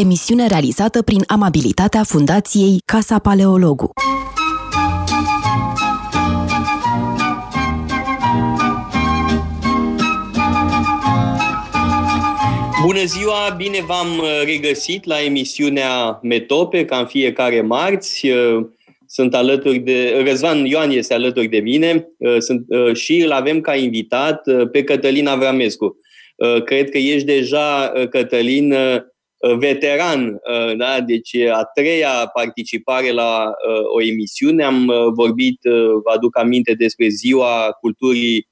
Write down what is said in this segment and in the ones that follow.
emisiune realizată prin amabilitatea Fundației Casa Paleologu. Bună ziua, bine v-am uh, regăsit la emisiunea Metope, ca în fiecare marți. Uh, sunt alături de... Răzvan Ioan este alături de mine uh, sunt, și îl avem ca invitat pe Cătălin Avramescu. Cred că ești deja, Cătălin, veteran, da? deci a treia participare la o emisiune. Am vorbit, vă aduc aminte, despre Ziua Culturii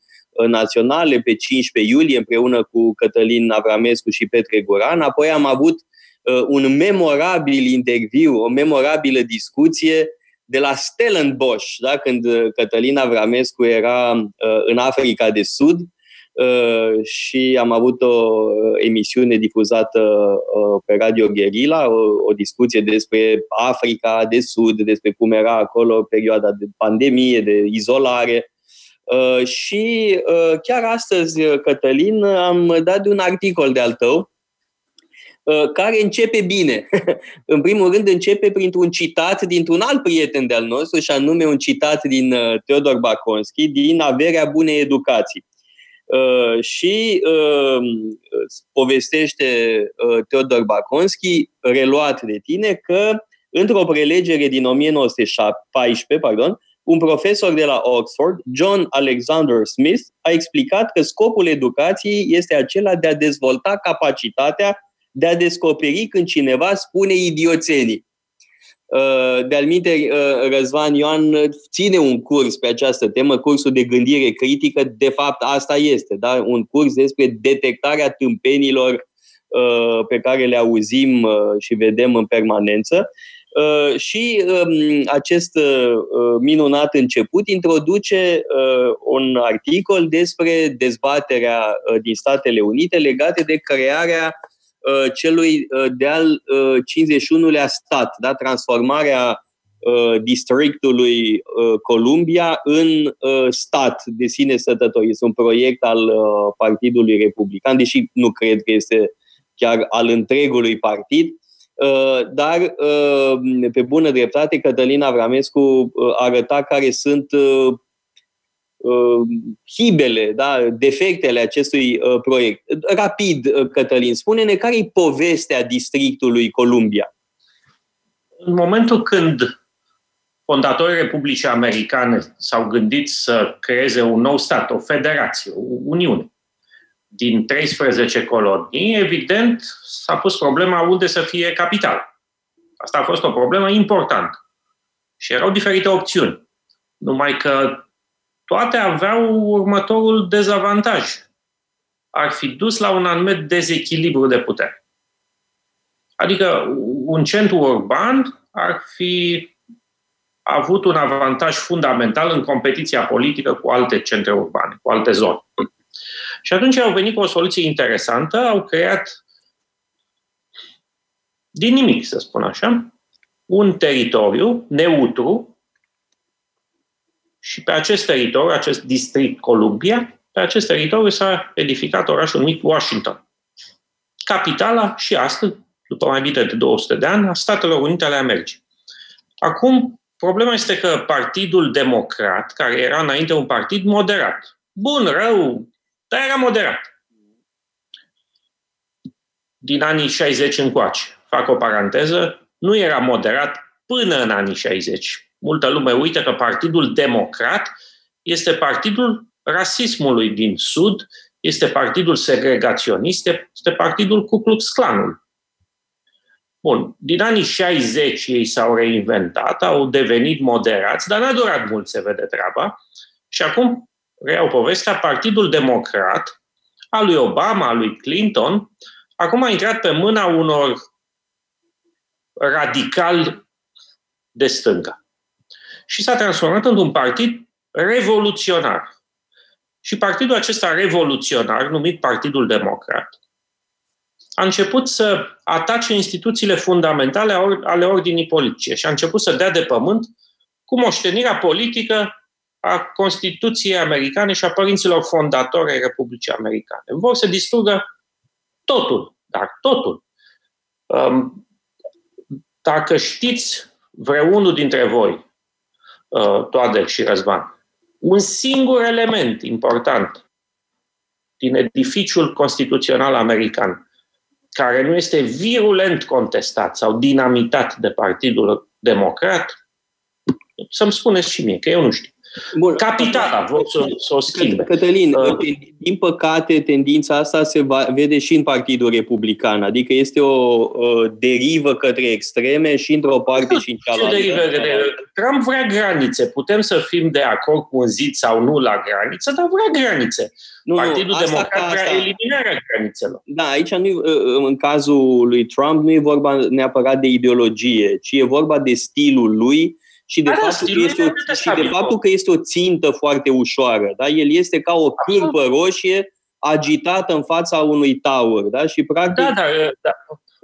naționale pe 15 iulie împreună cu Cătălin Avramescu și Petre Goran. Apoi am avut uh, un memorabil interviu, o memorabilă discuție de la Stellenbosch, da? când uh, Cătălin Avramescu era uh, în Africa de Sud și am avut o emisiune difuzată pe Radio Guerilla, o, o discuție despre Africa de Sud, despre cum era acolo perioada de pandemie, de izolare Uh, și uh, chiar astăzi, uh, Cătălin, am dat de un articol de-al tău care începe bine. în primul rând începe printr-un citat dintr-un alt prieten de-al nostru, și anume un citat din Teodor Baconski, din Averea Bunei Educații. Uh, și uh, povestește uh, Teodor Baconski, reluat de tine, că într-o prelegere din 1914, pardon, un profesor de la Oxford, John Alexander Smith, a explicat că scopul educației este acela de a dezvolta capacitatea de a descoperi când cineva spune idioțenii. Uh, de-al minte, uh, Răzvan Ioan ține un curs pe această temă, cursul de gândire critică. De fapt, asta este, da? un curs despre detectarea tâmpenilor uh, pe care le auzim și vedem în permanență. Uh, și um, acest uh, uh, minunat început introduce un articol despre dezbaterea din Statele Unite legate de crearea celui de-al 51-lea stat, da? transformarea districtului Columbia în stat de sine stătător. Este un proiect al Partidului Republican, deși nu cred că este chiar al întregului partid, Uh, dar uh, pe bună dreptate Cătălina Avramescu uh, arăta care sunt hibele, da, defectele acestui proiect. Rapid, Cătălin, spune-ne care e povestea districtului Columbia? În momentul când fondatorii Republicii Americane s-au gândit să creeze un nou stat, o federație, o uniune, din 13 colonii, evident, s-a pus problema unde să fie capital. Asta a fost o problemă importantă. Și erau diferite opțiuni. Numai că toate aveau următorul dezavantaj. Ar fi dus la un anumit dezechilibru de putere. Adică un centru urban ar fi avut un avantaj fundamental în competiția politică cu alte centre urbane, cu alte zone. Și atunci au venit cu o soluție interesantă, au creat din nimic, să spun așa, un teritoriu neutru și pe acest teritoriu, acest district Columbia, pe acest teritoriu s-a edificat orașul mic Washington. Capitala și astăzi, după mai bine de 200 de ani, a Statelor Unite ale Americii. Acum, problema este că Partidul Democrat, care era înainte un partid moderat, bun, rău, dar era moderat. Din anii 60 încoace, fac o paranteză, nu era moderat până în anii 60. Multă lume uită că Partidul Democrat este partidul rasismului din Sud, este partidul segregaționist, este partidul Ku Klux Klanului. Bun, din anii 60 ei s-au reinventat, au devenit moderați, dar n-a durat mult, se vede treaba. Și acum reiau povestea, Partidul Democrat al lui Obama, al lui Clinton, acum a intrat pe mâna unor radicali de stânga. Și s-a transformat într-un partid revoluționar. Și partidul acesta revoluționar, numit Partidul Democrat, a început să atace instituțiile fundamentale ale ordinii politice și a început să dea de pământ cu moștenirea politică a Constituției americane și a părinților fondatori ai Republicii Americane. Vor să distrugă totul, dar totul. Um, dacă știți vreunul dintre voi, uh, Toader și Răzvan, un singur element important din edificiul constituțional american, care nu este virulent contestat sau dinamitat de Partidul Democrat, să-mi spuneți și mie, că eu nu știu. Bun. Capitala vor să, să o schimbe. Cătălin, uh, din păcate, tendința asta se va, vede și în Partidul Republican, adică este o uh, derivă către extreme și într-o parte și în cealaltă. Derivă, Trump vrea granițe. Putem să fim de acord cu un zid sau nu la graniță, dar vrea granițe. Nu, Partidul asta Democrat vrea eliminarea granițelor. Da, aici nu uh, în cazul lui Trump nu e vorba neapărat de ideologie, ci e vorba de stilul lui și de, da, faptul, că este o, și de faptul că este o țintă foarte ușoară. Da? El este ca o cârpă roșie agitată în fața unui tower. Da? Și practic... Da, da, da,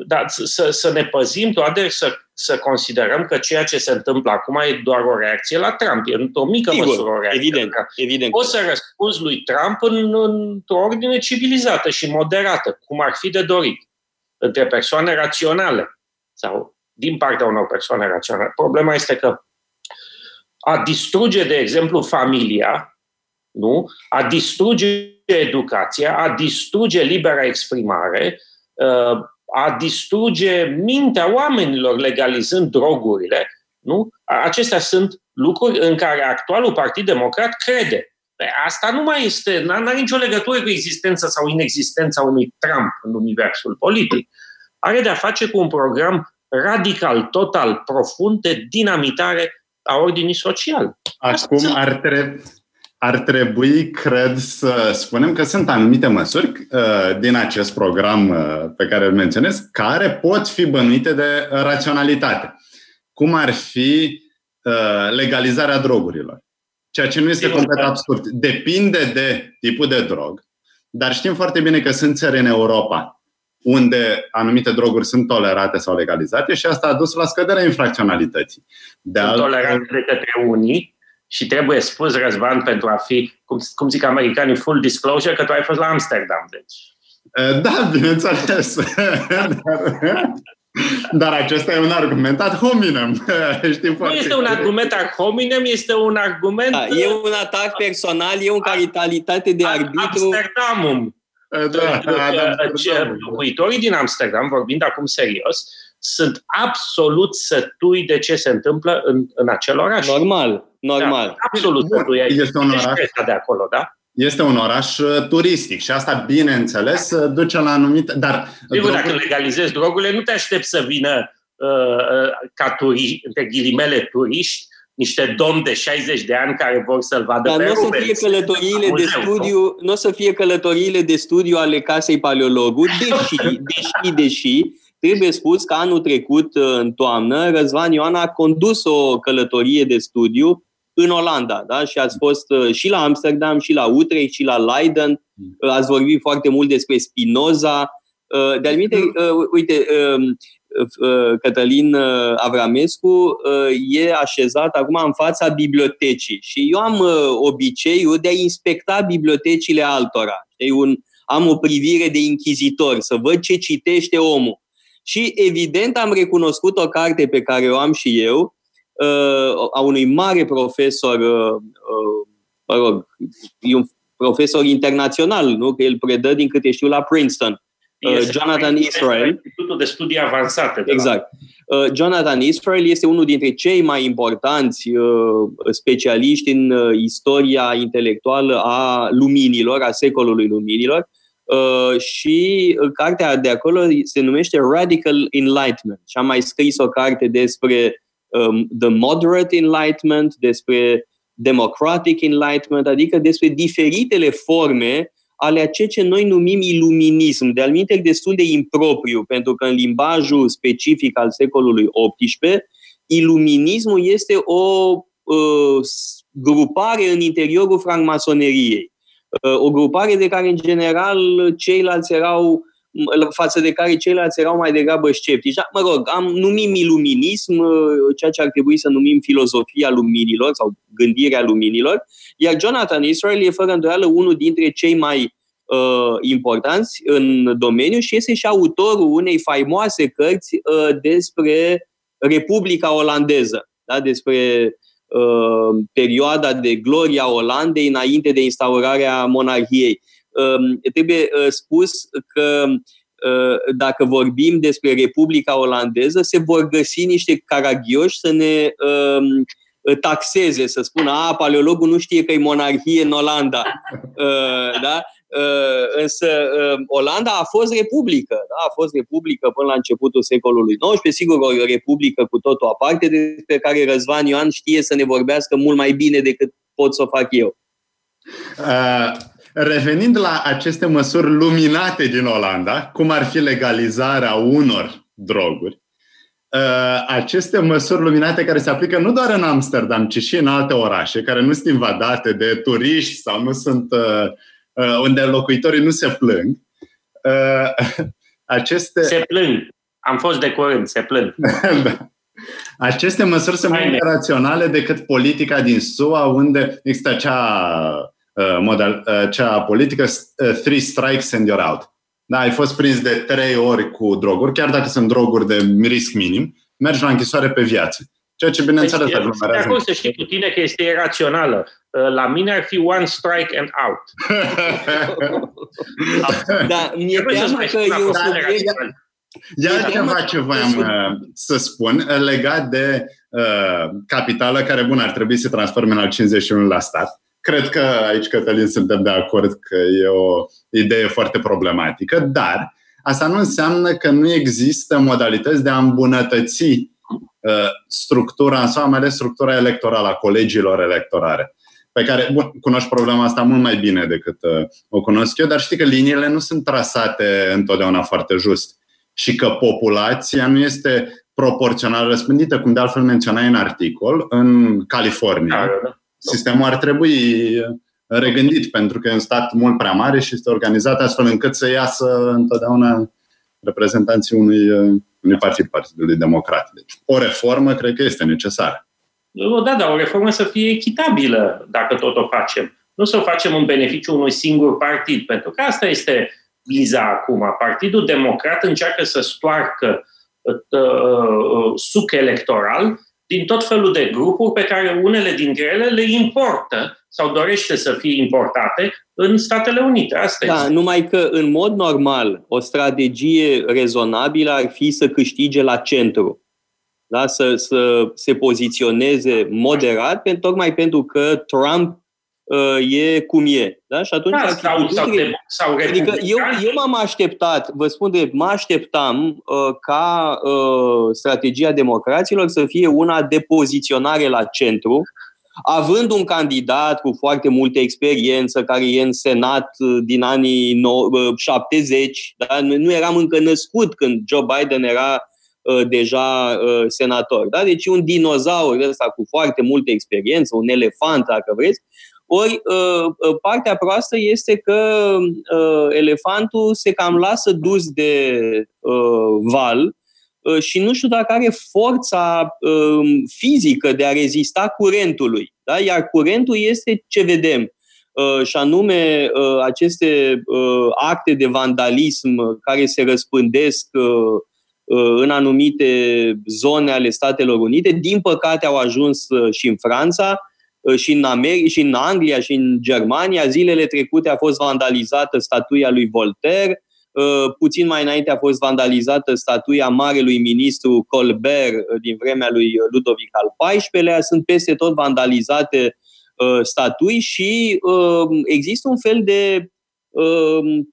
da să, să ne păzim toate, să, să considerăm că ceea ce se întâmplă acum e doar o reacție la Trump. E o mică Sigur, măsură o reacție evident, evident. O să răspunzi lui Trump în, într-o ordine civilizată și moderată, cum ar fi de dorit, între persoane raționale sau din partea unor persoane raționale. Problema este că a distruge, de exemplu, familia, nu? a distruge educația, a distruge libera exprimare, uh, a distruge mintea oamenilor legalizând drogurile, nu? Acestea sunt lucruri în care actualul Partid Democrat crede. Asta nu mai este, nu are nicio legătură cu existența sau inexistența unui Trump în universul politic. Are de-a face cu un program radical, total, profund de dinamitare a ordinii sociale. Acum ar, tre- ar trebui, cred, să spunem că sunt anumite măsuri uh, din acest program uh, pe care îl menționez care pot fi bănuite de raționalitate. Cum ar fi uh, legalizarea drogurilor. Ceea ce nu este complet absurd. Depinde de tipul de drog, dar știm foarte bine că sunt țări în Europa unde anumite droguri sunt tolerate sau legalizate și asta a dus la scăderea infracționalității. De sunt altfel... tolerate de către unii și trebuie spus, Răzvan, pentru a fi, cum, cum zic americanii, full disclosure, că tu ai fost la Amsterdam, deci. Da, bineînțeles. dar, dar acesta e un argument ad hominem. Știi nu este un argument ad hominem, este un argument... Da, e un atac personal, e un calitate de arbitru. Amsterdamum. Da, da, da, locuitorii din Amsterdam, vorbind acum serios, sunt absolut sătui de ce se întâmplă în, în acel oraș. Normal, normal. Da, absolut sătui. Este un oraș de acolo, da? Este un oraș uh, turistic și asta, bineînțeles, uh, duce la anumite... Dar Sigur, drogul... dacă legalizezi drogurile, nu te aștept să vină uh, uh, ca turiști, între ghilimele turiști, niște domni de 60 de ani care vor să-l vadă Dar pe nu o să fie călătoriile de studiu, nu o să fie călătoriile de studiu ale casei paleologului, deși, deși, deși, trebuie spus că anul trecut, în toamnă, Răzvan Ioan a condus o călătorie de studiu în Olanda, da? Și ați fost uh, și la Amsterdam, și la Utrecht, și la Leiden. Mm. Ați vorbit foarte mult despre Spinoza. Uh, de-al uh, uite, um, Uh, Cătălin uh, Avramescu uh, e așezat acum în fața bibliotecii și eu am obiceiul de a inspecta bibliotecile altora. Un, am o privire de inchizitor, să văd ce citește omul. Și evident am recunoscut o carte pe care o am și eu, a unui mare profesor, mă rog, e un profesor internațional, nu? că el predă din câte știu la Princeton. Uh, Jonathan Israel. Institutul de Studii Avansate. De exact. La... Uh, Jonathan Israel este unul dintre cei mai importanți uh, specialiști în istoria intelectuală a luminilor, a secolului luminilor. Și cartea de acolo se numește Radical Enlightenment. Și am mai scris o carte despre um, The Moderate Enlightenment, despre Democratic Enlightenment, adică despre diferitele forme ale a ceea ce noi numim iluminism, de al destul de impropriu, pentru că în limbajul specific al secolului XVIII, iluminismul este o uh, grupare în interiorul francmasoneriei. Uh, o grupare de care, în general, ceilalți erau față de care ceilalți erau mai degrabă sceptici. Da, mă rog, am numim iluminism, uh, ceea ce ar trebui să numim filozofia luminilor sau gândirea luminilor, iar Jonathan Israel e fără îndoială unul dintre cei mai uh, importanți în domeniu și este și autorul unei faimoase cărți uh, despre Republica Olandeză, da? despre uh, perioada de gloria Olandei înainte de instaurarea monarhiei. Uh, trebuie uh, spus că uh, dacă vorbim despre Republica Olandeză, se vor găsi niște caragioși să ne uh, taxeze, să spună, a, paleologul nu știe că e monarhie în Olanda. Uh, da? Uh, însă uh, Olanda a fost republică, da? a fost republică până la începutul secolului XIX, sigur o republică cu totul aparte, despre care Răzvan Ioan știe să ne vorbească mult mai bine decât pot să o fac eu. Uh, revenind la aceste măsuri luminate din Olanda, cum ar fi legalizarea unor droguri, uh, aceste măsuri luminate care se aplică nu doar în Amsterdam, ci și în alte orașe, care nu sunt invadate de turiști sau nu sunt uh, Uh, unde locuitorii nu se plâng. Uh, aceste... Se plâng. Am fost de curând, se plâng. da. Aceste măsuri sunt mai raționale decât politica din SUA, unde există acea, uh, model, acea politică three strikes and you're out. Da, ai fost prins de trei ori cu droguri, chiar dacă sunt droguri de risc minim, mergi la închisoare pe viață. Ceea ce, bineînțeles, deci, aglomerează. De să știi cu tine că este irațională. Uh, la mine ar fi one strike and out. da, mi-e teamă că e un subiect... Ia ceva ce voiam uh, să spun uh, legat de uh, capitală, care, bun, ar trebui să se transforme în al 51 la stat. Cred că aici, Cătălin, suntem de acord că e o idee foarte problematică, dar asta nu înseamnă că nu există modalități de a îmbunătăți Uh, structura, sau mai ales structura electorală a colegiilor electorare pe care, bun, cunoști problema asta mult mai bine decât uh, o cunosc eu, dar știi că liniile nu sunt trasate întotdeauna foarte just și că populația nu este proporțional răspândită, cum de altfel menționai în articol, în California. Da, da, da. Sistemul ar trebui regândit pentru că e un stat mult prea mare și este organizat astfel încât să iasă întotdeauna reprezentanții unui uh, unui partid, Partidului Democrat. Deci, o reformă cred că este necesară. Da, da, o reformă să fie echitabilă dacă tot o facem. Nu să o facem în beneficiu unui singur partid, pentru că asta este viza acum. Partidul Democrat încearcă să stoarcă uh, uh, suc electoral din tot felul de grupuri pe care unele dintre ele le importă sau dorește să fie importate în Statele Unite. Asta da, este. numai că în mod normal o strategie rezonabilă ar fi să câștige la centru. Da? Să, să se poziționeze moderat, tocmai pentru că Trump uh, e cum e. Da? Și atunci da, sau, sau, de, sau adică eu, eu m-am așteptat, vă spun de mă așteptam uh, ca uh, strategia democraților să fie una de poziționare la centru, având un candidat cu foarte multe experiență, care e în Senat uh, din anii 70, uh, da? nu eram încă născut când Joe Biden era uh, deja uh, senator. Da? Deci un dinozaur ăsta cu foarte multă experiență, un elefant, dacă vreți. Ori uh, uh partea proastă este că uh, elefantul se cam lasă dus de val Uh, și nu știu dacă are forța um, fizică de a rezista curentului. Da? Iar curentul este ce vedem. Uh, și anume uh, aceste acte de vandalism care se răspândesc în anumite zone ale Statelor Unite, din păcate au ajuns și în Franța, și în, America, și în Anglia, și în Germania. Zilele trecute a fost vandalizată statuia lui Voltaire, Uh, puțin mai înainte a fost vandalizată statuia marelui ministru Colbert uh, din vremea lui Ludovic al XIV-lea. Sunt peste tot vandalizate uh, statui și există un fel de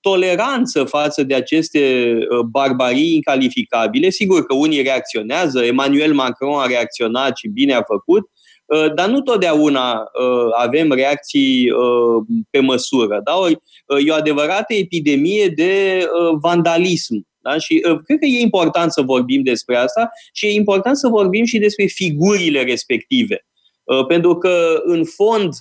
toleranță față de aceste barbarii incalificabile. Sigur că unii reacționează, Emmanuel Macron a reacționat și bine a făcut, Uh, dar nu totdeauna uh, avem reacții uh, pe măsură. Da? E o adevărată epidemie de vandalism. Da? Și cred că e important să vorbim despre asta și e important să vorbim și despre figurile respective. Pentru că, în fond,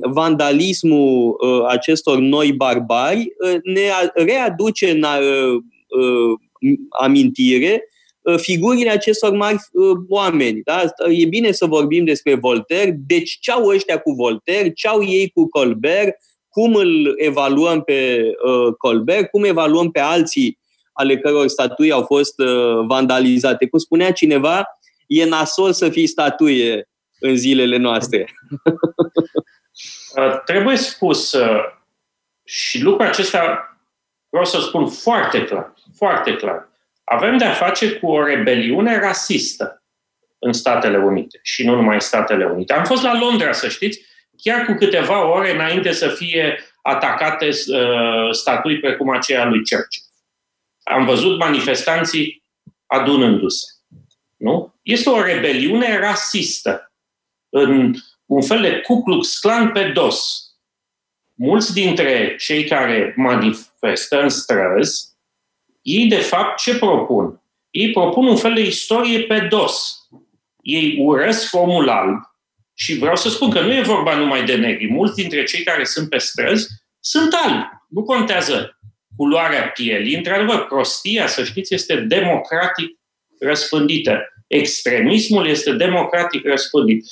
vandalismul acestor noi barbari ne readuce în amintire Uh, figurile acestor mari uh, oameni. Da? E bine să vorbim despre Voltaire. Deci ce au ăștia cu Voltaire, ce au ei cu Colbert, cum îl evaluăm pe uh, Colbert, cum evaluăm pe alții ale căror statui au fost uh, vandalizate. Cum spunea cineva, e nasol să fii statuie în zilele noastre. Uh, trebuie spus uh, și lucrul acesta vreau să spun foarte clar, foarte clar. Avem de-a face cu o rebeliune rasistă în Statele Unite și nu numai în Statele Unite. Am fost la Londra, să știți, chiar cu câteva ore înainte să fie atacate uh, statui precum aceea lui Churchill. Am văzut manifestanții adunându-se. Nu? Este o rebeliune rasistă. În un fel de Ku Klux Klan pe dos. Mulți dintre cei care manifestă în străzi, ei de fapt ce propun? Ei propun un fel de istorie pe dos. Ei urăsc omul alb și vreau să spun că nu e vorba numai de negri. Mulți dintre cei care sunt pe străzi sunt albi. Nu contează culoarea pielii. Într-adevăr, prostia, să știți, este democratic răspândită. Extremismul este democratic răspândit.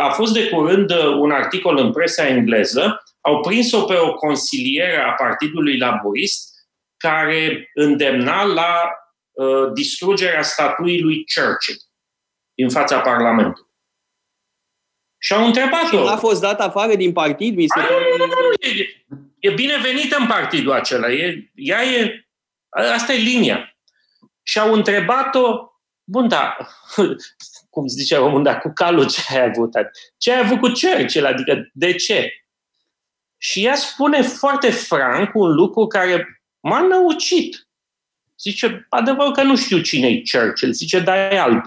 A fost de curând un articol în presa engleză, au prins-o pe o consilieră a Partidului Laborist care îndemna la uh, distrugerea statuii lui Churchill din fața Parlamentului. Și au întrebat-o. a fost dat afară din partid? Mi se A, nu, nu, nu, nu, e, e binevenită în partidul acela. E, ea e, asta e linia. Și au întrebat-o, bun, da, cum zice român, da, cu calul ce ai avut? Ce ai avut cu Churchill? Adică, de ce? Și ea spune foarte franc un lucru care m-a năucit. Zice, adevăr că nu știu cine e Churchill. Zice, dar e alb.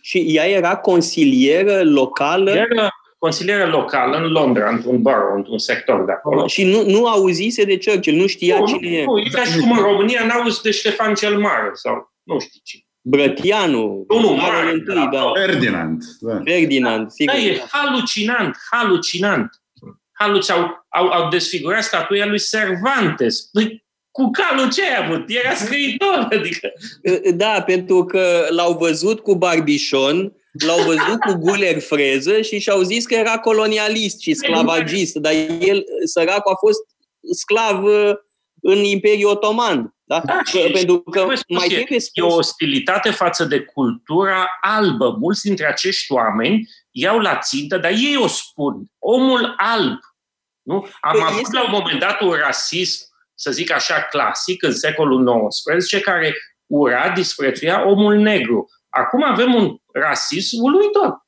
Și ea era consilieră locală? Era consilieră locală în Londra, într-un borough, într-un sector de acolo. Și nu, nu auzise de Churchill, nu știa nu, cine nu, e. Nu, e ca și cum în România n-auzi de Ștefan cel Mare sau nu știu cine. Brătianu. Nu, nu, mare, întâi, da. Ferdinand. Da. Ferdinand, sigur. Da, e halucinant, halucinant. Haluci au, au, au desfigurat statuia lui Cervantes. Păi, cu calul ce ai avut? Era scriitor, adică... Da, pentru că l-au văzut cu barbișon, l-au văzut cu guler freză și și-au zis că era colonialist și sclavagist, dar el, săracul, a fost sclav uh, în Imperiul Otoman. Da? Da, și, pentru că trebuie spus, mai e, trebuie e spus... o ostilitate față de cultura albă. Mulți dintre acești oameni iau la țintă, dar ei o spun. Omul alb. Nu? Am Păi avut este- la un moment dat un rasism, să zic așa, clasic, în secolul XIX, care ura, disprețuia omul negru. Acum avem un rasism uluitor.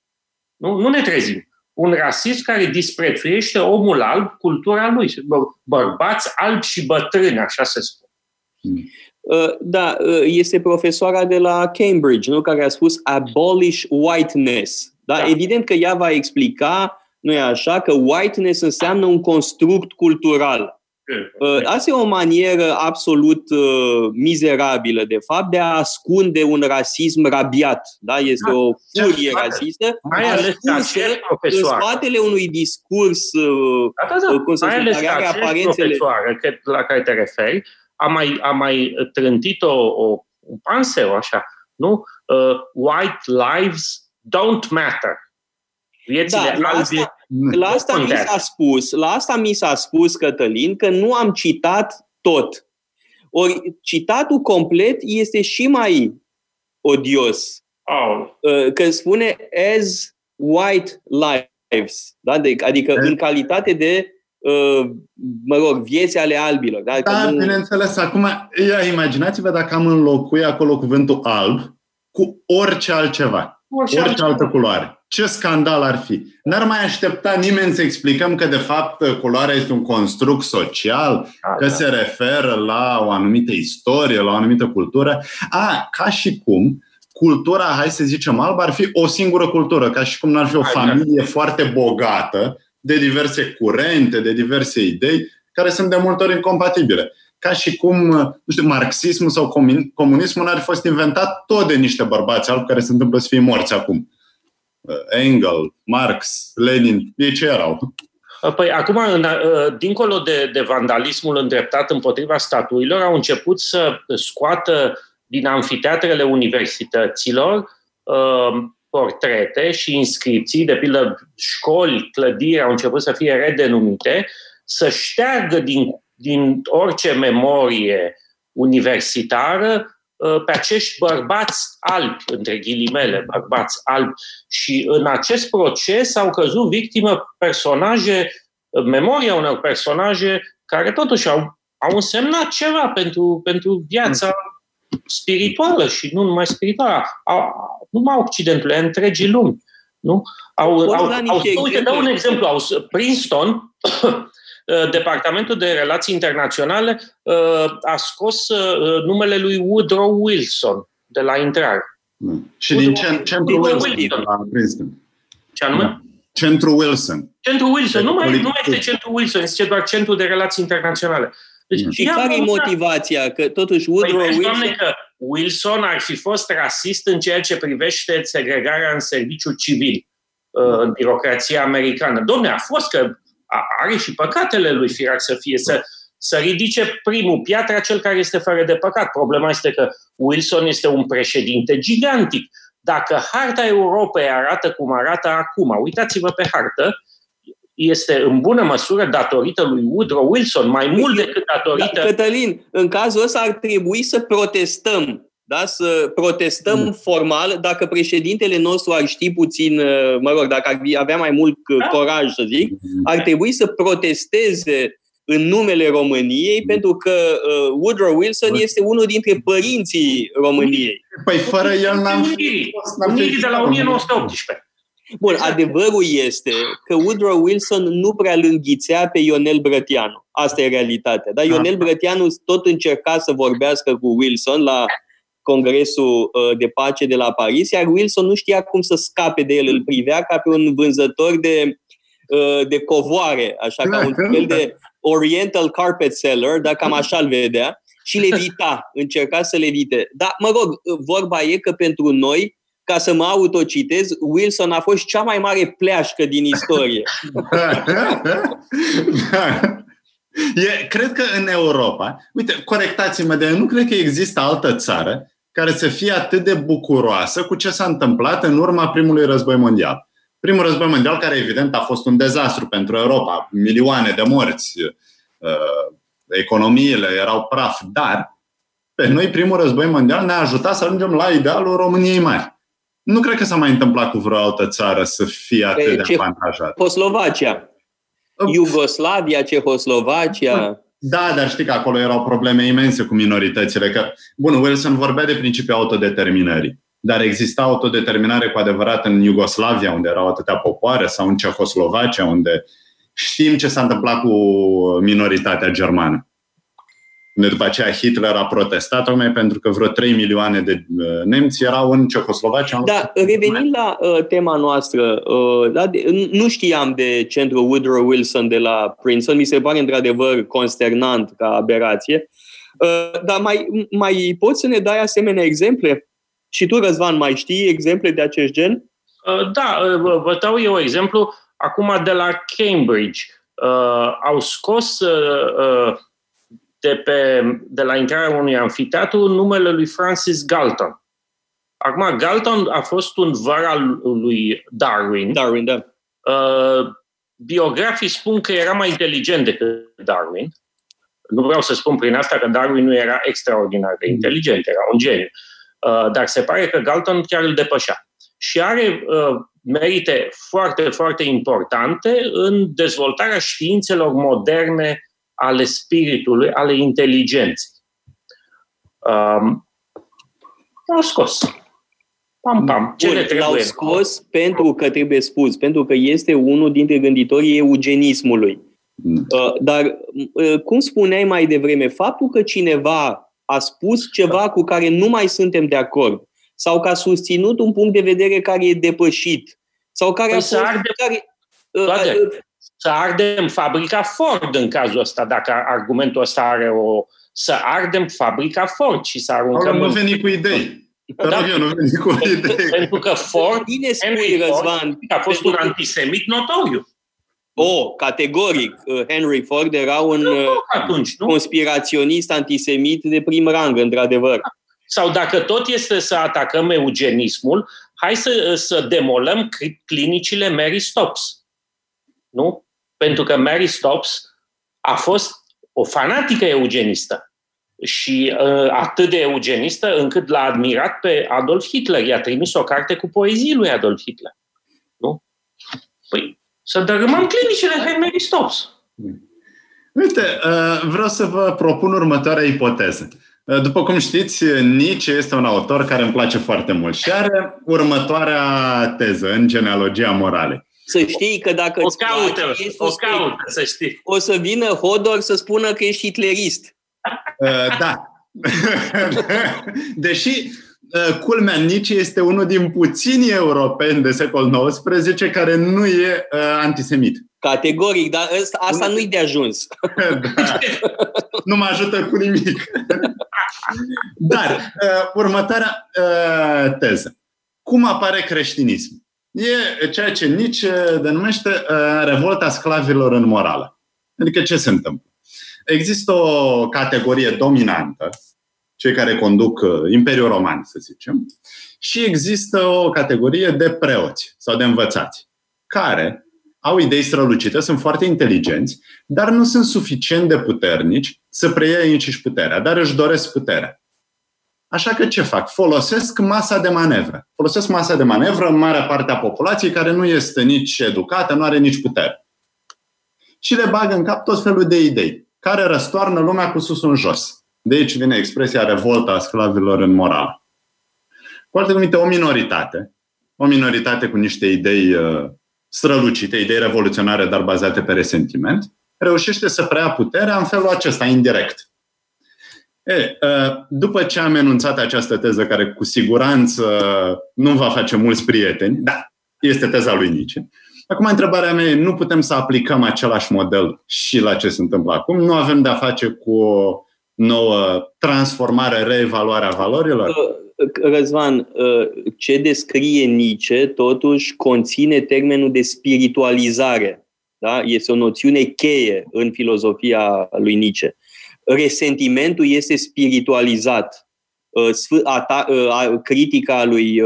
Nu, nu ne trezim. Un rasism care disprețuiește omul alb, cultura lui. Bă- Bărbați albi și bătrâni, așa se spune. Uh, Da, uh, este profesoara de la Cambridge, nu? care a spus abolish whiteness. Da? Da. Evident că ea va explica, nu e așa, că whiteness înseamnă un construct cultural. Uh, Asta e o manieră absolut uh, mizerabilă, de fapt, de a ascunde un rasism rabiat. Da? Este Da. o furie Ce- rasistă. Mai ales că ascunsă aceeași în profesoară. spatele unui discurs uh, Da, da, da. cum să Mai spun, ales care că are aceeași aparențele- profesoară că, la care te referi a mai, a mai trântit o, o, un panseu, așa, nu? Uh, white lives don't matter. Viețile Da, la albe asta- La asta mi contează. s-a spus, la asta mi s-a spus, Cătălin, că nu am citat tot. Ori citatul complet este și mai odios. Oh, Uh, Că spune as white lives, da? De, adică Da. în calitate de, uh, mă rog, vieți ale albilor. Da? Că Da, nu- bineînțeles. Acum, ia, imaginați-vă dacă am înlocui acolo cuvântul alb cu orice altceva, orice orice altceva. altă culoare. Ce scandal ar fi? N-ar mai aștepta nimeni să explicăm că, de fapt, culoarea este un construct social, Da, că da. se referă la o anumită istorie, la o anumită cultură. A, ca și cum cultura, hai să zicem, alb ar fi o singură cultură, ca și cum n-ar fi o Hai, da. familie foarte bogată de diverse curente, de diverse idei, care sunt de multe ori incompatibile. Ca și cum, nu știu, marxismul sau comun- comunismul n-ar fi fost inventat tot de niște bărbați albi care se întâmplă să fie morți acum. Engel, Marx, Lenin, ei ce erau? Păi acum, în, uh, dincolo de, de vandalismul îndreptat împotriva statuilor, au început să scoată din amfiteatrele universităților uh, portrete și inscripții, de pildă școli, clădiri au început să fie redenumite, să șteargă din, din orice memorie universitară uh, pe acești bărbați albi, între ghilimele, bărbați albi. Și în acest proces au căzut victimă personaje, memoria unor personaje care totuși au, au însemnat ceva pentru, pentru viața spirituală și nu numai spirituală, a, numai Occidentului, întregii lumi. Nu? Au, au, au, au, uite, dau un exemplu. Au, Princeton, Departamentul de Relații Internaționale a scos numele lui Woodrow Wilson de la intrare. Hmm. Și din centru Wilson, Wilson la Princeton. Ce anume? Centru Wilson. Centru Wilson. Nu mai, nu mai este Centru Wilson, este doar Centru de Relații Internaționale. Deci, mm. și care e motivația? Că totuși Woodrow păi, Wilson... că Wilson ar fi fost rasist în ceea ce privește segregarea în serviciu civil, uh, în birocrația americană. Domne, a fost că are și păcatele lui Firac să fie, să, să ridice primul piatra cel care este fără de păcat. Problema este că Wilson este un președinte gigantic. Dacă harta Europei arată cum arată acum, uitați-vă pe hartă, este în bună măsură datorită lui Woodrow Wilson, mai mult decât datorită... Da, Cătălin, în cazul ăsta ar trebui să protestăm, da? să protestăm mm. formal, dacă președintele nostru ar ști puțin, uh, mă rog, dacă ar avea mai mult uh, da? coraj, să zic, mm. ar trebui să protesteze în numele României, mm. pentru că uh, Woodrow Wilson Bă. este unul dintre părinții României. Păi fără el n-am fi... Unirii de la 1918. Bun, exact. adevărul este că Woodrow Wilson nu prea îl înghițea pe Ionel Brătianu. Asta e realitatea. Dar Ionel Brătianu tot încerca să vorbească cu Wilson la Congresul uh, de Pace de la Paris, iar Wilson nu știa cum să scape de el. Îl privea ca pe un vânzător de, uh, de covoare, așa ca un fel de Oriental Carpet Seller, dar cam așa îl vedea, și levita, încerca să levite. Dar, mă rog, vorba e că pentru noi ca să mă autocitez, Wilson a fost cea mai mare pleașcă din istorie. e, cred că în Europa, uite, corectați-mă, de nu cred că există altă țară care să fie atât de bucuroasă cu ce s-a întâmplat în urma primului război mondial. Primul război mondial, care evident a fost un dezastru pentru Europa, milioane de morți, uh, economiile erau praf, dar pe noi primul război mondial ne-a ajutat să ajungem la idealul României mari. Nu cred că s-a mai întâmplat cu vreo altă țară să fie atât de de avantajat. Cehoslovacia. Iugoslavia, Cehoslovacia. Da, dar știi că acolo erau probleme imense cu minoritățile. Că, bun, Wilson vorbea de principiul autodeterminării. Dar exista autodeterminare cu adevărat în Iugoslavia, unde erau atâtea popoare, sau în Cehoslovacia, unde știm ce s-a întâmplat cu minoritatea germană unde după aceea Hitler a protestat tocmai pentru că vreo 3 milioane de uh, nemți erau în Cehoslovacia. Da, revenind la uh, tema noastră, uh, da, de, nu știam de centrul Woodrow Wilson de la Princeton, mi se pare într-adevăr consternant ca aberație, uh, dar mai, mai poți să ne dai asemenea exemple? Și tu, Răzvan, mai știi exemple de acest gen? Uh, da, uh, vă dau eu exemplu. Acum de la Cambridge uh, au scos uh, uh, de, pe, de la intrarea unui anfiteatru numele lui Francis Galton. Acum, Galton a fost un văr al lui Darwin. Darwin, da. Uh, biografii spun că era mai inteligent decât Darwin. Nu vreau să spun prin asta că Darwin nu era extraordinar de inteligent, era un geniu. Uh, dar se pare că Galton chiar îl depășea. Și are uh, merite foarte, foarte importante în dezvoltarea științelor moderne ale spiritului, ale inteligenței. Um, l-au scos. Pam, pam. Ce Bun, trebuie? L-au scos pentru că trebuie spus, pentru că este unul dintre gânditorii eugenismului. Mm. Uh, dar, uh, cum spuneai mai devreme, faptul că cineva a spus ceva cu care nu mai suntem de acord sau că a susținut un punct de vedere care e depășit sau care păi a fost... Care, uh, uh, să ardem fabrica Ford în cazul ăsta, dacă argumentul ăsta are o... Să ardem fabrica Ford și să aruncăm... Nu veni cu idei. Da, eu nu veni cu idei. Pentru că Ford, Bine spui, Răzvan, a fost un antisemit notoriu. Oh, categoric. Uh, Henry Ford era un nu, uh, atunci, nu? conspiraționist antisemit de prim rang, într-adevăr. Sau dacă tot este să atacăm eugenismul, hai să, să demolăm clinicile Mary Stops. Nu? Pentru că Mary Stops a fost o fanatică eugenistă și uh, atât de eugenistă încât l-a admirat pe Adolf Hitler. I-a trimis o carte cu poezii lui Adolf Hitler. Nu? Păi, să dărâmăm clinicile Mary Stops. Uite, uh, vreau să vă propun următoarea ipoteză. Uh, după cum știți, Nietzsche este un autor care îmi place foarte mult și are următoarea teză în genealogia moralei. Să știi că dacă o caută, place, o caută, să știi. O să vină Hodor să spună că ești hitlerist. Uh, da. Deși uh, culmea Nietzsche este unul din puținii europeni de secol XIX care nu e uh, antisemit. Categoric, dar asta, asta nu-i de ajuns. da. Nu mă ajută cu nimic. Dar, uh, următoarea uh, teză. Cum apare creștinism? E ceea ce Nietzsche denumește uh, revolta sclavilor în morală. Adică ce se întâmplă? Există o categorie dominantă, cei care conduc uh, Imperiul Roman, să zicem, și există o categorie de preoți sau de învățați, care au idei strălucite, sunt foarte inteligenți, dar nu sunt suficient de puternici să preia înșiși puterea, dar își doresc puterea. Așa că ce fac? Folosesc masa de manevră. Folosesc masa de manevră în marea parte a populației care nu este nici educată, nu are nici putere. Și le bagă în cap tot felul de idei care răstoarnă lumea cu sus în jos. De aici vine expresia revolta a sclavilor în moral. Cu alte cuvinte, o minoritate, o minoritate cu niște idei uh, strălucite, idei revoluționare, dar bazate pe resentiment, reușește să preia puterea în felul acesta, indirect. E, uh, după ce am enunțat această teză, care cu siguranță nu va face mulți prieteni, da, este teza lui Nietzsche, Acum, întrebarea mea e, nu putem să aplicăm același model și la ce se întâmplă acum? Nu avem de-a face cu o nouă transformare, reevaluare a valorilor? Uh, Răzvan, uh, ce descrie Nietzsche totuși conține termenul de spiritualizare. Da? Este o noțiune cheie în filozofia lui Nietzsche. Resentimentul este spiritualizat. Uh, critica lui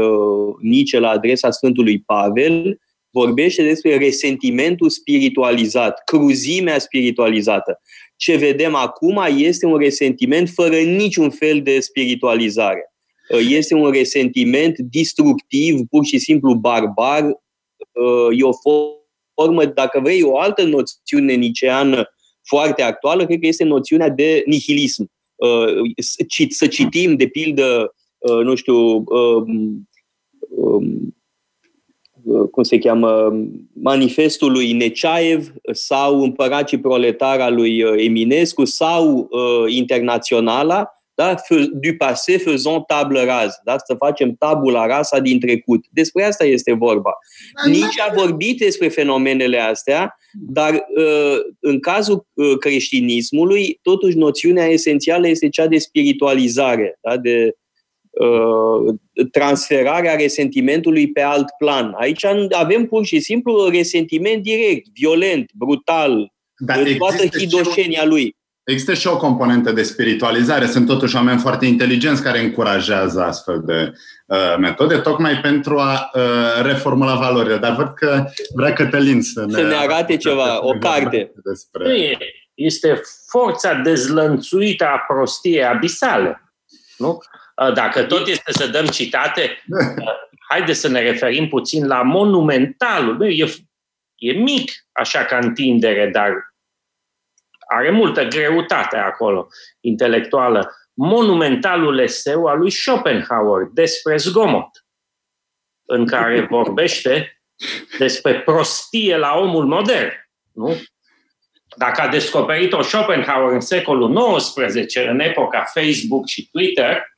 Nietzsche la adresa Sfântului Pavel vorbește despre resentimentul spiritualizat, cruzimea spiritualizată. Ce vedem acum este un resentiment fără niciun fel de spiritualizare. Este un resentiment destructiv, pur și simplu barbar. E o formă, dacă vrei, o altă noțiune niceană foarte actuală, cred că este noțiunea de nihilism. Să citim, de pildă, nu știu, cum se cheamă, manifestul lui Neceaev sau Împărații proletari al lui uh, Eminescu sau uh, Internaționala, da? du passé faisons table rase, da? să facem tabula rasa din trecut. Despre asta este vorba. Nici a vorbit despre fenomenele astea, dar uh, în cazul uh, creștinismului, totuși noțiunea esențială este cea de spiritualizare, da? de Uh, transferarea resentimentului pe alt plan. Aici avem pur și simplu resentiment direct, violent, brutal, Dar de toată hidoșenia lui. Există și o componentă de spiritualizare. Sunt totuși oameni foarte inteligenți care încurajează astfel de uh, metode, tocmai pentru a uh, reformula valorile. Dar văd că vrea Cătălin să ne, să ne arate ceva, o carte. Despre... Este forța dezlănțuită a prostiei abisale. Nu? Uh, dacă tot este să dăm citate, uh, haideți să ne referim puțin la monumentalul. E, e mic, așa ca întindere, dar are multă greutate acolo, intelectuală. Monumentalul eseu al lui Schopenhauer despre zgomot, în care vorbește despre prostie la omul modern. Nu? Dacă a descoperit-o Schopenhauer în secolul XIX, în epoca Facebook și Twitter,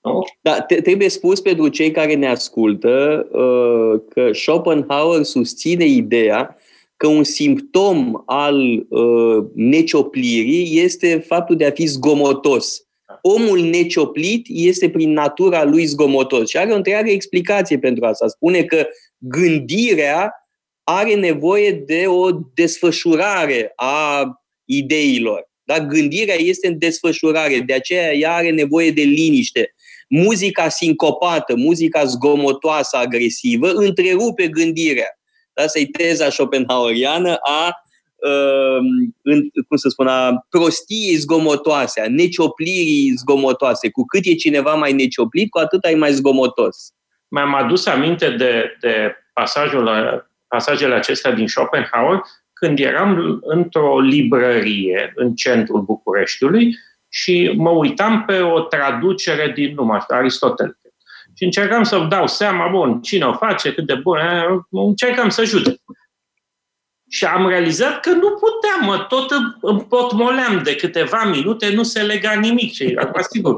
nu? Da, trebuie spus pentru cei care ne ascultă uh, că Schopenhauer susține ideea că un simptom al uh, necioplirii este faptul de a fi zgomotos. Omul necioplit este prin natura lui zgomotos și are o întreagă explicație pentru asta. Spune că gândirea are nevoie de o desfășurare a ideilor. Da? Gândirea este în desfășurare, de aceea ea are nevoie de liniște. muzica sincopată, muzica zgomotoasă, agresivă, întrerupe gândirea. Asta e teza schopenhaueriană a uh, în, cum să spun, a prostiei zgomotoase, a necioplirii zgomotoase. Cu cât e cineva mai necioplit, cu atât ai mai zgomotos. Mi-am adus aminte de, de pasajul, pasajele acestea din Schopenhauer când eram într-o librărie în centrul Bucureștiului și mă uitam pe o traducere din, nu mai știu, Aristotel. Și încercam să dau seama, bun, cine o face, cât de bun, încercam să judec. Și am realizat că nu puteam, mă, tot împotmoleam de câteva minute, nu se lega nimic. Și acum, sigur,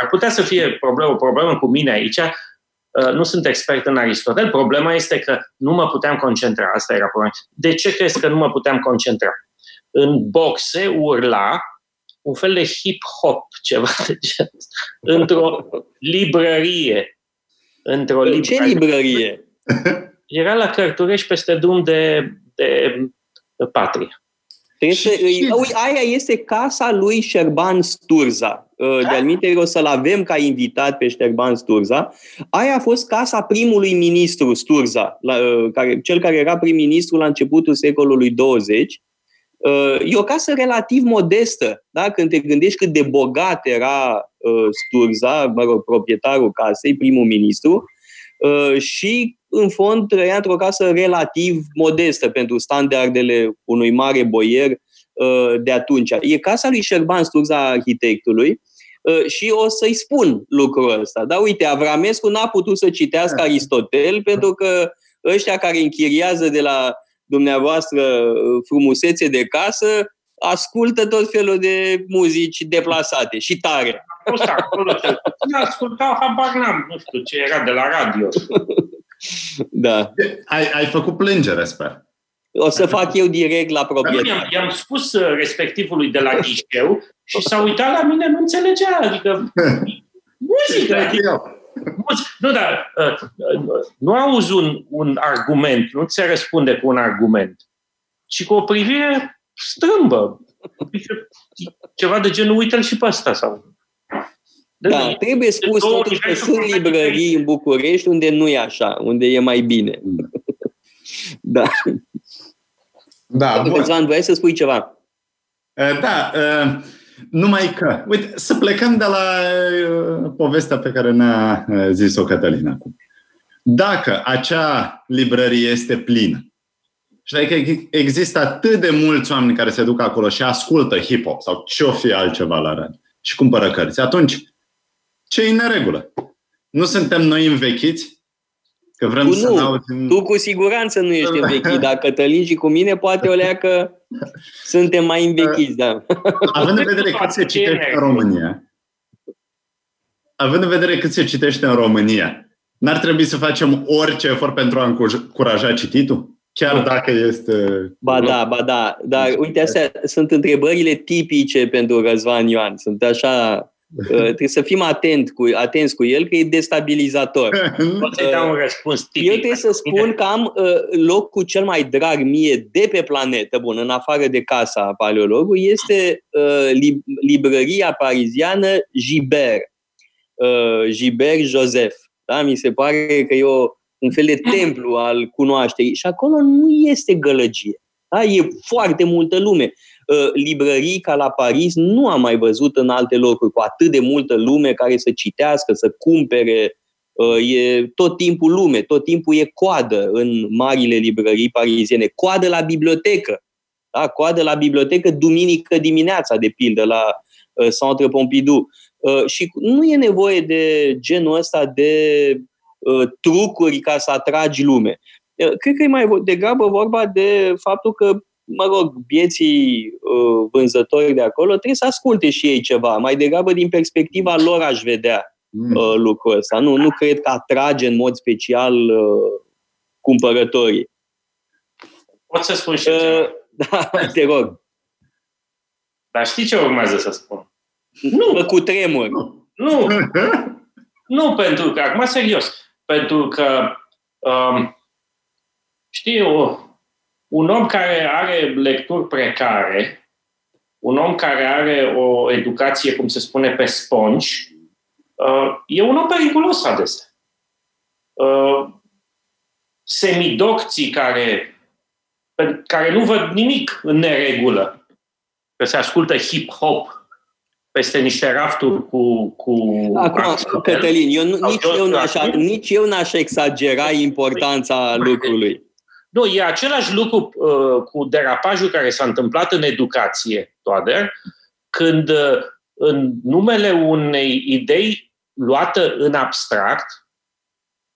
ar putea să fie problemă, o problemă cu mine aici. Uh, nu sunt expert în Aristotel. Problema este că nu mă puteam concentra. Asta era problema. De ce crezi că nu mă puteam concentra? În boxe urla un fel de hip-hop, ceva de genul într-o librărie. Într-o librărie. Ce librărie? Era la Cărturești peste drum de, de, de patrie. Trebuie să, aia este casa lui Șerban Sturza. Uh, de alminte, o să-l avem ca invitat pe Șerban Sturza. Aia a fost casa primului ministru Sturza, la, uh, care, cel care era prim-ministru la începutul secolului 20 Uh, e o casă relativ modestă, da? când te gândești cât de bogat era uh, Sturza, mă rog, proprietarul casei, primul ministru, uh, și în fond trăia într-o casă relativ modestă pentru standardele unui mare boier de atunci. E casa lui Șerban Sturza, arhitectului, și o să-i spun lucrul ăsta. Da, uite, Avramescu n-a putut să citească Aristotel pentru că ăștia care închiriază de la dumneavoastră uh, frumusețe de casă, ascultă tot felul de muzici deplasate și tare. Fost acolo, ascultau, habar n-am, nu știu ce era de la radio. Da. Ai, ai făcut plângere, sper. O să fac eu direct la proprietate. I-am, i-am spus uh, respectivului de la ghișeu și s-a uitat la mine, nu înțelegea. Adică muzică. Adică, nu, dar uh, uh, nu auzi un, un argument, nu ți se răspunde cu un argument, ci cu o privire strâmbă. Ceva de genul, uite-l și pe ăsta. Sau... Da, trebuie spus totuși că sunt librării în București unde nu e așa, unde e mai bine. da. Da, bun. vrei să spui ceva? Uh, da, numai că, uite, să plecăm de la uh, povestea pe care ne-a uh, zis-o Cătălina acum. Dacă acea librărie este plină, și adică există atât de mulți oameni care se duc acolo și ascultă hip-hop sau ce-o fi altceva la radio și cumpără cărți, atunci ce e în neregulă? Nu suntem noi învechiți Că vrem tu să nu. auzim... Tu cu siguranță nu ești învechit. Dacă Cătălin și cu mine, poate o leacă suntem mai învechiți, da. Având în vedere cât se citește în România, având în vedere cât se citește în România, n-ar trebui să facem orice efort pentru a încuraja cititul? Chiar dacă este... Ba da, ba da. Dar uite, astea sunt întrebările tipice pentru Răzvan Ioan. Sunt așa Uh, trebuie să fim atent cu, atenți cu el, că e destabilizator. Pot să-i dau un răspuns tipic. Eu trebuie să spun că am uh, locul cel mai drag mie de pe planetă, bun, în afară de casa paleologului, este uh, lib- librăria pariziană Gibert. Uh, Gibert Joseph. Da? Mi se pare că e o, un fel de templu al cunoașterii. Și acolo nu este gălăgie. Da? E foarte multă lume. Ă, librării ca la Paris nu am mai văzut în alte locuri cu atât de multă lume care să citească, să cumpere. Ă, e tot timpul lume, tot timpul e coadă în marile librării pariziene. Coadă la bibliotecă. Da? Coadă la bibliotecă duminică dimineața, de pildă, la ă, Centre Pompidou. Și nu e nevoie de genul ăsta de trucuri ca să atragi lume. Cred că e mai degrabă vorba de faptul că mă rog, vieții uh, vânzători de acolo trebuie să asculte și ei ceva. Mai degrabă din perspectiva lor aș vedea mm. uh, lucrul ăsta. Nu, nu cred că atrage în mod special uh, cumpărătorii. Pot să spun și uh, Da, te rog. Dar știi ce urmează să spun? Nu. Cu tremur. Nu. nu, pentru că, acum serios, pentru că um, știi, o, un om care are lecturi precare, un om care are o educație, cum se spune, pe spongi, e un om periculos adesea. Semidocții care, care nu văd nimic în neregulă, că se ascultă hip-hop peste niște rafturi cu... cu Acum, Cătălin, eu nu, nici, eu n-aș, nici eu n-aș exagera importanța lucrului. Nu, e același lucru uh, cu derapajul care s-a întâmplat în educație, Toader, când uh, în numele unei idei luată în abstract,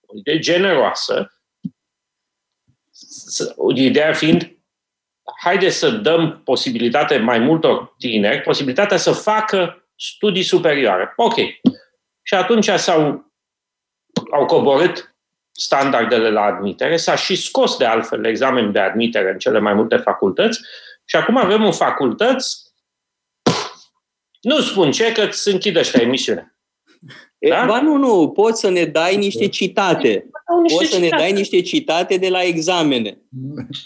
o idee generoasă, ideea fiind haide să dăm posibilitate mai multor tineri, posibilitatea să facă studii superioare. Ok. Și atunci s-au, au coborât standardele la admitere, s-a și scos de altfel examen de admitere în cele mai multe facultăți și acum avem în facultăți, nu spun ce, că se închide ăștia emisiunea. Da? Ba nu, nu, poți să ne dai niște citate. Poți să ne dai niște citate de la examene.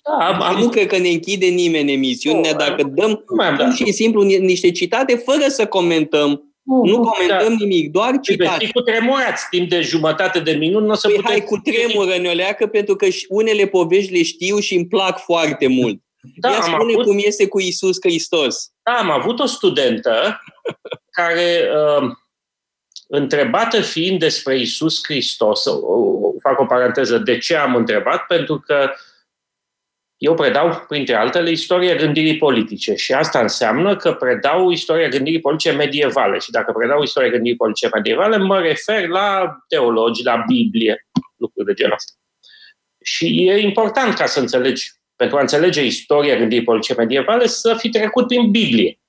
Da, am, am... Nu cred că ne închide nimeni emisiunea dacă dăm pur și simplu niște citate fără să comentăm nu, nu comentăm da. nimic, doar citate. Și cu tremorați timp de jumătate de minut, nu o să păi putem... hai cu tremură, Neoleacă, pentru că unele povești le știu și îmi plac foarte mult. Da, Ea spune avut... cum este cu Isus Hristos. Da, am avut o studentă care uh, întrebată fiind despre Isus Hristos, fac o paranteză, de ce am întrebat? Pentru că eu predau, printre altele, istoria gândirii politice și asta înseamnă că predau istoria gândirii politice medievale. Și dacă predau istoria gândirii politice medievale, mă refer la teologi, la Biblie, lucruri de genul ăsta. Și e important ca să înțelegi, pentru a înțelege istoria gândirii politice medievale, să fi trecut prin Biblie.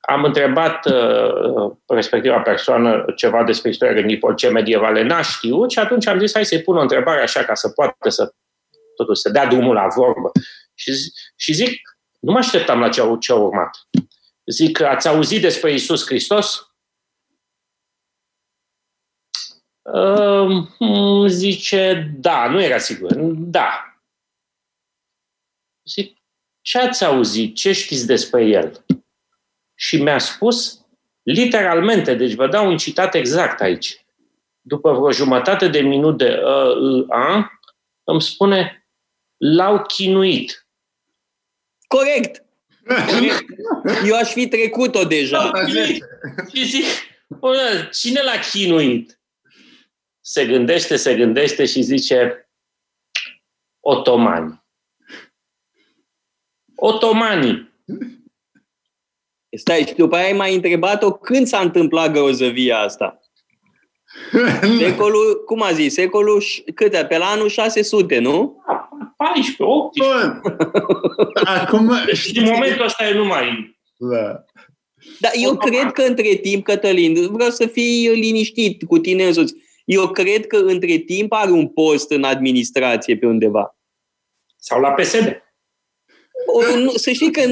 Am întrebat uh, respectiva persoană ceva despre istoria gândirii politice medievale, n-a știut și atunci am zis hai să-i pun o întrebare așa ca să poată să totul să dea drumul la vorbă. Și, și zic, nu mă așteptam la ce, ce a urmat. Zic, ați auzit despre Isus Hristos? Uh, zice, da, nu era sigur. Da. Zic, ce ați auzit? Ce știți despre el? și mi-a spus literalmente, deci vă dau un citat exact aici. După vreo jumătate de minut de uh, a, îmi spune, l-au chinuit. Corect. Eu aș fi trecut-o deja. Și zic, cine l-a chinuit? Se gândește, se gândește și zice, otomani. Otomanii. Stai, și după aia ai mai întrebat-o când s-a întâmplat grozăvia asta. Secolul, cum a zis, secolul câte? Pe la anul 600, nu? 14, 18. Acum, și în momentul ăsta e numai... Da. Dar eu cred că între timp, Cătălin, vreau să fii liniștit cu tine însuți. Eu cred că între timp are un post în administrație pe undeva. Sau la PSD. O, nu, să știi că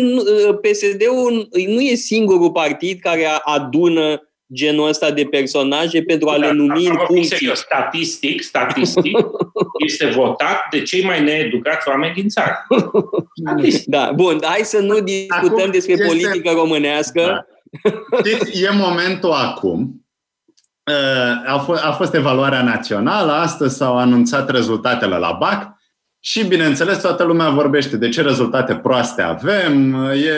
ă, PSD-ul nu e singurul partid care adună genul ăsta de personaje pentru a le da, numi în funcții. Serios, statistic, statistic, este votat de cei mai needucați oameni din țară. Statistic. Da, bun, hai să nu discutăm acum despre este... politică românească. Da. e momentul acum. Ă, a, fost, a fost evaluarea națională, astăzi s-au anunțat rezultatele la BAC și, bineînțeles, toată lumea vorbește de ce rezultate proaste avem, e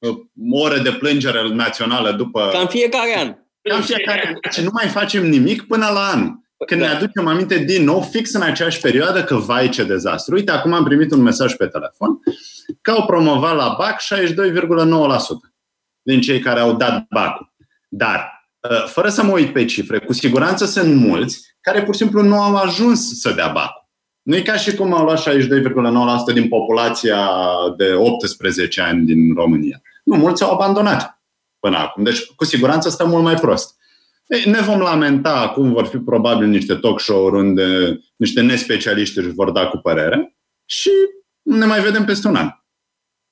o oră de plângere națională după... Cam fiecare an. Cam fiecare an. Și nu mai facem nimic până la anul. Când da. ne aducem aminte din nou, fix în aceeași perioadă, că vai ce dezastru. Uite, acum am primit un mesaj pe telefon că au promovat la BAC 62,9% din cei care au dat BAC. Dar, ă, fără să mă uit pe cifre, cu siguranță sunt mulți care pur și simplu nu au ajuns să dea BAC. Nu e ca și cum au luat 62,9% din populația de 18 ani din România. Nu, mulți au abandonat până acum. Deci, cu siguranță, stă mult mai prost. Ei, ne vom lamenta, acum vor fi probabil niște talk show-uri unde niște nespecialiști își vor da cu părere și ne mai vedem peste un an.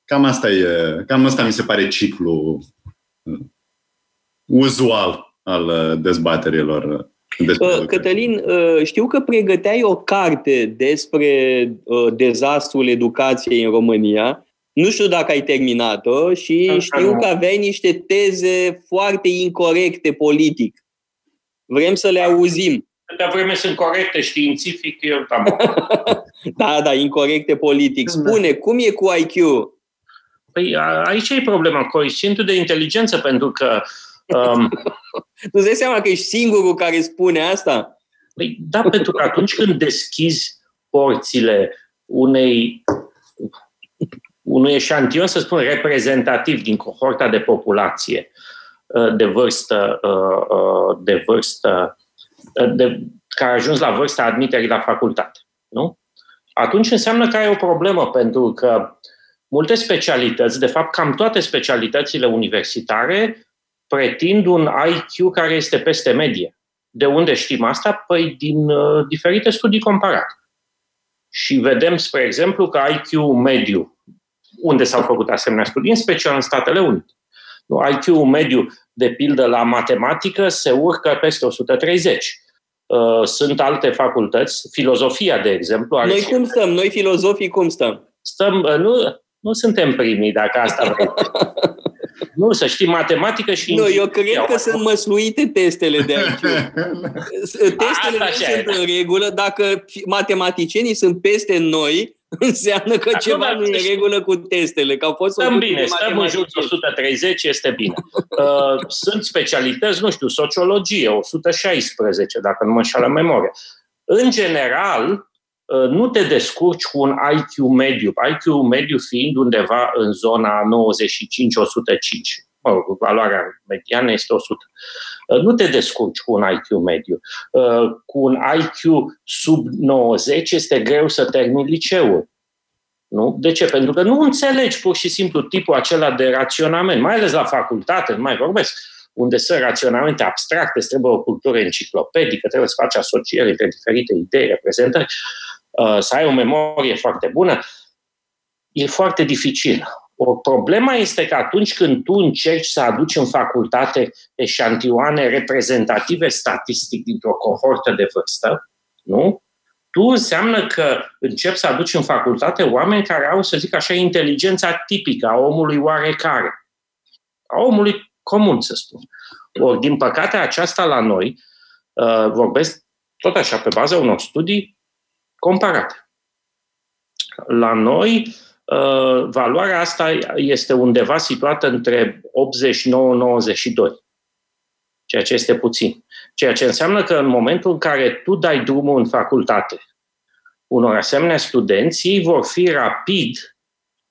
Cam asta, e, cam asta mi se pare ciclu uh, uzual al uh, dezbaterilor Uh, Cătălin, uh, știu că pregăteai o carte despre uh, dezastrul educației în România Nu știu dacă ai terminat-o și Încă știu nu. că aveai niște teze foarte incorrecte politic. Vrem să le auzim. Câte vreme sunt corecte științific, eu am. da, da, incorrecte politic. Da. Spune, da. cum e cu IQ? Păi aici e problema, coeficientul de inteligență, pentru că... Um, tu îți dai seama că ești singurul care spune asta? Păi da, pentru că atunci când deschizi porțile unei unui eșantion, să spun, reprezentativ din cohorta de populație uh, de vârstă, uh, uh, de vârstă de, care a ajuns la vârsta admiterii la facultate. Nu? Atunci înseamnă că ai o problemă, pentru că multe specialități, de fapt cam toate specialitățile universitare, pretind un IQ care este peste medie. De unde știm asta? Păi din uh, diferite studii comparate. Și vedem, spre exemplu, că IQ mediu, unde s-au făcut asemenea studii, în special în Statele Unite. IQ mediu, de pildă, la matematică se urcă peste 130. Uh, sunt alte facultăți, filozofia, de exemplu. Are noi cum stăm? Noi filozofii cum stăm? Stăm, uh, nu, nu suntem primii, dacă asta vrei. nu, să știi, matematică și... Nu, eu cred că sunt măsluite testele de aici. testele nu sunt în regulă. Dacă matematicienii sunt peste noi, înseamnă că Acum, ceva nu e în regulă cu testele. Că au fost stăm bine, stăm în jur de 130, este bine. Uh, sunt specialități, nu știu, sociologie, 116, dacă nu mă înșală memoria. În general, uh, nu te descurci cu un IQ mediu, IQ mediu fiind undeva în zona 95-105. Mă rog, valoarea mediană este 100. Uh, nu te descurci cu un IQ mediu. Cu un IQ sub 90 este greu să termini liceul. Nu? De ce? Pentru că nu înțelegi pur și simplu tipul acela de raționament, mai ales la facultate, nu mai vorbesc, unde sunt raționamente abstracte, îți trebuie o cultură enciclopedică, trebuie să faci asocieri între diferite idei, reprezentări, uh, să ai o memorie foarte bună. E foarte dificil. O problema este că atunci când tu încerci să aduci în facultate eșantioane reprezentative statistic dintr-o cohortă de vârstă, nu? tu înseamnă că începi să aduci în facultate oameni care au, să zic așa, inteligența tipică a omului oarecare, a omului comun, să spun. Ori, din păcate, aceasta la noi, uh, vorbesc tot așa, pe baza unor studii comparate. La noi, uh, valoarea asta este undeva situată între 89-92, ceea ce este puțin. Ceea ce înseamnă că în momentul în care tu dai drumul în facultate unor asemenea studenți, ei vor fi rapid,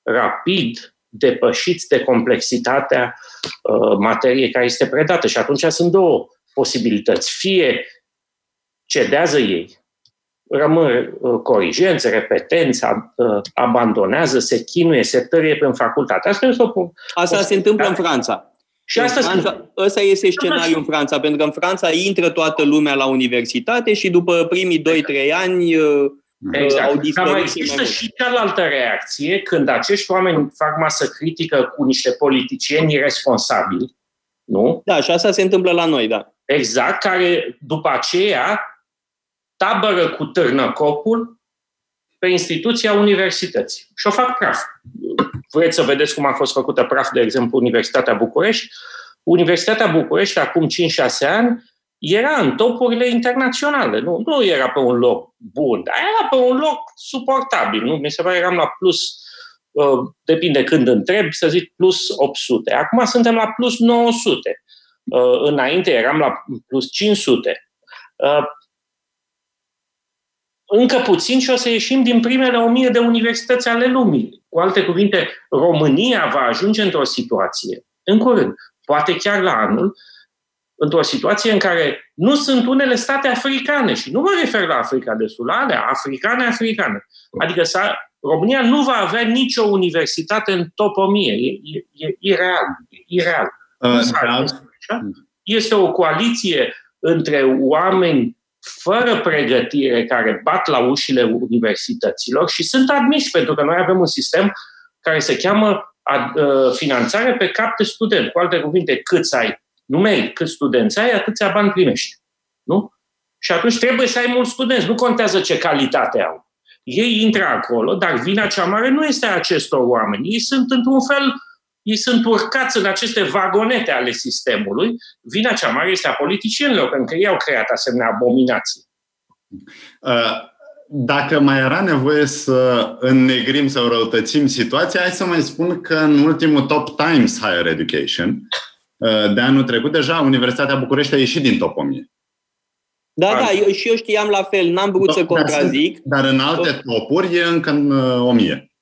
rapid depășiți de complexitatea uh, materiei care este predată. Și atunci sunt două posibilități. Fie cedează ei, rămân uh, corigenți, repetenți, uh, abandonează, se chinuie, se tărie pe în facultate. Asta, este o, Asta se întâmplă în Franța. Și asta Franța, ăsta este scenariul în Franța, pentru că în Franța intră toată lumea la universitate și după primii 2-3 ani uh, exact. au dispărut. Dar mai există și cealaltă reacție, când acești oameni fac masă critică cu niște politicieni responsabili, nu? Da, și asta se întâmplă la noi, da. Exact, care după aceea tabără cu târnăcopul pe instituția universității și o fac praf. Vreți să vedeți cum a fost făcută praf, de exemplu, Universitatea București? Universitatea București, acum 5-6 ani, era în topurile internaționale. Nu, nu era pe un loc bun, dar era pe un loc suportabil. Nu? Mi se pare eram la plus, uh, depinde când întreb, să zic plus 800. Acum suntem la plus 900. Uh, înainte eram la plus 500. Uh, încă puțin și o să ieșim din primele o mie de universități ale lumii. Cu alte cuvinte, România va ajunge într-o situație, în curând, poate chiar la anul, într-o situație în care nu sunt unele state africane, și nu mă refer la Africa de Sud, la alea, africane, africane. Adică să, România nu va avea nicio universitate în top 1000. E, e, e ireal. E ireal. Uh, da. Este o coaliție între oameni fără pregătire care bat la ușile universităților și sunt admiși, pentru că noi avem un sistem care se cheamă uh, finanțare pe cap de student. Cu alte cuvinte, cât ai numeric, cât studenți ai, atâția bani primești. Nu? Și atunci trebuie să ai mulți studenți. Nu contează ce calitate au. Ei intră acolo, dar vina cea mare nu este a acestor oameni. Ei sunt, într-un fel, ei sunt urcați în aceste vagonete ale sistemului. Vina cea mare este a politicienilor, pentru că ei au creat asemenea abominații. Uh dacă mai era nevoie să înnegrim sau răutățim situația, hai să mai spun că în ultimul Top Times Higher Education uh, de anul trecut, deja Universitatea București a ieșit din top 1000. Da, da, eu, și eu știam la fel, n-am vrut da, să contrazic. Dar în alte topuri e încă în 1000.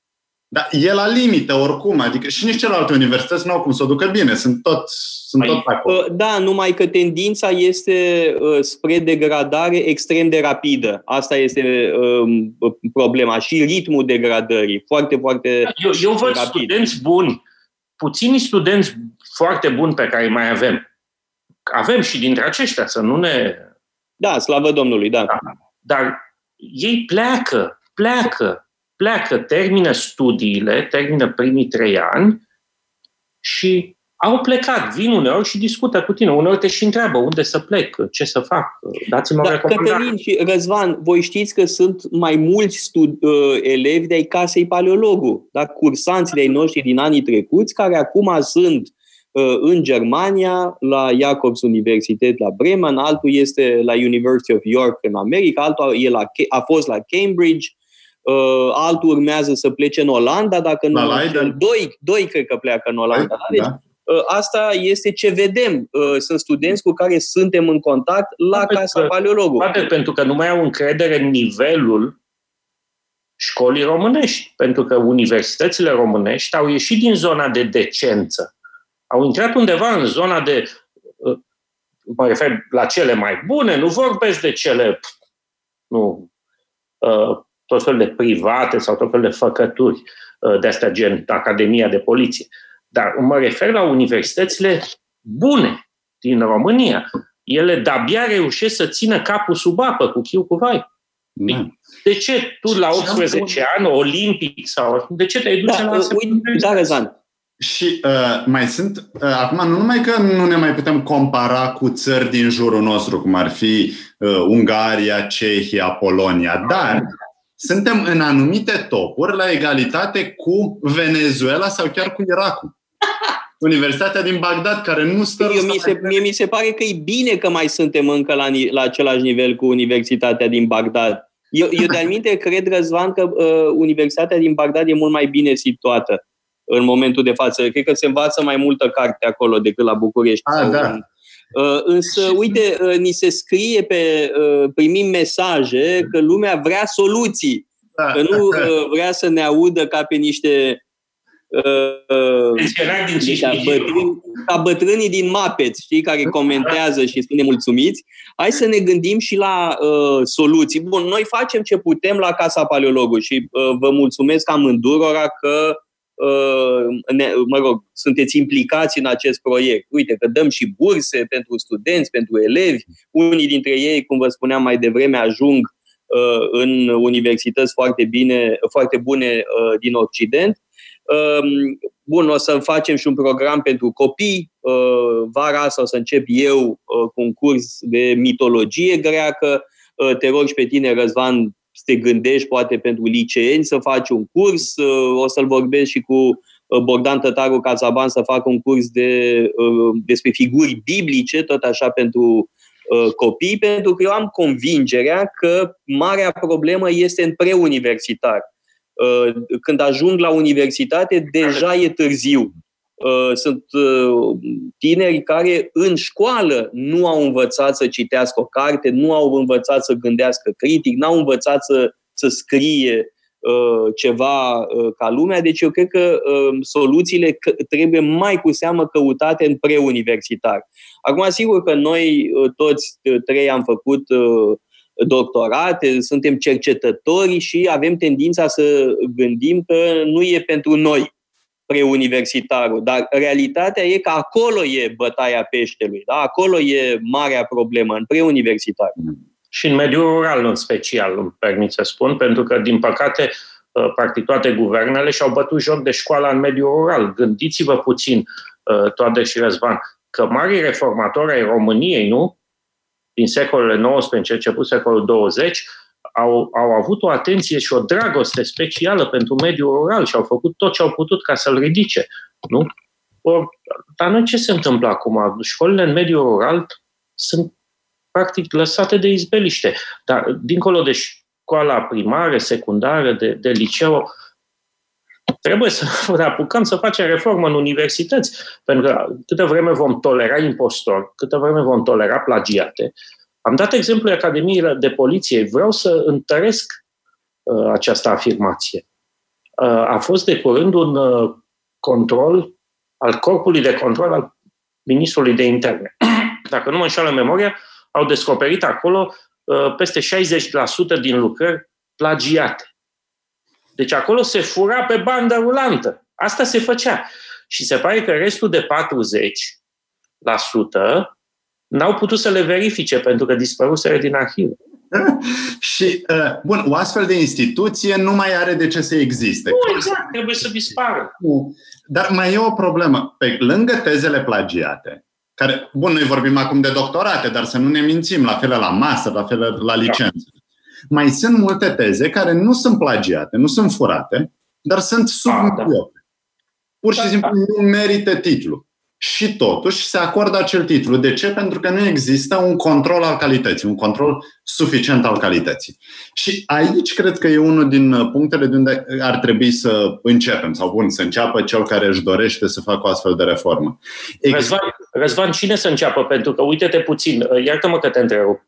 Uh, dar e la limită oricum, adică și nici celelalte universități nu au cum să o ducă bine, sunt tot, sunt tot acolo. Uh, da, numai că tendința este uh, spre degradare extrem de rapidă. Asta este um, problema și ritmul degradării, foarte, foarte Eu, eu văd rapid. studenți buni, puțini studenți foarte buni pe care îi mai avem. Avem și dintre aceștia, să nu ne... Da, slavă Domnului, da. da. Dar ei pleacă, pleacă pleacă, termină studiile, termină primii trei ani și au plecat, vin uneori și discută cu tine. Uneori te și întreabă unde să plec, ce să fac, dați-mă da, Cătălin și Răzvan, voi știți că sunt mai mulți stud- uh, elevi de-ai casei paleologu, da? cursanți de-ai noștri din anii trecuți, care acum sunt uh, în Germania, la Jacobs Universitate la Bremen, altul este la University of York în America, altul e la, a fost la Cambridge, uh, altul urmează să plece în Olanda, dacă nu Leiden. doi, doi cred că pleacă în Olanda. Da? Deci, uh, asta este ce vedem. Uh, sunt studenți cu care suntem în contact la da, Casa Paleologului. Poate pentru că nu mai au încredere în nivelul școlii românești, pentru că universitățile românești au ieșit din zona de decență. Au intrat undeva în zona de, uh, mă refer la cele mai bune, nu vorbesc de cele, nu, uh, tot fel de private sau tot fel de făcături uh, de astea gen Academia de Poliție. Dar mă refer la universitățile bune din România. Ele de-abia reușesc să țină capul sub apă cu chiu cu vai. Da. De ce tu la 18 ani, olimpic sau... De ce te-ai duce da, la asta? Da, Răzvan. Și uh, mai sunt, uh, acum, nu numai că nu ne mai putem compara cu țări din jurul nostru, cum ar fi uh, Ungaria, Cehia, Polonia, dar suntem în anumite topuri la egalitate cu Venezuela sau chiar cu Irakul. Universitatea din Bagdad, care nu stă... Eu, mi se, mie mi se pare că e bine că mai suntem încă la, la același nivel cu Universitatea din Bagdad. Eu, eu de aminte cred, Răzvan, că uh, Universitatea din Bagdad e mult mai bine situată în momentul de față. Cred că se învață mai multă carte acolo decât la București. Ah, da. În, Uh, însă, uite, uh, ni se scrie pe, uh, primim mesaje că lumea vrea soluții, da. că nu vrea să ne audă ca pe niște ca, bătrâni, ca bătrânii din Mapet, știi, care comentează și spune mulțumiți. Hai să ne gândim și la uh, soluții. Bun, noi facem ce putem la Casa Paleologului și uh, vă mulțumesc amândurora că Uh, ne, mă rog, sunteți implicați în acest proiect. Uite că dăm și burse pentru studenți, pentru elevi. Unii dintre ei, cum vă spuneam mai devreme, ajung uh, în universități foarte, bine, foarte bune uh, din Occident. Um, bun, o să facem și un program pentru copii. Vara asta o să încep eu cu un curs de mitologie greacă. Te rog și pe tine, Răzvan, să te gândești poate pentru liceeni să faci un curs, o să-l vorbesc și cu uh, Bogdan Tătaru Cazaban să facă un curs de, uh, despre figuri biblice, tot așa pentru uh, copii, pentru că eu am convingerea că marea problemă este în preuniversitar. Când ajung la universitate, deja e târziu. Uh, sunt uh, tineri care în școală nu au învățat să citească o carte, nu au învățat să gândească critic, n-au învățat să, să scrie uh, ceva ca lumea. Deci eu cred că soluțiile trebuie mai cu seamă căutate în preuniversitar. Acum, sigur că noi toți trei am făcut doctorate, suntem cercetători și avem tendința să gândim că nu e pentru noi preuniversitarul, dar realitatea e că acolo e bătaia peștelui, da? acolo e marea problemă, în preuniversitar. Și în mediul rural în special, îmi permit să spun, pentru că, din păcate, uh, practic toate guvernele și-au bătut joc de școala în mediul rural. Gândiți-vă puțin, uh, Toadeș și Răzvan, că marii reformatori ai României, nu? Din secolele XIX, început secolul 20, au, au avut o atenție și o dragoste specială pentru mediul rural și au făcut tot ce au putut ca să-l ridice. Nu? Or, dar noi ce se întâmplă acum? Școlile în mediul rural sunt practic lăsate de izbeliște. Dar dincolo de școala primară, secundară, de, de liceu, trebuie să ne apucăm să facem reformă în universități. Pentru că câtă vreme vom tolera impostori, câtă vreme vom tolera plagiate, am dat exemplu Academiei de Poliție. Vreau să întăresc uh, această afirmație. Uh, a fost de curând un uh, control al corpului de control al ministrului de interne. Dacă nu mă înșală memoria, au descoperit acolo uh, peste 60% din lucrări plagiate. Deci acolo se fura pe bandă rulantă. Asta se făcea. Și se pare că restul de 40% n-au putut să le verifice pentru că dispăruseră din arhiv. și, uh, bun, o astfel de instituție nu mai are de ce să existe. Nu, exact, trebuie să dispară. Dar mai e o problemă. Pe lângă tezele plagiate, care, bun, noi vorbim acum de doctorate, dar să nu ne mințim, la fel la master, la fel la licență. Da. Mai sunt multe teze care nu sunt plagiate, nu sunt furate, dar sunt submediope. Da. Pur și da, simplu da. nu merită titlul și totuși se acordă acel titlu. De ce? Pentru că nu există un control al calității, un control suficient al calității. Și aici cred că e unul din punctele de unde ar trebui să începem, sau bun, să înceapă cel care își dorește să facă o astfel de reformă. Răzvan, Răzvan, cine să înceapă? Pentru că, uite-te puțin, iartă-mă că te întrerup.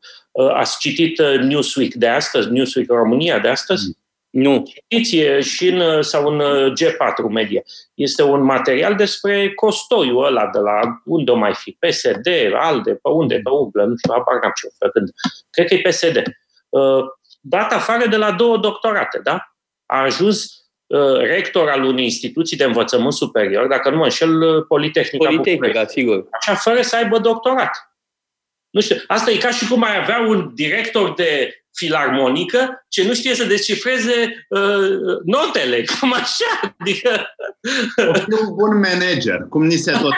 Ați citit Newsweek de astăzi, Newsweek România de astăzi? Mm. Nu. Știți, și în, sau în uh, G4 Media. Este un material despre costoiul ăla de la unde o mai fi, PSD, ALDE, pe unde, pe umblă, nu știu, apar n-am ce făcând. Cred că e PSD. Uh, dat afară de la două doctorate, da? A ajuns uh, rector al unei instituții de învățământ superior, dacă nu mă înșel, Politehnica Politehnica, sigur. Așa, fără să aibă doctorat. Nu știu, asta e ca și cum ai avea un director de filarmonică ce nu știe să descifreze uh, notele, cum așa. Adică... O fi un bun manager, cum ni se tot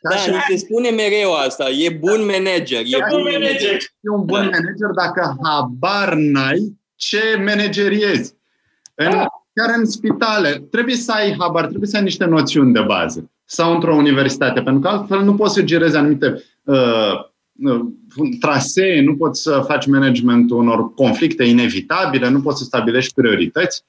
Da, ni se spune mereu asta. E bun manager. E, bun manager. E un bun manager dacă habar n-ai ce manageriezi. În, da. Chiar în spitale, trebuie să ai habar, trebuie să ai niște noțiuni de bază. Sau într-o universitate, pentru că altfel nu poți să gerezi anumite uh, trasee, nu poți să faci managementul unor conflicte inevitabile, nu poți să stabilești priorități.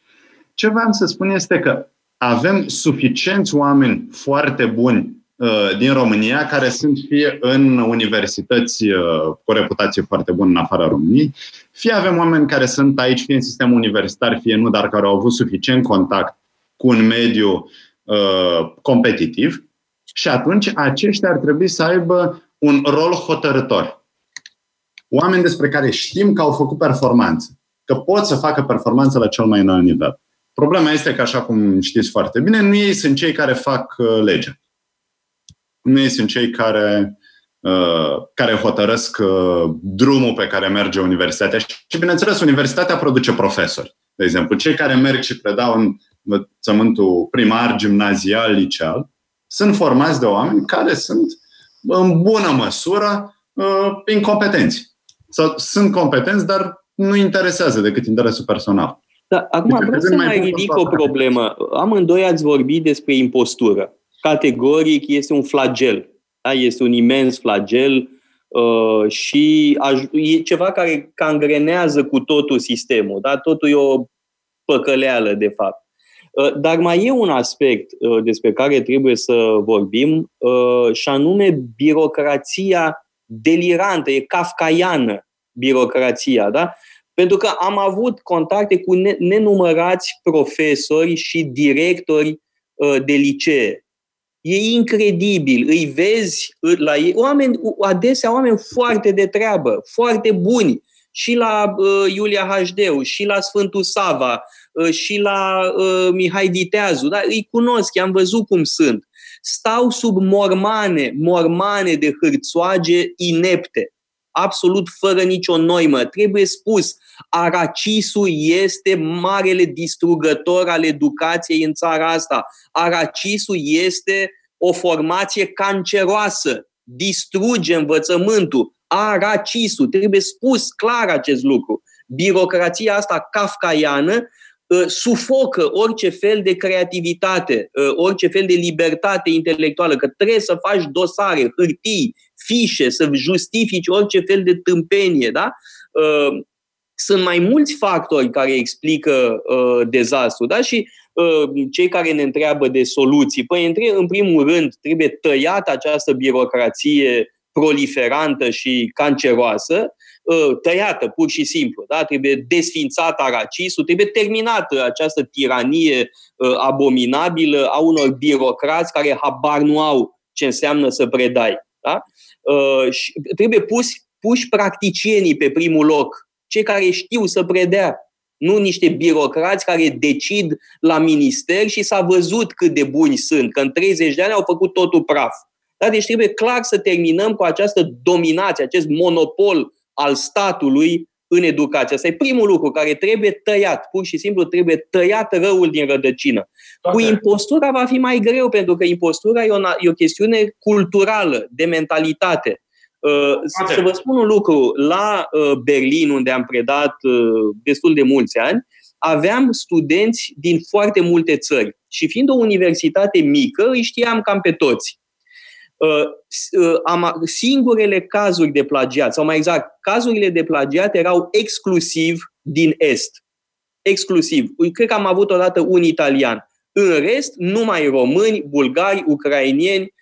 Ce vreau să spun este că avem suficienți oameni foarte buni uh, din România care sunt fie în universități uh, cu o reputație foarte bună în afara României, fie avem oameni care sunt aici, fie în sistemul universitar, fie nu, dar care au avut suficient contact cu un mediu uh, competitiv. Și atunci aceștia ar trebui să aibă un rol hotărător. Oameni despre care știm că au făcut performanță, că pot să facă performanță la cel mai înalt nivel. Problema este că, așa cum știți foarte bine, nu ei sunt cei care fac uh, legea. Nu ei sunt cei care, uh, care hotărăsc uh, drumul pe care merge universitatea. Și, bineînțeles, universitatea produce profesori. De exemplu, cei care merg și predau în învățământul primar, gimnazial, liceal, sunt formați de oameni care sunt în bună măsură uh, incompetenți. Sau sunt competenți, dar nu interesează decât interesul personal. Da, acum deci, vreau să mai ridic o problemă. Amândoi ați vorbit despre impostură. Categoric este un flagel. Da? Este un imens flagel uh, și aj- e ceva care cangrenează cu totul sistemul. Da? Totul e o păcăleală, de fapt. Uh, dar mai e un aspect uh, despre care trebuie să vorbim, uh, și anume birocrația delirantă, e kafkaiană birocrația, da? Pentru că am avut contacte cu nenumărați profesori și directori de licee. E incredibil, îi vezi la ei, oameni, adesea oameni foarte de treabă, foarte buni, și la uh, Iulia Hajdeu, și la Sfântul Sava, uh, și la uh, Mihai Diteazu. Da? Îi cunosc, i-am văzut cum sunt. Stau sub mormane, mormane de hârțoage inepte, absolut fără nicio noimă. Trebuie spus, Aracisul este marele distrugător al educației în țara asta. Aracisul este o formație canceroasă, distruge învățământul, Aracisu. Trebuie spus clar acest lucru. birocrația asta kafkaiană uh, sufocă orice fel de creativitate, uh, orice fel de libertate intelectuală, că trebuie să faci dosare, hârtii, fișe, să justifici orice fel de tâmpenie, da? Uh, sunt mai mulți factori care explică uh, dezastru, da? Și uh, cei care ne întreabă de soluții, păi, în primul rând, trebuie tăiată această birocrație proliferantă și canceroasă, uh, tăiată pur și simplu. Da? Trebuie desfințat aracisul, trebuie terminată această tiranie uh, abominabilă a unor birocrați care habar nu au ce înseamnă să predai. Da? Uh, și trebuie pus, puși practicienii pe primul loc cei care știu să predea, nu niște birocrați care decid la minister și s-a văzut cât de buni sunt, că în 30 de ani au făcut totul praf. Da? Deci trebuie clar să terminăm cu această dominație, acest monopol al statului în educație. Asta e primul lucru care trebuie tăiat. Pur și simplu trebuie tăiat răul din rădăcină. Toate. Cu impostura va fi mai greu, pentru că impostura e o, e o chestiune culturală, de mentalitate. Uh, să vă spun un lucru. La uh, Berlin, unde am predat uh, destul de mulți ani, aveam studenți din foarte multe țări. Și fiind o universitate mică, îi știam cam pe toți. Am, singurele cazuri de plagiat, sau mai exact, cazurile de plagiat erau exclusiv din Est. Exclusiv. Cred că am avut odată un italian. În rest, numai români, bulgari, ucrainieni,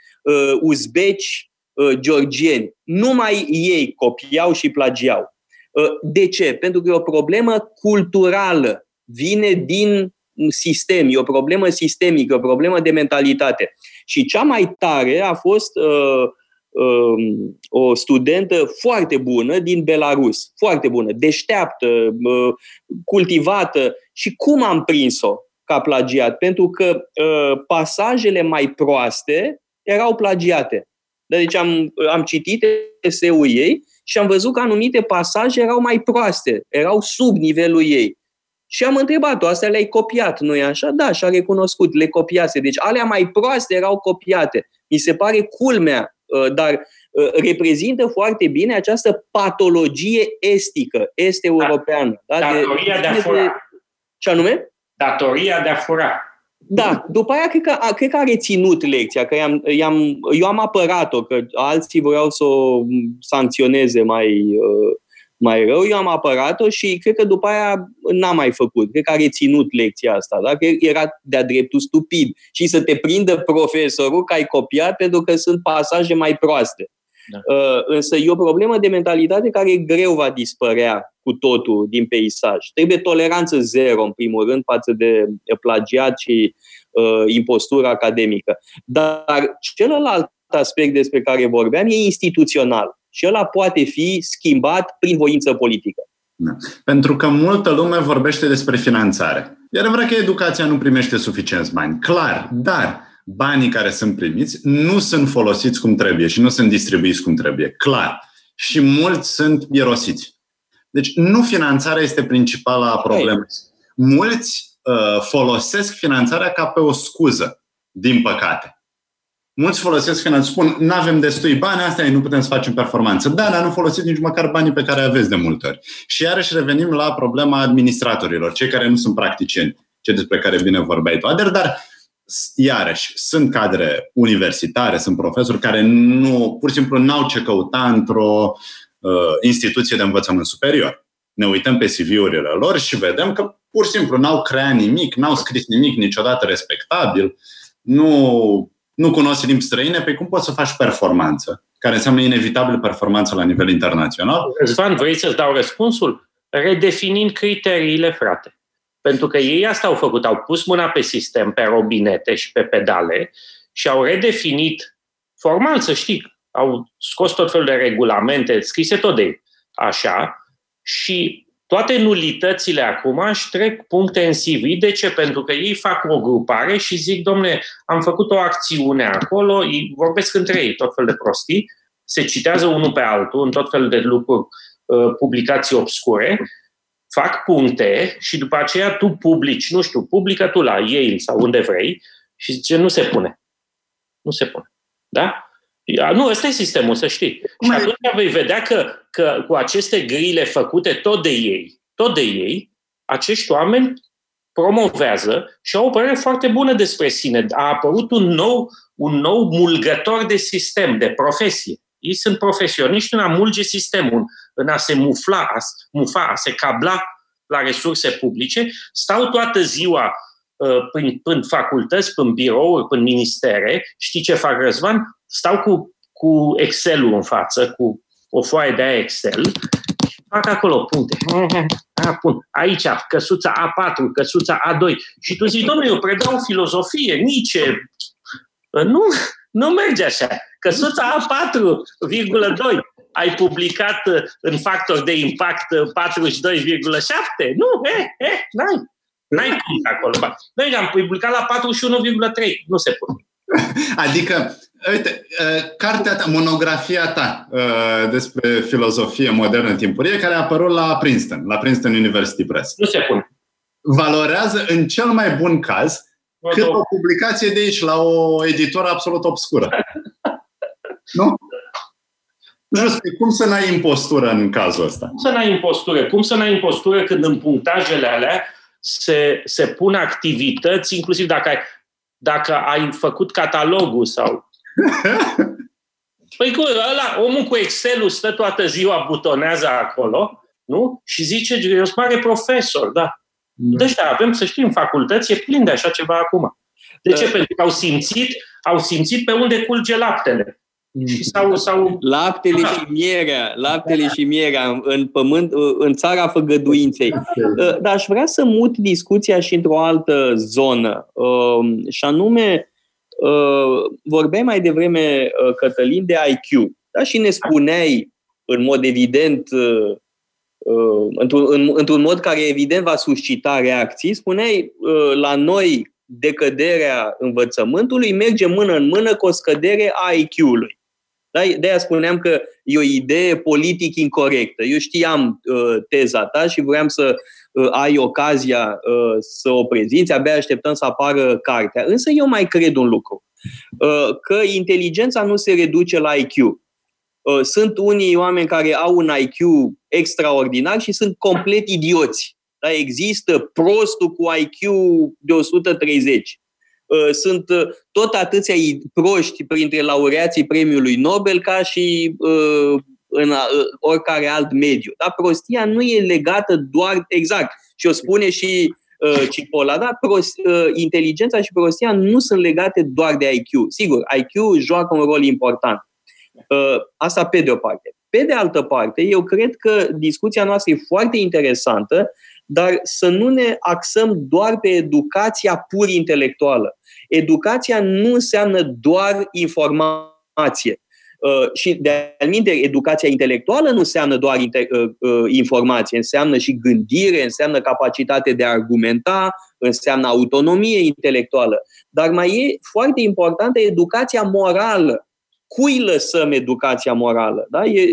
uzbeci, uh, georgieni. Numai ei copiau și plagiau. Uh, de ce? Pentru că e o problemă culturală. Vine din sistem, e o problemă sistemică, o problemă de mentalitate. Și cea mai tare a fost uh, uh, o studentă foarte bună din Belarus, foarte bună, deșteaptă, uh, cultivată. Și cum am prins-o ca plagiat? Pentru că uh, pasajele mai proaste erau plagiate. Deci am, am citit eseul ei și am văzut că anumite pasaje erau mai proaste, erau sub nivelul ei. Și am întrebat-o, astea le-ai copiat, nu-i așa? Da, și-a recunoscut, le copiase. Deci alea mai proaste erau copiate. Mi se pare culmea, uh, dar uh, reprezintă foarte bine această patologie estică, est-europeană. Da? Datoria de, de a fura. Ce anume? Datoria de a fura. Da, după aia cred că, cred că a reținut lecția, că i-am, i-am, eu am apărat-o, că alții vreau să o sancționeze mai, uh, mai rău, eu am apărat-o și cred că după aia n-a mai făcut. Cred că a reținut lecția asta, da? că era de-a dreptul stupid și să te prindă profesorul că ai copiat pentru că sunt pasaje mai proaste. Da. Uh, însă e o problemă de mentalitate care greu va dispărea cu totul din peisaj. Trebuie toleranță zero, în primul rând, față de plagiat și uh, impostură academică. Dar celălalt aspect despre care vorbeam e instituțional și ăla poate fi schimbat prin voință politică. Da. Pentru că multă lume vorbește despre finanțare. E adevărat că educația nu primește suficienți bani, clar, dar banii care sunt primiți nu sunt folosiți cum trebuie și nu sunt distribuiți cum trebuie, clar. Și mulți sunt irosiți. Deci nu finanțarea este principala problemă. Mulți uh, folosesc finanțarea ca pe o scuză, din păcate. Mulți folosesc finanțarea, spun, nu avem destui bani, asta e, nu putem să facem performanță. Da, dar nu folosiți nici măcar banii pe care aveți de multe ori. Și iarăși revenim la problema administratorilor, cei care nu sunt practicieni, ce despre care bine vorbeai tu, Ader, dar iarăși, sunt cadre universitare, sunt profesori care nu, pur și simplu n-au ce căuta într-o uh, instituție de învățământ superior. Ne uităm pe CV-urile lor și vedem că pur și simplu n-au creat nimic, n-au scris nimic niciodată respectabil, nu, nu cunosc limbi străine, pe cum poți să faci performanță, care înseamnă inevitabil performanță la nivel internațional. Răzvan, vrei să-ți dau răspunsul? Redefinind criteriile, frate. Pentru că ei asta au făcut, au pus mâna pe sistem, pe robinete și pe pedale și au redefinit formal, să știi, au scos tot felul de regulamente, scrise tot de așa, și toate nulitățile acum își trec puncte în CV. De ce? Pentru că ei fac o grupare și zic, domne, am făcut o acțiune acolo, îi vorbesc între ei tot fel de prostii, se citează unul pe altul în tot fel de lucruri, uh, publicații obscure, fac puncte și după aceea tu publici, nu știu, publică tu la Yale sau unde vrei și zice, nu se pune. Nu se pune. Da? Nu, ăsta e sistemul, să știi. Cum și atunci e? vei vedea că, că cu aceste grile făcute tot de ei, tot de ei, acești oameni promovează și au o părere foarte bună despre sine. A apărut un nou, un nou mulgător de sistem, de profesie. Ei sunt profesioniști în a mulge sistemul, în a se mufla, a, mufa, a se cabla la resurse publice, stau toată ziua uh, prin, prin facultăți, prin birouri, prin ministere. Știi ce fac, Răzvan? Stau cu, cu Excel-ul în față, cu o foaie de aia Excel și fac acolo puncte. A, pun. Aici, căsuța A4, căsuța A2. Și tu zici, domnule, eu predau filozofie, nici Nu, nu merge așa. Căsuța A4,2 ai publicat în factor de impact 42,7? Nu, eh, eh, n-ai. N-ai cum acolo. Noi am publicat la 41,3. Nu se pune. Adică, uite, cartea ta, monografia ta despre filozofie modernă timpurie, care a apărut la Princeton, la Princeton University Press. Nu se pune. Valorează, în cel mai bun caz, cât o publicație de aici, la o editură absolut obscură. nu? Just, cum să n-ai impostură în cazul ăsta? Cum să n-ai impostură? Cum să n-ai impostură când în punctajele alea se, se pun activități, inclusiv dacă ai, dacă ai făcut catalogul sau... Păi cu ăla, omul cu Excel-ul stă toată ziua, butonează acolo, nu? Și zice, eu sunt mare profesor, da. da. Deci, da, avem să știm, facultăți e plin de așa ceva acum. De ce? Da. Pentru că au simțit, au simțit pe unde culge laptele. Și sau, sau... Laptele și mierea, laptele și mierea în pământ, în țara făgăduinței. Uh, dar aș vrea să mut discuția și într-o altă zonă. Um, și anume, uh, vorbeai mai devreme, uh, Cătălin, de IQ. Da? Și ne spuneai, în mod evident, într-un, în, într-un mod care evident va suscita reacții, spuneai, la noi decăderea învățământului merge mână în mână cu o scădere a IQ-ului. Da? De-aia spuneam că e o idee politic incorrectă. Eu știam uh, teza ta și vreau să uh, ai ocazia uh, să o prezinți, abia așteptăm să apară cartea. Însă eu mai cred un lucru, uh, că inteligența nu se reduce la IQ. Uh, sunt unii oameni care au un IQ extraordinar și sunt complet idioți. Da? Există prostul cu IQ de 130 Uh, sunt uh, tot atâția proști printre laureații premiului Nobel ca și uh, în oricare alt mediu. Dar prostia nu e legată doar exact. Și o spune și Cipolla, dar prost, inteligența și prostia nu sunt legate doar de IQ. Sigur, IQ joacă un rol important. Asta pe de o parte. Pe de altă parte, eu cred că discuția noastră e foarte interesantă dar să nu ne axăm doar pe educația pur intelectuală. Educația nu înseamnă doar informație. Uh, și de alminte, educația intelectuală nu înseamnă doar uh, uh, informație, înseamnă și gândire, înseamnă capacitate de a argumenta, înseamnă autonomie intelectuală. Dar mai e foarte importantă educația morală cui lăsăm educația morală? Da? E,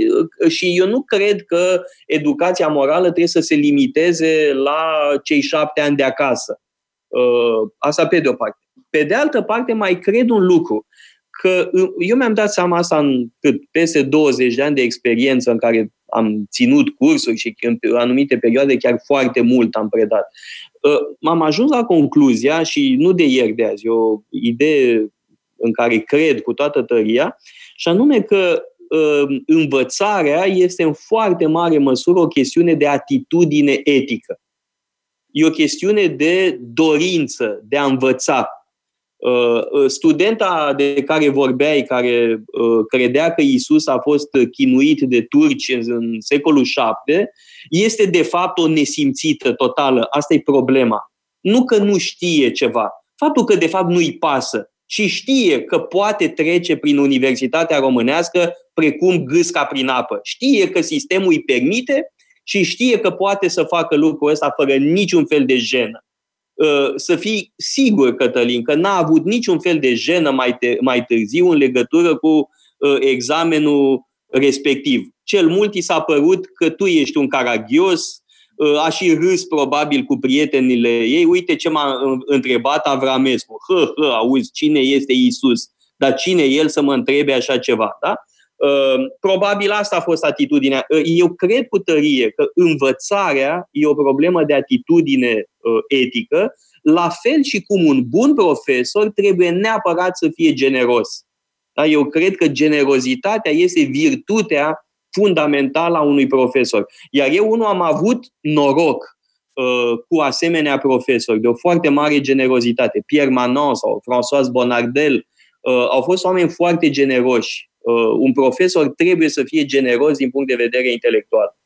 și eu nu cred că educația morală trebuie să se limiteze la cei șapte ani de acasă. Uh, asta pe de o parte. Pe de altă parte, mai cred un lucru, că eu mi-am dat seama asta în cât, peste 20 de ani de experiență în care am ținut cursuri și în anumite perioade chiar foarte mult am predat. Uh, m-am ajuns la concluzia, și nu de ieri de azi, o idee în care cred cu toată tăria, și anume că uh, învățarea este în foarte mare măsură o chestiune de atitudine etică. E o chestiune de dorință de a învăța. Uh, uh, studenta de care vorbeai, care credea că Isus a fost chinuit de turci în secolul VII, este de fapt o nesimțită totală. Asta e problema. Nu că nu știe ceva, faptul că de fapt nu-i pasă și știe că poate trece prin Universitatea Românească precum gâsca prin apă. Știe că sistemul îi permite și știe că poate să facă lucrul ăsta fără niciun fel de jenă. Uh, să fii sigur, Cătălin, că n-a avut niciun fel de jenă mai, te, mai târziu în legătură cu uh, examenul respectiv. Cel mult i s-a părut că tu ești un caragios, a și râs probabil cu prietenile ei. Uite ce m-a întrebat Avramescu. Hă, hă, auzi, cine este Isus? Dar cine el să mă întrebe așa ceva? Da? Probabil asta a fost atitudinea. Eu cred cu tărie că învățarea e o problemă de atitudine etică, la fel și cum un bun profesor trebuie neapărat să fie generos. Da? Eu cred că generozitatea este virtutea fundamentală a unui profesor. Iar eu unul am avut noroc uh, cu asemenea profesori de o foarte mare generozitate. Pierre Manon sau François Bonardel uh, au fost oameni foarte generoși. Uh, un profesor trebuie să fie generos din punct de vedere intelectual.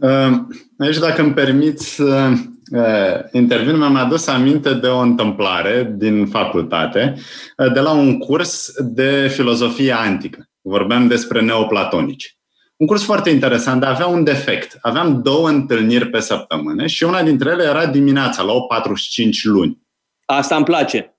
Uh, aici, dacă îmi permiți, uh, intervin, mi-am adus aminte de o întâmplare din facultate, de la un curs de filozofie antică. Vorbeam despre neoplatonici. Un curs foarte interesant, dar avea un defect. Aveam două întâlniri pe săptămână și una dintre ele era dimineața, la 8.45 luni. Asta îmi place.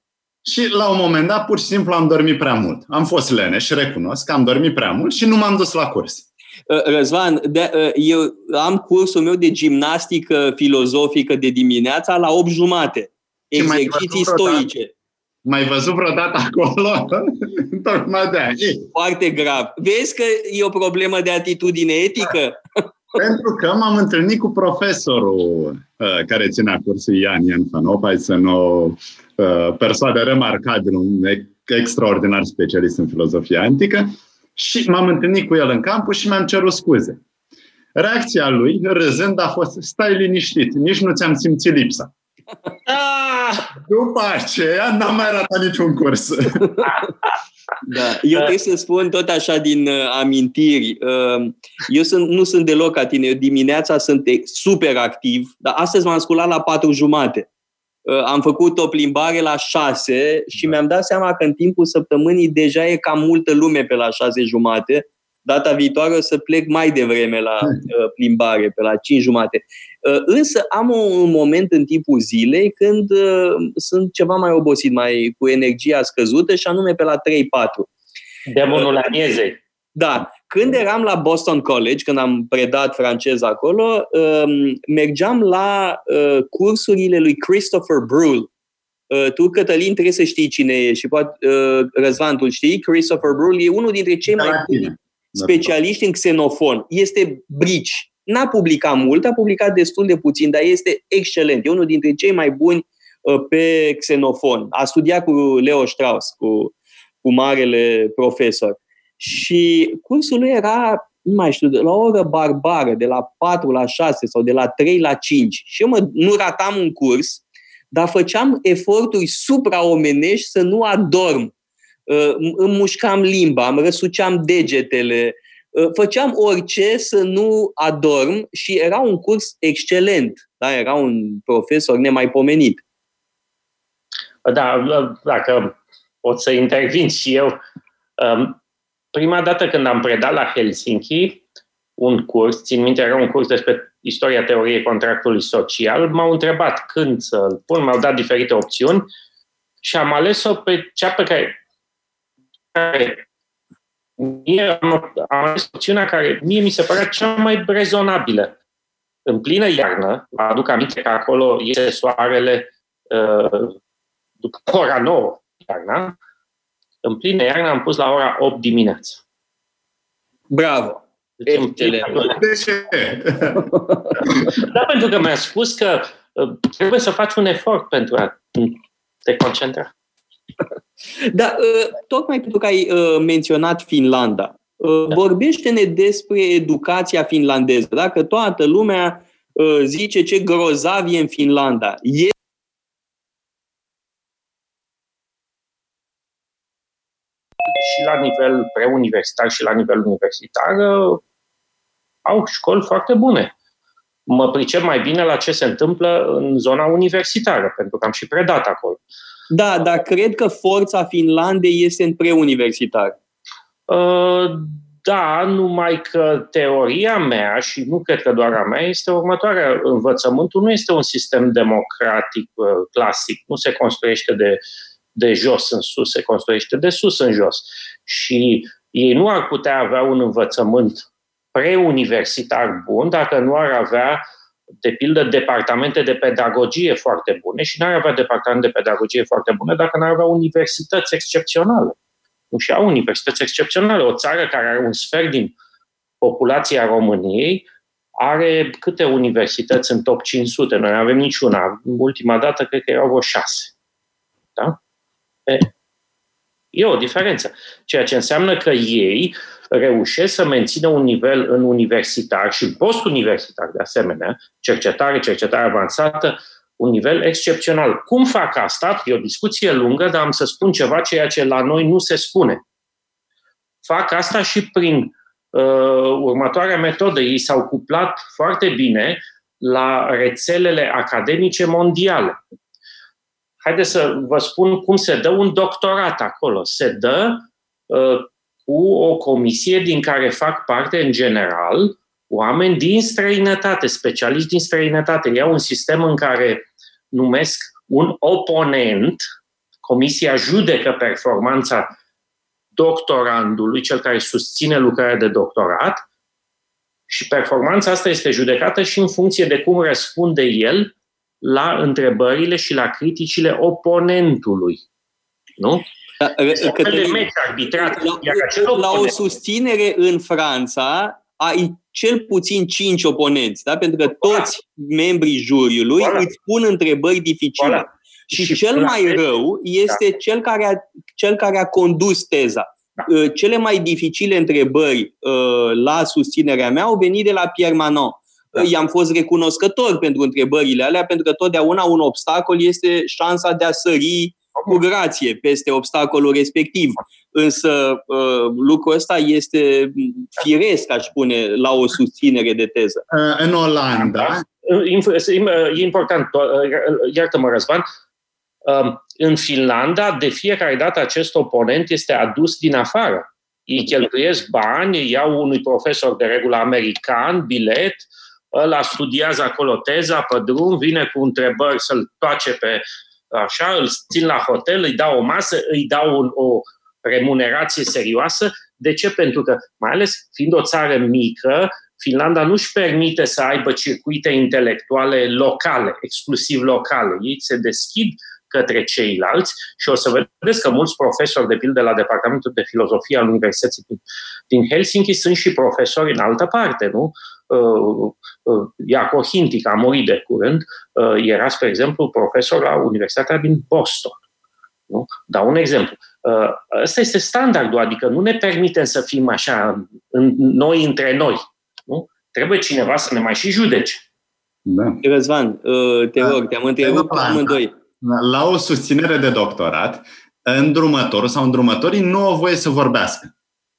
Și la un moment dat, pur și simplu, am dormit prea mult. Am fost leneș, recunosc că am dormit prea mult și nu m-am dus la curs. Uh, Răzvan, de, uh, eu am cursul meu de gimnastică filozofică de dimineața la 8 jumate. Exerciții stoice. Mai văzut vreodată acolo? Tocmai de aia. Foarte grav. Vezi că e o problemă de atitudine etică? Pentru că m-am întâlnit cu profesorul uh, care ținea cursul Ian Ian Fanop, să nu uh, persoană remarcabilă, un extraordinar specialist în filozofia antică, și m-am întâlnit cu el în campus și mi-am cerut scuze. Reacția lui, râzând, a fost, stai liniștit, nici nu ți-am simțit lipsa. Ah! După aceea n-am mai ratat niciun curs. Da. Eu trebuie să spun tot așa din uh, amintiri. Uh, eu sunt, nu sunt deloc ca tine. Eu dimineața sunt super activ, dar astăzi m-am sculat la patru jumate. Uh, am făcut o plimbare la șase și da. mi-am dat seama că în timpul săptămânii deja e cam multă lume pe la șase jumate. Data viitoare o să plec mai devreme la uh, plimbare, pe la cinci jumate. Uh, însă am un moment în timpul zilei când sunt ceva mai obosit, mai cu energia scăzută și anume pe la 3-4. Demonul aniezei. Da. Când eram la Boston College, când am predat francez acolo, um, mergeam la uh, cursurile lui Christopher Brule. Uh, tu, Cătălin, trebuie să știi cine e și poate uh, Răzvan, tu știi? Christopher Brule e unul dintre cei mai buni specialiști în xenofon. Este brici. N-a publicat mult, a publicat destul de puțin, dar este excelent. E unul dintre cei mai buni pe xenofon. A studiat cu Leo Strauss, cu, cu marele profesor. Și cursul lui era, nu mai știu, de la o oră barbară, de la 4 la 6 sau de la 3 la 5. Și eu mă, nu ratam un curs, dar făceam eforturi supraomenești să nu adorm. Uh, îmi mușcam limba, îmi răsuceam degetele, uh, făceam orice să nu adorm și era un curs excelent. Da? Era un profesor nemaipomenit. Da, dacă pot să intervin și eu, um, prima dată când am predat la Helsinki un curs, țin minte, era un curs despre istoria teoriei contractului social, m-au întrebat când să-l pun, m-au dat diferite opțiuni și am ales-o pe cea pe care, care mie am, am ales opțiunea care mie mi se părea cea mai rezonabilă. În plină iarnă, vă aduc aminte că acolo iese soarele uh, după ora 9 iarna, în plină iarnă am pus la ora 8 dimineața. Bravo! Deci, de ce? da, pentru că mi-a spus că uh, trebuie să faci un efort pentru a te concentra. Da, uh, tocmai pentru că ai uh, menționat Finlanda. Da. Vorbește-ne despre educația finlandeză. Dacă toată lumea zice ce grozav e în Finlanda. E și la nivel preuniversitar și la nivel universitar uh, au școli foarte bune. Mă pricep mai bine la ce se întâmplă în zona universitară, pentru că am și predat acolo. Da, dar cred că forța Finlandei este în preuniversitar. Uh, da, numai că teoria mea, și nu cred că doar a mea, este următoarea. Învățământul nu este un sistem democratic uh, clasic. Nu se construiește de de jos în sus, se construiește de sus în jos. Și ei nu ar putea avea un învățământ preuniversitar bun dacă nu ar avea, de pildă, departamente de pedagogie foarte bune și nu ar avea departamente de pedagogie foarte bune dacă nu ar avea universități excepționale. Nu și au universități excepționale. O țară care are un sfert din populația României are câte universități în top 500? Noi nu avem niciuna. Ultima dată cred că erau vreo șase. Da? E, e o diferență. Ceea ce înseamnă că ei reușesc să mențină un nivel în universitar și post-universitar de asemenea, cercetare, cercetare avansată, un nivel excepțional. Cum fac asta? E o discuție lungă, dar am să spun ceva ceea ce la noi nu se spune. Fac asta și prin uh, următoarea metodă. Ei s-au cuplat foarte bine la rețelele academice mondiale. Haideți să vă spun cum se dă un doctorat acolo. Se dă uh, cu o comisie din care fac parte, în general, oameni din străinătate, specialiști din străinătate. Iau un sistem în care numesc un oponent, comisia judecă performanța doctorandului, cel care susține lucrarea de doctorat, și performanța asta este judecată și în funcție de cum răspunde el la întrebările și la criticile oponentului. Nu? Da, Cătălin, de arbitrat. La, la o susținere în Franța ai cel puțin cinci oponenți, da? pentru că toți membrii juriului voilà. îți pun întrebări dificile. Voilà. Și, și cel mai rău este da. cel, care a, cel care a condus teza. Da. Uh, cele mai dificile întrebări uh, la susținerea mea au venit de la Pierre Manon. Da. I-am fost recunoscător pentru întrebările alea, pentru că totdeauna un obstacol este șansa de a sări cu grație peste obstacolul respectiv. Însă uh, lucrul ăsta este firesc, aș spune, la o susținere de teză. Uh, în Olanda... E important, uh, iartă-mă, Răzvan, um, în Finlanda, de fiecare dată acest oponent este adus din afară. Ei cheltuiesc bani, iau unui profesor de regulă american, bilet, ăla studiază acolo teza pe drum, vine cu întrebări să-l toace pe așa, îl țin la hotel, îi dau o masă, îi dau un, o remunerație serioasă. De ce? Pentru că, mai ales fiind o țară mică, Finlanda nu își permite să aibă circuite intelectuale locale, exclusiv locale. Ei se deschid către ceilalți și o să vedeți că mulți profesori, de pildă la Departamentul de Filozofie al Universității din Helsinki, sunt și profesori în altă parte, nu? Uh, uh, Iaco Hintic a murit de curând, uh, era, spre exemplu, profesor la Universitatea din Boston. Nu? Dau un exemplu. Ăsta este standardul, adică nu ne permitem să fim așa în, noi între noi. Nu? Trebuie cineva să ne mai și judece. Da. Răzvan, te da. rog, te-am întrebat pe amândoi. La o susținere de doctorat, îndrumătorul sau îndrumătorii nu au voie să vorbească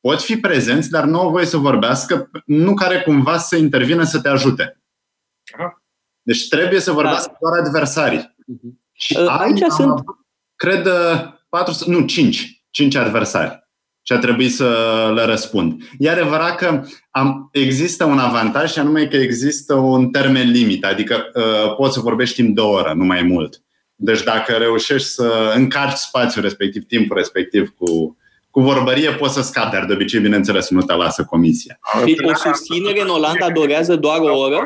pot fi prezenți, dar nu au voie să vorbească, nu care cumva să intervină să te ajute. Deci trebuie să vorbească da. doar adversarii. Uh-huh. Și Aici am, sunt... Cred, patru, nu, cinci. Cinci adversari. Și a trebuit să le răspund. E adevărat că am, există un avantaj și anume că există un termen limit, adică uh, poți să vorbești timp de o oră, nu mai mult. Deci dacă reușești să încarci spațiul respectiv, timpul respectiv cu cu vorbărie poți să scapi, dar de obicei, bineînțeles, nu te lasă comisia. Și o susținere în Olanda durează doar o oră?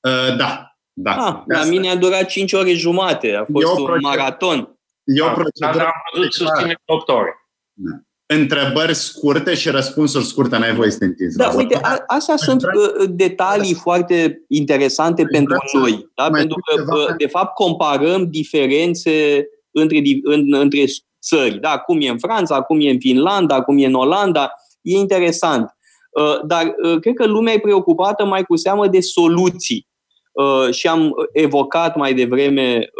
Uh, da, da. Ah, la mine a durat 5 ore jumate, a fost un maraton. E o da, procedură. Dar am văzut susține 8 ore. Da. Întrebări scurte și răspunsuri scurte, n-ai voie să te întinzi. Da, uite, a, astea sunt uh, detalii foarte interesante pentru noi. Da? Pentru că, de fapt, comparăm diferențe între, în, între țări. Da, cum e în Franța, cum e în Finlanda, cum e în Olanda, e interesant. Uh, dar uh, cred că lumea e preocupată mai cu seamă de soluții. Uh, și am evocat mai devreme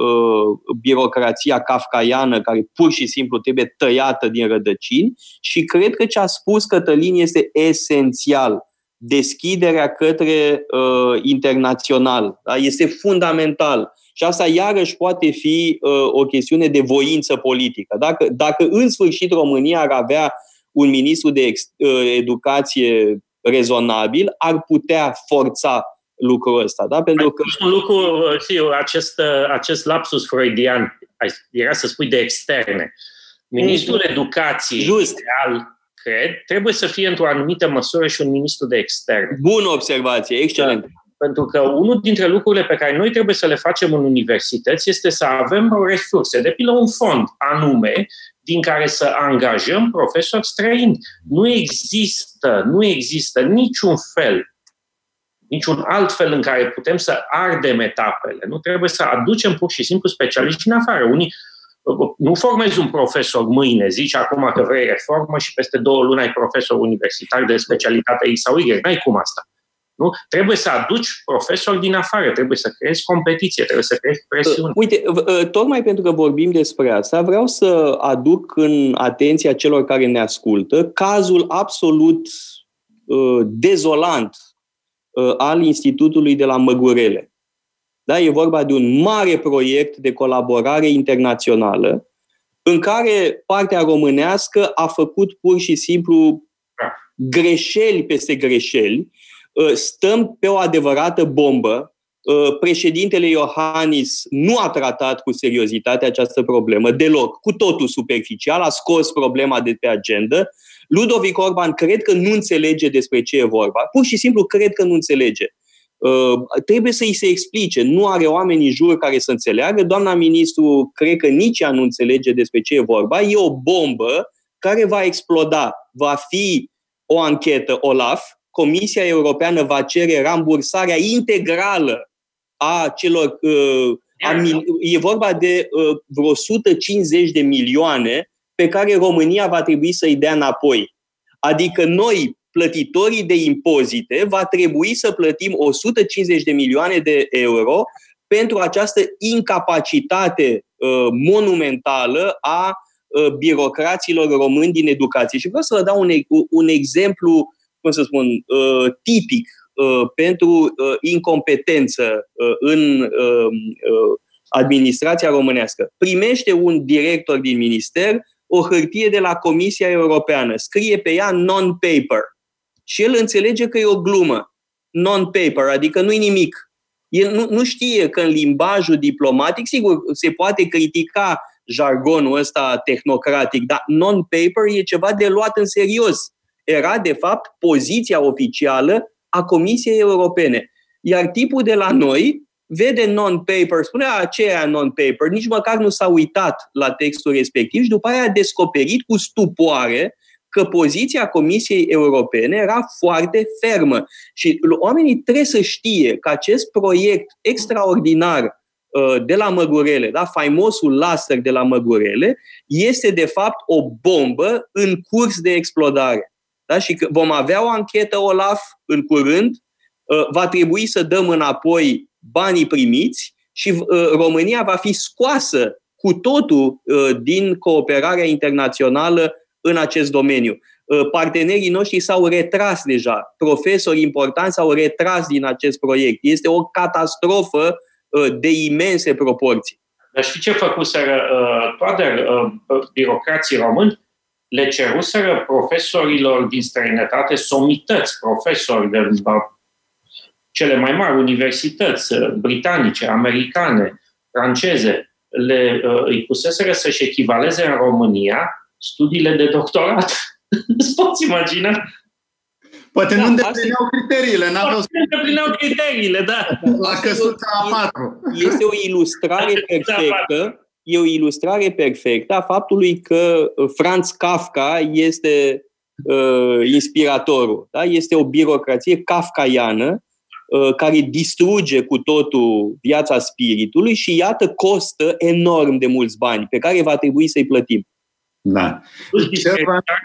birocrația kafkaiană care pur și simplu trebuie tăiată din rădăcini și cred că ce a spus Cătălin este esențial. Deschiderea către uh, internațional da? este fundamental și asta iarăși poate fi uh, o chestiune de voință politică. Dacă, dacă în sfârșit România ar avea un ministru de ex, uh, educație rezonabil, ar putea forța lucrul ăsta. Da? Pentru că... Un lucru, știu, acest, uh, acest lapsus freudian, era să spui de externe. Ministrul mm. educației, Just. ideal, cred, trebuie să fie într-o anumită măsură și un ministru de externe. Bună observație, excelent. Pentru că unul dintre lucrurile pe care noi trebuie să le facem în universități este să avem resurse, de pildă un fond anume din care să angajăm profesori străini. Nu există, nu există niciun fel, niciun alt fel în care putem să ardem etapele. Nu trebuie să aducem pur și simplu specialiști din afară. Unii nu formezi un profesor mâine, zici acum că vrei reformă și peste două luni ai profesor universitar de specialitate X sau Y. N-ai cum asta. Nu? Trebuie să aduci profesori din afară, trebuie să creezi competiție, trebuie să creezi presiune. Uite, tocmai pentru că vorbim despre asta, vreau să aduc în atenția celor care ne ascultă cazul absolut uh, dezolant uh, al Institutului de la Măgurele. Da? E vorba de un mare proiect de colaborare internațională în care partea românească a făcut pur și simplu da. greșeli peste greșeli Uh, stăm pe o adevărată bombă. Uh, președintele Iohannis nu a tratat cu seriozitate această problemă deloc, cu totul superficial, a scos problema de pe agenda. Ludovic Orban cred că nu înțelege despre ce e vorba. Pur și simplu cred că nu înțelege. Uh, trebuie să îi se explice. Nu are oameni în jur care să înțeleagă. Doamna ministru cred că nici ea nu înțelege despre ce e vorba. E o bombă care va exploda. Va fi o anchetă OLAF Comisia Europeană va cere rambursarea integrală a celor. Uh, a, e vorba de uh, vreo 150 de milioane pe care România va trebui să-i dea înapoi. Adică noi, plătitorii de impozite, va trebui să plătim 150 de milioane de euro pentru această incapacitate uh, monumentală a uh, birocraților români din educație. Și vreau să vă dau un, un exemplu cum să spun, uh, tipic uh, pentru uh, incompetență în administrația românească. Primește un director din minister o hârtie de la Comisia Europeană, scrie pe ea non-paper și el înțelege că e o glumă. Non-paper, adică nu-i nimic. El nu, nu știe că în limbajul diplomatic, sigur, se poate critica jargonul ăsta tehnocratic, dar non-paper e ceva de luat în serios era, de fapt, poziția oficială a Comisiei Europene. Iar tipul de la noi vede non-paper, spune aceea non-paper, nici măcar nu s-a uitat la textul respectiv și după aia a descoperit cu stupoare că poziția Comisiei Europene era foarte fermă. Și oamenii trebuie să știe că acest proiect extraordinar uh, de la Măgurele, da, faimosul laser de la Măgurele, este de fapt o bombă în curs de explodare. Da? Și că vom avea o anchetă OLAF în curând, uh, va trebui să dăm înapoi banii primiți și uh, România va fi scoasă cu totul uh, din cooperarea internațională în acest domeniu. Partenerii noștri s-au retras deja, profesori importanți s-au retras din acest proiect. Este o catastrofă de imense proporții. Dar știi ce făcuseră toate birocrații români? Le ceruseră profesorilor din străinătate somități, profesori de cele mai mari universități uh, britanice, americane, franceze, le, uh, îi puseseră să-și echivaleze în România studiile de doctorat. Îți poți imagina? Poate da, nu îndeplineau criteriile. Poate nu îndeplineau criteriile, da. La căsuța a patru. Este o ilustrare perfectă e o ilustrare perfectă a faptului că uh, Franz Kafka este uh, inspiratorul. Da? Este o birocrație kafkaiană uh, care distruge cu totul viața spiritului și iată costă enorm de mulți bani pe care va trebui să-i plătim. Da.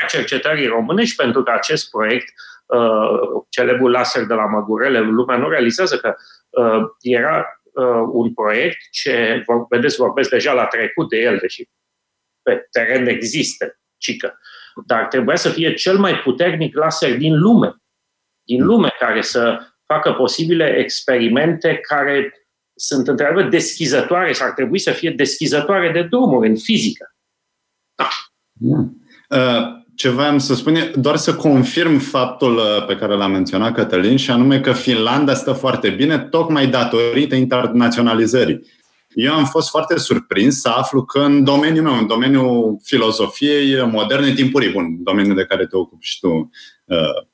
cercetării românești pentru că acest proiect, uh, celebrul laser de la Măgurele, lumea nu realizează că uh, era uh, un proiect ce, vedeți, vorbesc deja la trecut de el, deși pe teren există, cică. Dar trebuia să fie cel mai puternic laser din lume. Din lume, care să facă posibile experimente care sunt într-adevăr deschizătoare sau ar trebui să fie deschizătoare de drumuri în fizică. Da. Uh, ce voiam să spun e doar să confirm faptul uh, pe care l-a menționat Cătălin și anume că Finlanda stă foarte bine tocmai datorită internaționalizării. Eu am fost foarte surprins să aflu că în domeniul meu, în domeniul filozofiei moderne timpurii, bun, domeniul de care te ocupi și tu, uh,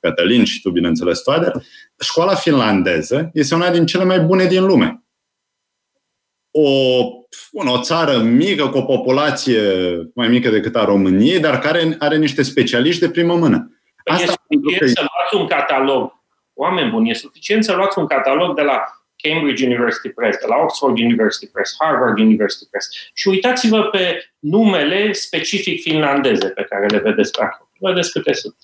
Cătălin, și tu, bineînțeles, Toader, școala finlandeză este una din cele mai bune din lume. O, o țară mică, cu o populație mai mică decât a României, dar care are niște specialiști de primă mână. Asta e suficient că... să luați un catalog. Oameni buni, e suficient să luați un catalog de la Cambridge University Press, de la Oxford University Press, Harvard University Press și uitați-vă pe numele specific finlandeze pe care le vedeți pe acolo. Vedeți câte sunt.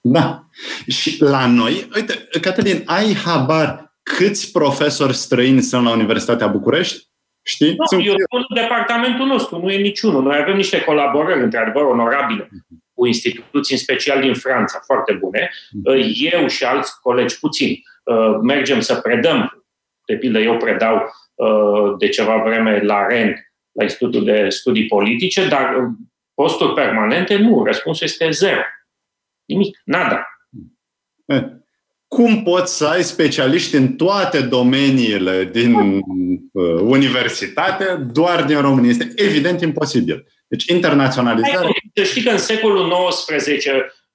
Da. Și la noi, uite, Cătălin, ai habar câți profesori străini sunt la Universitatea București? Știi? Nu, sunt eu spun departamentul nostru, nu e niciunul. Noi avem niște colaborări, într-adevăr, onorabile cu instituții, în special din Franța, foarte bune. Mhm. Eu și alți colegi puțini uh, mergem să predăm. De pildă, eu predau uh, de ceva vreme la REN, la Institutul de Studii Politice, dar uh, posturi permanente nu. Răspunsul este zero. Nimic, nada. Eh, cum poți să ai specialiști în toate domeniile din uh, universitate doar din România? Este evident imposibil. Deci internaționalizarea... Să știi că în secolul XIX,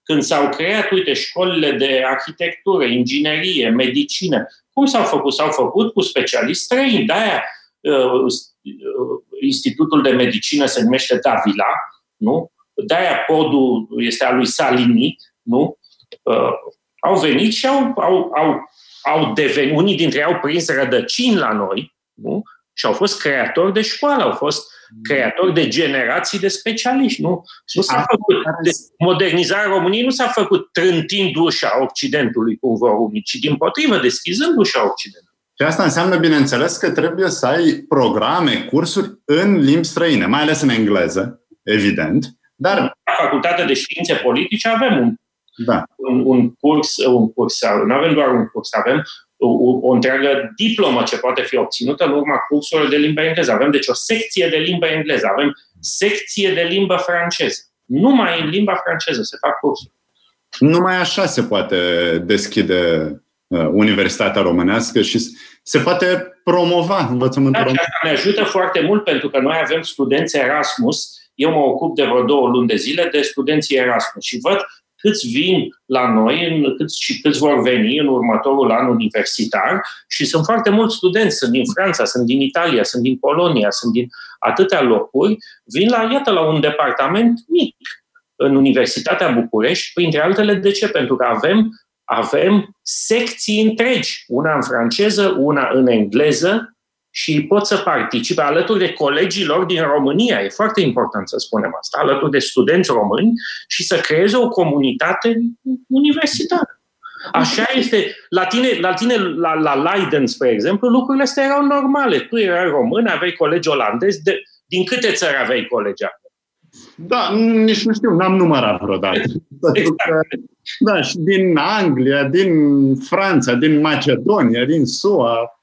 când s-au creat, uite, școlile de arhitectură, inginerie, medicină, cum s-au făcut? S-au făcut cu specialiști străini. De-aia uh, uh, Institutul de Medicină se numește Davila, nu? De-aia podul este al lui Salini, nu? Uh, au venit și au, au, au, au devenit, unii dintre ei au prins rădăcini la noi, nu? Și au fost creatori de școală, au fost creatori de generații de specialiști. Nu, nu s-a făcut, de, modernizarea României nu s-a făcut trântind ușa Occidentului, cum vor unii, ci din potrivă, deschizând ușa Occidentului. Și asta înseamnă, bineînțeles, că trebuie să ai programe, cursuri în limbi străine, mai ales în engleză, evident, dar... La Facultatea de Științe Politice avem un, da. un, un curs, un curs, nu avem doar un curs, avem o, o întreagă diplomă ce poate fi obținută în urma cursurilor de limba engleză. Avem deci o secție de limba engleză, avem secție de limba franceză. Numai în limba franceză se fac cursuri. Numai așa se poate deschide uh, Universitatea Românească și se poate promova învățământul da, român. ne ajută foarte mult pentru că noi avem studenți Erasmus. Eu mă ocup de vreo două luni de zile de studenții Erasmus și văd câți vin la noi în, câți, și câți vor veni în următorul an universitar și sunt foarte mulți studenți, sunt din Franța, sunt din Italia, sunt din Polonia, sunt din atâtea locuri, vin la, iată, la un departament mic în Universitatea București, printre altele, de ce? Pentru că avem, avem secții întregi, una în franceză, una în engleză, și pot să participe alături de colegii lor din România. E foarte important să spunem asta, alături de studenți români și să creeze o comunitate universitară. Așa este. La tine, la, tine la, la Leiden, spre exemplu, lucrurile astea erau normale. Tu erai român, aveai colegi olandezi. De, din câte țări aveai colegi Da, nici nu știu, n-am numărat vreodată. Exact. Da, și din Anglia, din Franța, din Macedonia, din SUA.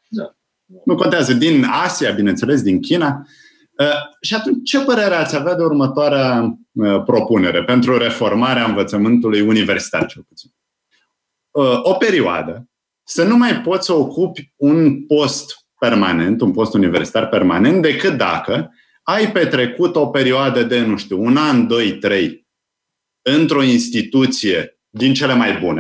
Da nu contează, din Asia, bineînțeles, din China. Uh, și atunci, ce părere ați avea de următoarea uh, propunere pentru reformarea învățământului universitar, cel puțin? Uh, o perioadă, să nu mai poți să ocupi un post permanent, un post universitar permanent, decât dacă ai petrecut o perioadă de, nu știu, un an, doi, trei, într-o instituție din cele mai bune,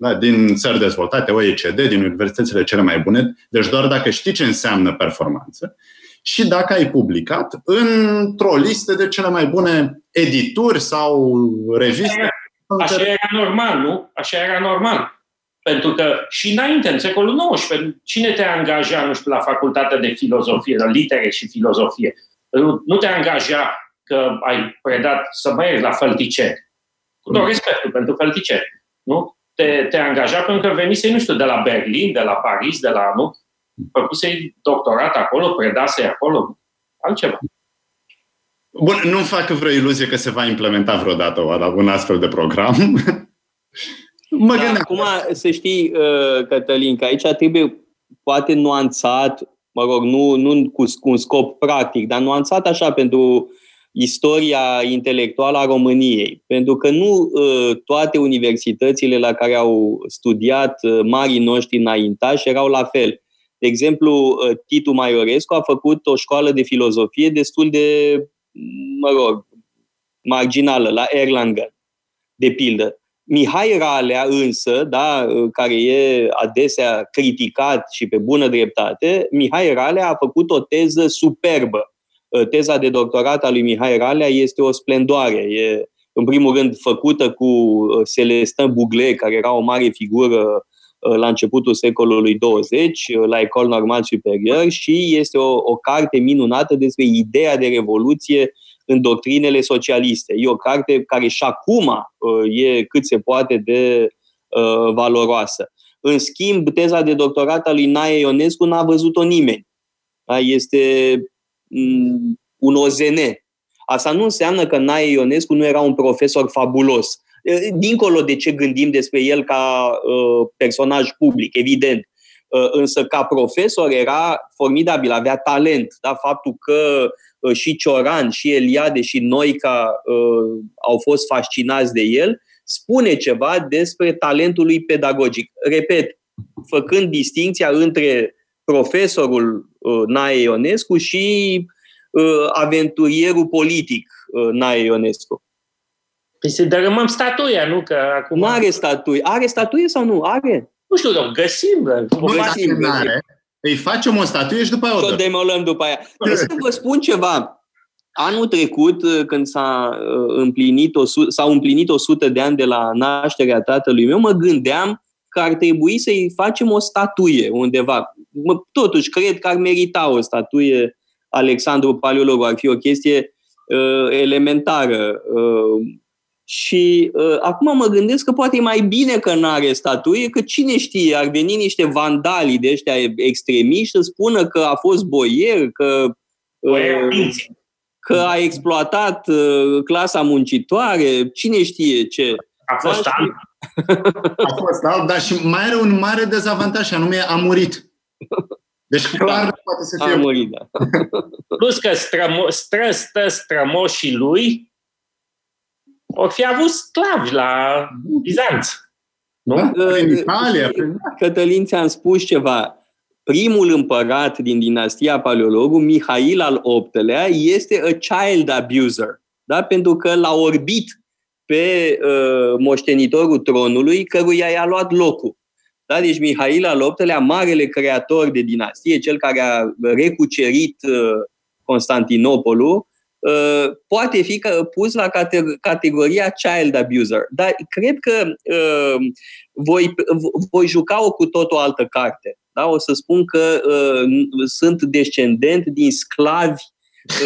da, din țări dezvoltate, OECD, din universitățile cele mai bune, deci doar dacă știi ce înseamnă performanță și dacă ai publicat într-o listă de cele mai bune edituri sau reviste. Așa era normal, nu? Așa era normal. Pentru că și înainte, în secolul XIX, cine te angaja, nu știu, la facultatea de filozofie, la litere și filozofie? Nu te angaja că ai predat să mergi la fălticeri. Cu tot respectul pentru fălticeri. Nu? Te, te angaja pentru că venise, nu știu, de la Berlin, de la Paris, de la, nu? Făcuse doctorat acolo, predase acolo, altceva. Bun, nu-mi fac vreo iluzie că se va implementa vreodată un astfel de program. mă da, Acum, să știi, uh, Cătălin, că aici trebuie poate nuanțat, mă rog, nu, nu cu, cu un scop practic, dar nuanțat așa pentru istoria intelectuală a României. Pentru că nu uh, toate universitățile la care au studiat uh, marii noștri înaintași erau la fel. De exemplu, uh, Titu Maiorescu a făcut o școală de filozofie destul de, mă rog, marginală, la Erlangen, de pildă. Mihai Ralea însă, da, care e adesea criticat și pe bună dreptate, Mihai Ralea a făcut o teză superbă. Teza de doctorat a lui Mihai Ralea este o splendoare. E, în primul rând, făcută cu Celestin Bugle, care era o mare figură la începutul secolului 20, la Ecole Normal Superior, și este o, o carte minunată despre ideea de revoluție în doctrinele socialiste. E o carte care și acum uh, e cât se poate de uh, valoroasă. În schimb, teza de doctorat a lui Nae Ionescu n-a văzut-o nimeni. Da? Este mm, un OZN. Asta nu înseamnă că Nae Ionescu nu era un profesor fabulos. Dincolo de ce gândim despre el ca uh, personaj public, evident. însă ca profesor era formidabil, avea talent. Da? Faptul că Uh, și Cioran, și Eliade, și Noica uh, au fost fascinați de el, spune ceva despre talentul lui pedagogic. Repet, făcând distinția între profesorul uh, Nae Ionescu și aventurierul politic Nae Ionescu. Păi să dărâmăm statuia, nu? Că acum... Nu are statuie. Are statuie sau nu? Are. Nu știu, dar găsim. Nu găsim, găsim. Îi facem o statuie și după aia o, o demolăm după aia. Trebuie să vă spun ceva. Anul trecut, uh, când s-a uh, împlinit, o, s-au împlinit 100 de ani de la nașterea tatălui meu, mă gândeam că ar trebui să-i facem o statuie undeva. Totuși, cred că ar merita o statuie Alexandru Paleologu. Ar fi o chestie uh, elementară. Uh, și uh, acum mă gândesc că poate e mai bine că nu are statuie, că cine știe, ar veni niște vandali de ăștia extremiști să spună că a fost boier, că, uh, că a exploatat uh, clasa muncitoare, cine știe ce. A fost da, alb. A fost alb, dar și mai are un mare dezavantaj, și anume a murit. Deci clar nu poate să fie... A murit, da. Plus că strămo- stră, stă strămoșii lui or fi avut sclavi la Bizanț. Nu? Da, în Italia. Cătălin, ți-am spus ceva. Primul împărat din dinastia Paleologu, Mihail al VIII-lea, este a child abuser. Da? Pentru că l-a orbit pe uh, moștenitorul tronului, căruia i-a luat locul. Da? Deci Mihail al VIII-lea, marele creator de dinastie, cel care a recucerit uh, Constantinopolul, Uh, poate fi pus la categoria child abuser. Dar cred că uh, voi, voi juca o cu tot o altă carte. Da? O să spun că uh, sunt descendent din sclavi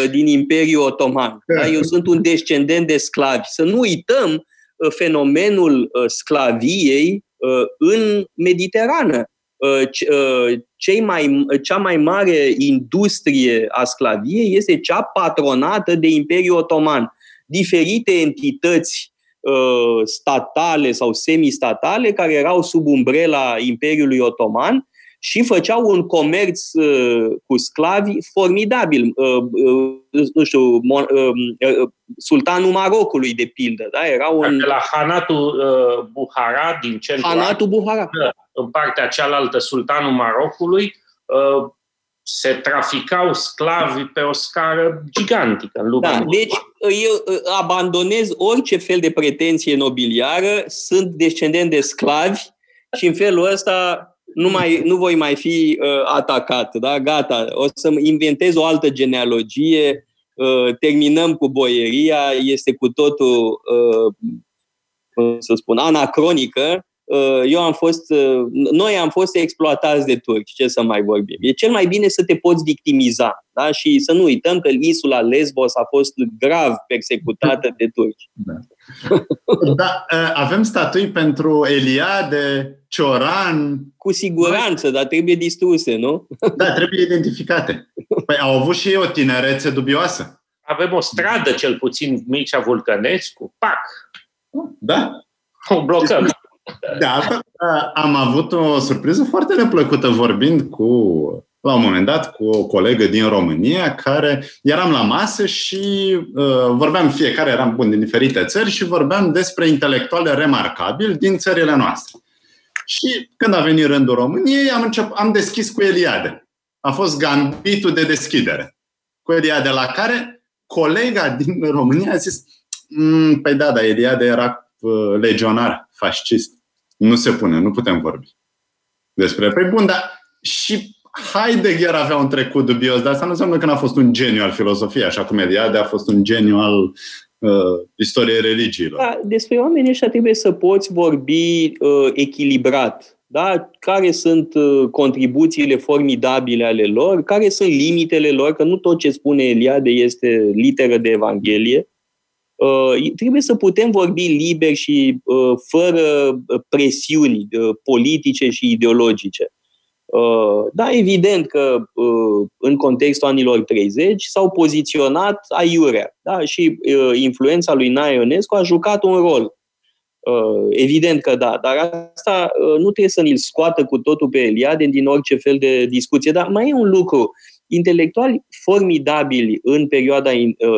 uh, din Imperiul Otoman. Da? Eu sunt un descendent de sclavi. Să nu uităm uh, fenomenul uh, sclaviei uh, în Mediterană. Uh, uh, cei mai, cea mai mare industrie a sclaviei este cea patronată de Imperiul Otoman. Diferite entități uh, statale sau semistatale care erau sub umbrela Imperiului Otoman și făceau un comerț uh, cu sclavi formidabil. Uh, uh, nu știu, mon, uh, uh, sultanul Marocului, de pildă. Da? Era un... De la Hanatul uh, Buhara din centrul Hanatul Buhara. În partea cealaltă, sultanul Marocului, uh, se traficau sclavi pe o scară gigantică în lumea. Da, deci eu uh, abandonez orice fel de pretenție nobiliară, sunt descendent de sclavi și în felul ăsta nu, mai, nu voi mai fi uh, atacat. Da? Gata, o să inventez o altă genealogie, uh, terminăm cu boieria, este cu totul, uh, cum să spun, anacronică. Uh, eu am fost, uh, noi am fost exploatați de turci, ce să mai vorbim. E cel mai bine să te poți victimiza. Da? Și să nu uităm că insula Lesbos a fost grav persecutată de turci. Da. da, uh, avem statui pentru Eliade, Cioran. Cu siguranță, dar trebuie distruse, nu? Da, trebuie identificate. Păi au avut și ei o tinerețe dubioasă. Avem o stradă, cel puțin, Mircea Vulcănescu, pac! Da. O blocăm. De altfel, am avut o surpriză foarte neplăcută vorbind cu, la un moment dat, cu o colegă din România care eram la masă și uh, vorbeam fiecare, eram bun din diferite țări și vorbeam despre intelectuale remarcabili din țările noastre. Și când a venit rândul României, am, încep, am deschis cu Eliade. A fost gambitul de deschidere. Cu Eliade, la care colega din România a zis, mm, păi da, da, Eliade era uh, legionar fascist. Nu se pune, nu putem vorbi despre. Păi bun, dar și Heidegger avea un trecut dubios, dar asta nu înseamnă că n-a fost un geniu al filosofiei, așa cum Eliade a fost un geniu al uh, istoriei religiilor. Da, despre oamenii ăștia trebuie să poți vorbi uh, echilibrat. Da? Care sunt uh, contribuțiile formidabile ale lor, care sunt limitele lor, că nu tot ce spune Eliade este literă de Evanghelie. Uh, trebuie să putem vorbi liber și uh, fără uh, presiuni uh, politice și ideologice. Uh, da, evident că uh, în contextul anilor 30 s-au poziționat aiurea da? și uh, influența lui Nae Ionescu a jucat un rol. Evident că da, dar asta nu trebuie să ne-l scoată cu totul pe Eliade din orice fel de discuție. Dar mai e un lucru. Intelectuali formidabili în perioada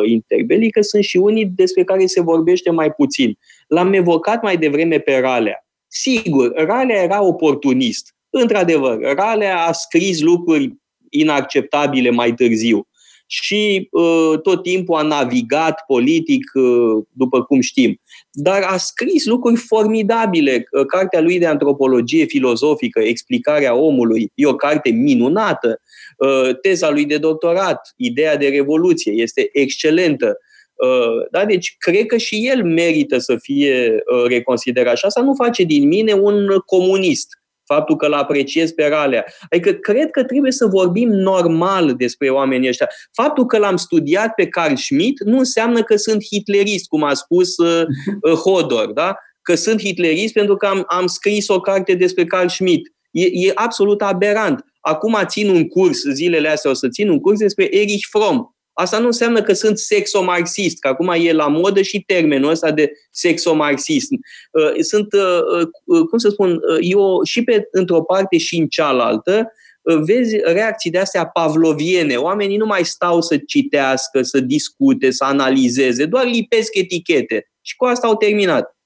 interbelică sunt și unii despre care se vorbește mai puțin. L-am evocat mai devreme pe Ralea. Sigur, Ralea era oportunist Într-adevăr, Ralea a scris lucruri inacceptabile mai târziu și uh, tot timpul a navigat politic, uh, după cum știm. Dar a scris lucruri formidabile. Uh, cartea lui de antropologie filozofică, Explicarea omului, e o carte minunată. Uh, teza lui de doctorat, Ideea de revoluție, este excelentă. Uh, da? Deci, cred că și el merită să fie uh, reconsiderat. Și asta nu face din mine un comunist faptul că îl apreciez pe Ralea. Adică cred că trebuie să vorbim normal despre oamenii ăștia. Faptul că l-am studiat pe Carl Schmitt nu înseamnă că sunt hitlerist, cum a spus uh, uh, Hodor, da? că sunt hitlerist pentru că am, am scris o carte despre Carl Schmitt. E, e absolut aberant. Acum țin un curs, zilele astea o să țin un curs despre Erich Fromm. Asta nu înseamnă că sunt sexomarxist, că acum e la modă și termenul ăsta de sexomarxist. Uh, sunt, uh, uh, cum să spun, eu și pe într-o parte și în cealaltă, vezi reacții de astea pavloviene. Oamenii nu mai stau să citească, să discute, să analizeze, doar lipesc etichete. Și cu asta au terminat.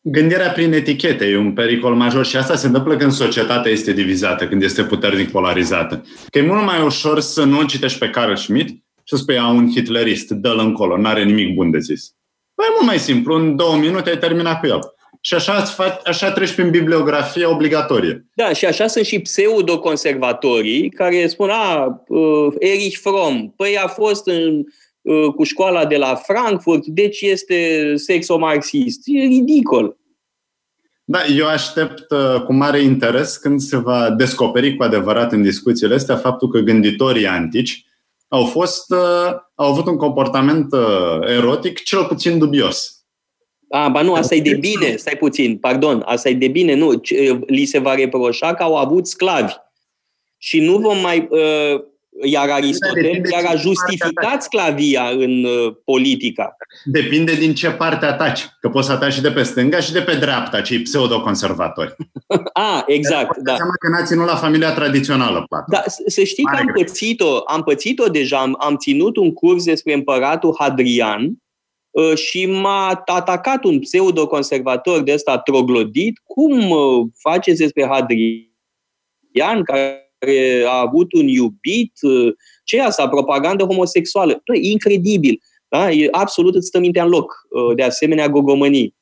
Gândirea prin etichete e un pericol major și asta se întâmplă când societatea este divizată, când este puternic polarizată. Că e mult mai ușor să nu citești pe Carl Schmitt și spui, a, un hitlerist, dă-l încolo, n-are nimic bun de zis. Păi e mult mai simplu, în două minute ai terminat cu el. Și așa, așa treci prin bibliografie obligatorie. Da, și așa sunt și pseudo-conservatorii care spun, a, uh, Erich Fromm, păi a fost în, uh, cu școala de la Frankfurt, deci este sexomarxist. E ridicol. Da, eu aștept uh, cu mare interes când se va descoperi cu adevărat în discuțiile astea faptul că gânditorii antici au fost, uh, au avut un comportament uh, erotic cel puțin dubios. A, ba nu, asta e de bine, stai puțin, pardon, asta e de bine, nu, li se va reproșa că au avut sclavi. Și nu vom mai, uh, iar Aristotel chiar a justificat sclavia în uh, politica. Depinde din ce parte ataci. Că poți să ataci și de pe stânga și de pe dreapta, cei pseudoconservatori. ah, exact, da. Înseamnă că n-a ținut la familia tradițională. Poate. Da, să știi că am pățit-o, am pățit-o deja. Am, am ținut un curs despre împăratul Hadrian uh, și m-a atacat un pseudoconservator de ăsta troglodit. Cum uh, faceți despre Hadrian, care care a avut un iubit, uh, ce e asta, propagandă homosexuală. Bă, e incredibil. Da? E absolut îți stă mintea în loc. Uh, de asemenea, gogomănii.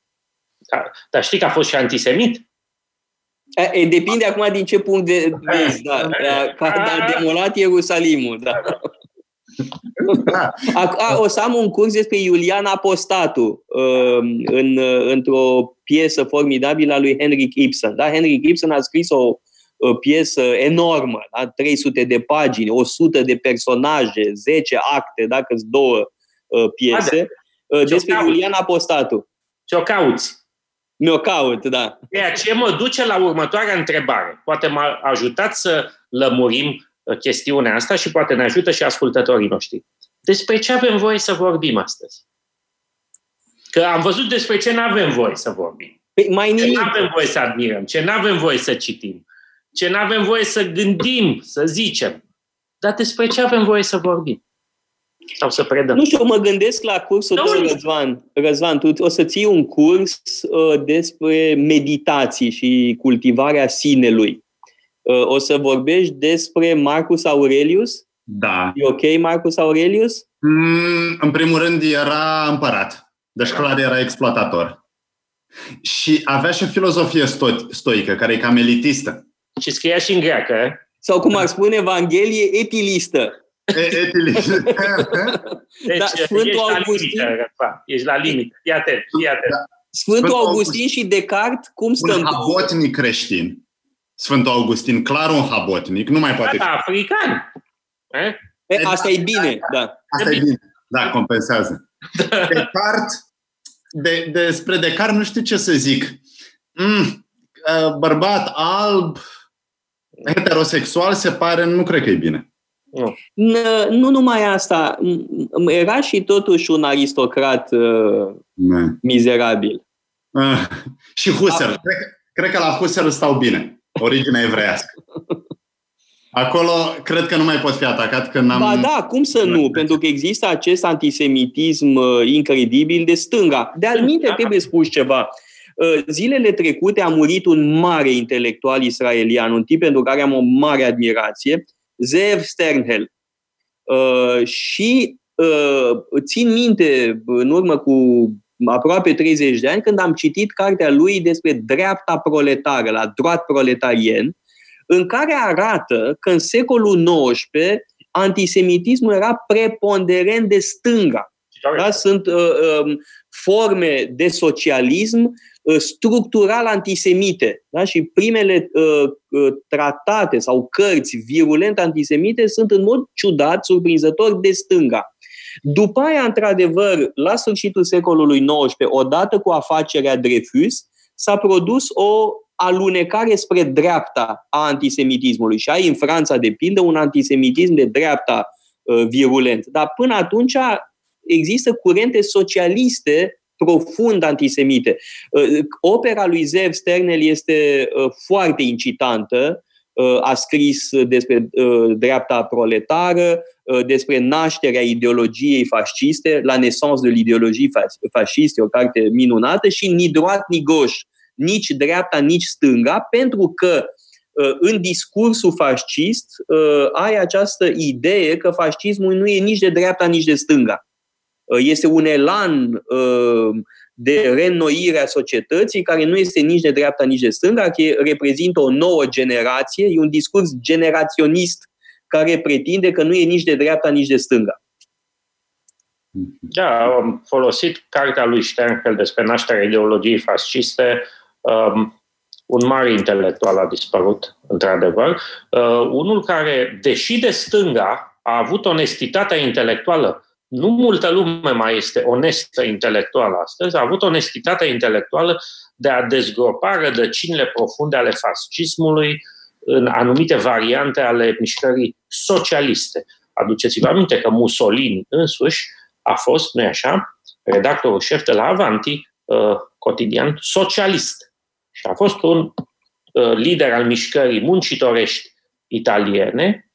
Da, dar știi că a fost și antisemit? E, e, depinde acum din ce punct de vezi, da. da că a demolat Ierusalimul, da. da. A, a, o să am un curs despre Iulian Apostatu um, în, într-o piesă formidabilă a lui Henrik Ibsen. Da? Henrik Ibsen a scris o piesă enormă, da? 300 de pagini, 100 de personaje, 10 acte, dacă sunt două uh, piese, uh, despre Iulian Apostatu. Ce o cauți? Mi-o caut, da. Ceea ce mă duce la următoarea întrebare. Poate m-a ajutat să lămurim uh, chestiunea asta și poate ne ajută și ascultătorii noștri. Despre ce avem voie să vorbim astăzi? Că am văzut despre ce nu avem voie să vorbim. Păi mai nimic. Ce nu avem voie să admirăm, ce nu avem voie să citim, ce nu avem voie să gândim, să zicem. Dar despre ce avem voie să vorbim? Sau să predăm? Nu știu, mă gândesc la cursul tău, Răzvan. Răzvan, tu o să ții un curs uh, despre meditații și cultivarea sinelui. Uh, o să vorbești despre Marcus Aurelius? Da. E ok, Marcus Aurelius? Mm, în primul rând era împărat. Deci clar era exploatator. Și avea și o filozofie sto- stoică, care e cam elitistă. Și scria și în greacă. Sau cum ar spune Evanghelie, etilistă. E, etilistă. Deci Da, Sfântul ești la Augustin- limită, Răzvan. Ești la limită. Fii atent, fii atent. Sfântul Sfântul Augustin și Descartes, cum stăm? un habotnic creștin. Sfântul Augustin, clar un habotnic, nu mai poate Da, fi. african. Eh? E, asta e bine, da. Asta e bine. Da, compensează. Descartes, de, despre Descartes nu știu ce să zic. Mm, uh, bărbat alb, heterosexual, se pare, nu cred că e bine. Nu. N- Nu numai asta, m- era și totuși un aristocrat uh, Ne. mizerabil. Uh, și Husserl. Cred, că- cred că la Husserl stau bine. Originea evreiască. Acolo cred că nu mai pot fi atacat că n-am... Ba da, cum să nu? Pentru că există acest antisemitism uh, incredibil de stânga. De alminte trebuie spus ceva. Uh, Zilele trecute a murit un mare intelectual israelian, un tip pentru care am o mare admirație, Zev Sternhell. Uh, Și uh, țin minte, în urmă cu aproape 30 de ani, când am citit cartea lui despre dreapta proletară, la droat proletarien, în care arată că în secolul XIX antisemitismul era preponderent de stânga. Da? Sunt uh, um, forme de socialism uh, structural antisemite. Da? Și primele uh, uh, tratate sau cărți virulent antisemite sunt în mod ciudat, surprinzător, de stânga. După aia, într-adevăr, la sfârșitul secolului XIX, odată cu afacerea Dreyfus, s-a produs o alunecare spre dreapta a antisemitismului. Și ai în Franța, de pildă, un antisemitism de dreapta uh, virulent. Dar până atunci există curente socialiste profund antisemite. Uh, opera lui Zev Sternel este uh, foarte incitantă. Uh, a scris despre uh, dreapta proletară, uh, despre nașterea ideologiei fasciste, la naissance de l'ideologie fasciste, o carte minunată, și ni droit ni gauche, nici dreapta, nici stânga, pentru că în discursul fascist ai această idee că fascismul nu e nici de dreapta, nici de stânga. Este un elan de reînnoire a societății care nu este nici de dreapta, nici de stânga, că reprezintă o nouă generație, e un discurs generaționist care pretinde că nu e nici de dreapta, nici de stânga. Da, am folosit cartea lui Sternfeld despre nașterea ideologiei fasciste. Um, un mare intelectual a dispărut, într-adevăr. Uh, unul care, deși de stânga, a avut onestitatea intelectuală. Nu multă lume mai este onestă intelectuală astăzi, a avut onestitatea intelectuală de a dezgropa rădăcinile profunde ale fascismului în anumite variante ale mișcării socialiste. Aduceți-vă aminte că Mussolini însuși a fost, nu așa, redactorul șef de la Avanti, uh, cotidian socialist. Și a fost un uh, lider al mișcării muncitorești italiene.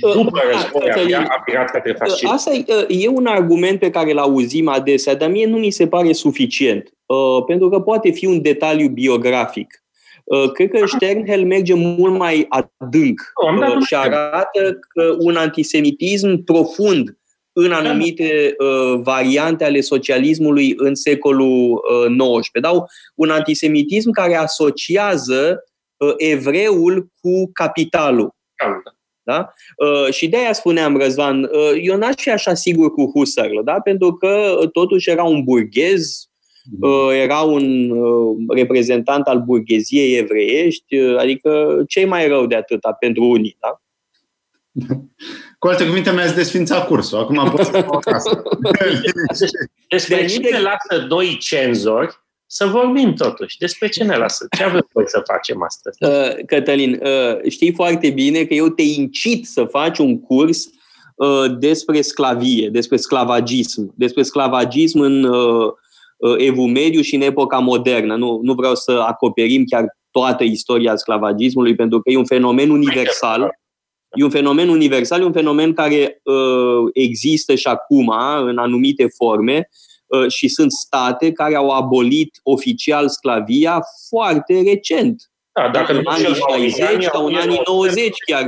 După război a, a pirat către fascism. Asta e, e un argument pe care îl auzim adesea, dar mie nu mi se pare suficient, uh, pentru că poate fi un detaliu biografic. Uh, cred că Sternhell merge mult mai adânc uh, și arată că un antisemitism profund în anumite uh, variante ale socialismului în secolul uh, XIX. Dau un antisemitism care asociază uh, evreul cu capitalul. Da? Uh, și de aia spuneam, Răzvan, uh, eu n-aș fi așa sigur cu Husserl, da? pentru că uh, totuși era un burghez, uh, era un uh, reprezentant al burgheziei evreiești, uh, adică ce mai rău de atâta pentru unii. Da? Cu alte cuvinte, mi-ați desfințat cursul. Acum pot să fac acasă. Despre cine de... lasă doi cenzori să vorbim totuși. Despre ce ne lasă? Ce avem voi să facem astăzi? Uh, Cătălin, uh, știi foarte bine că eu te incit să faci un curs uh, despre sclavie, despre sclavagism, despre sclavagism în uh, Evul Mediu și în epoca modernă. Nu, nu vreau să acoperim chiar toată istoria sclavagismului, pentru că e un fenomen universal. E un fenomen universal, e un fenomen care uh, există și acum în anumite forme uh, și sunt state care au abolit oficial sclavia foarte recent. Da, dacă în anii 60 sau în anii 90 chiar.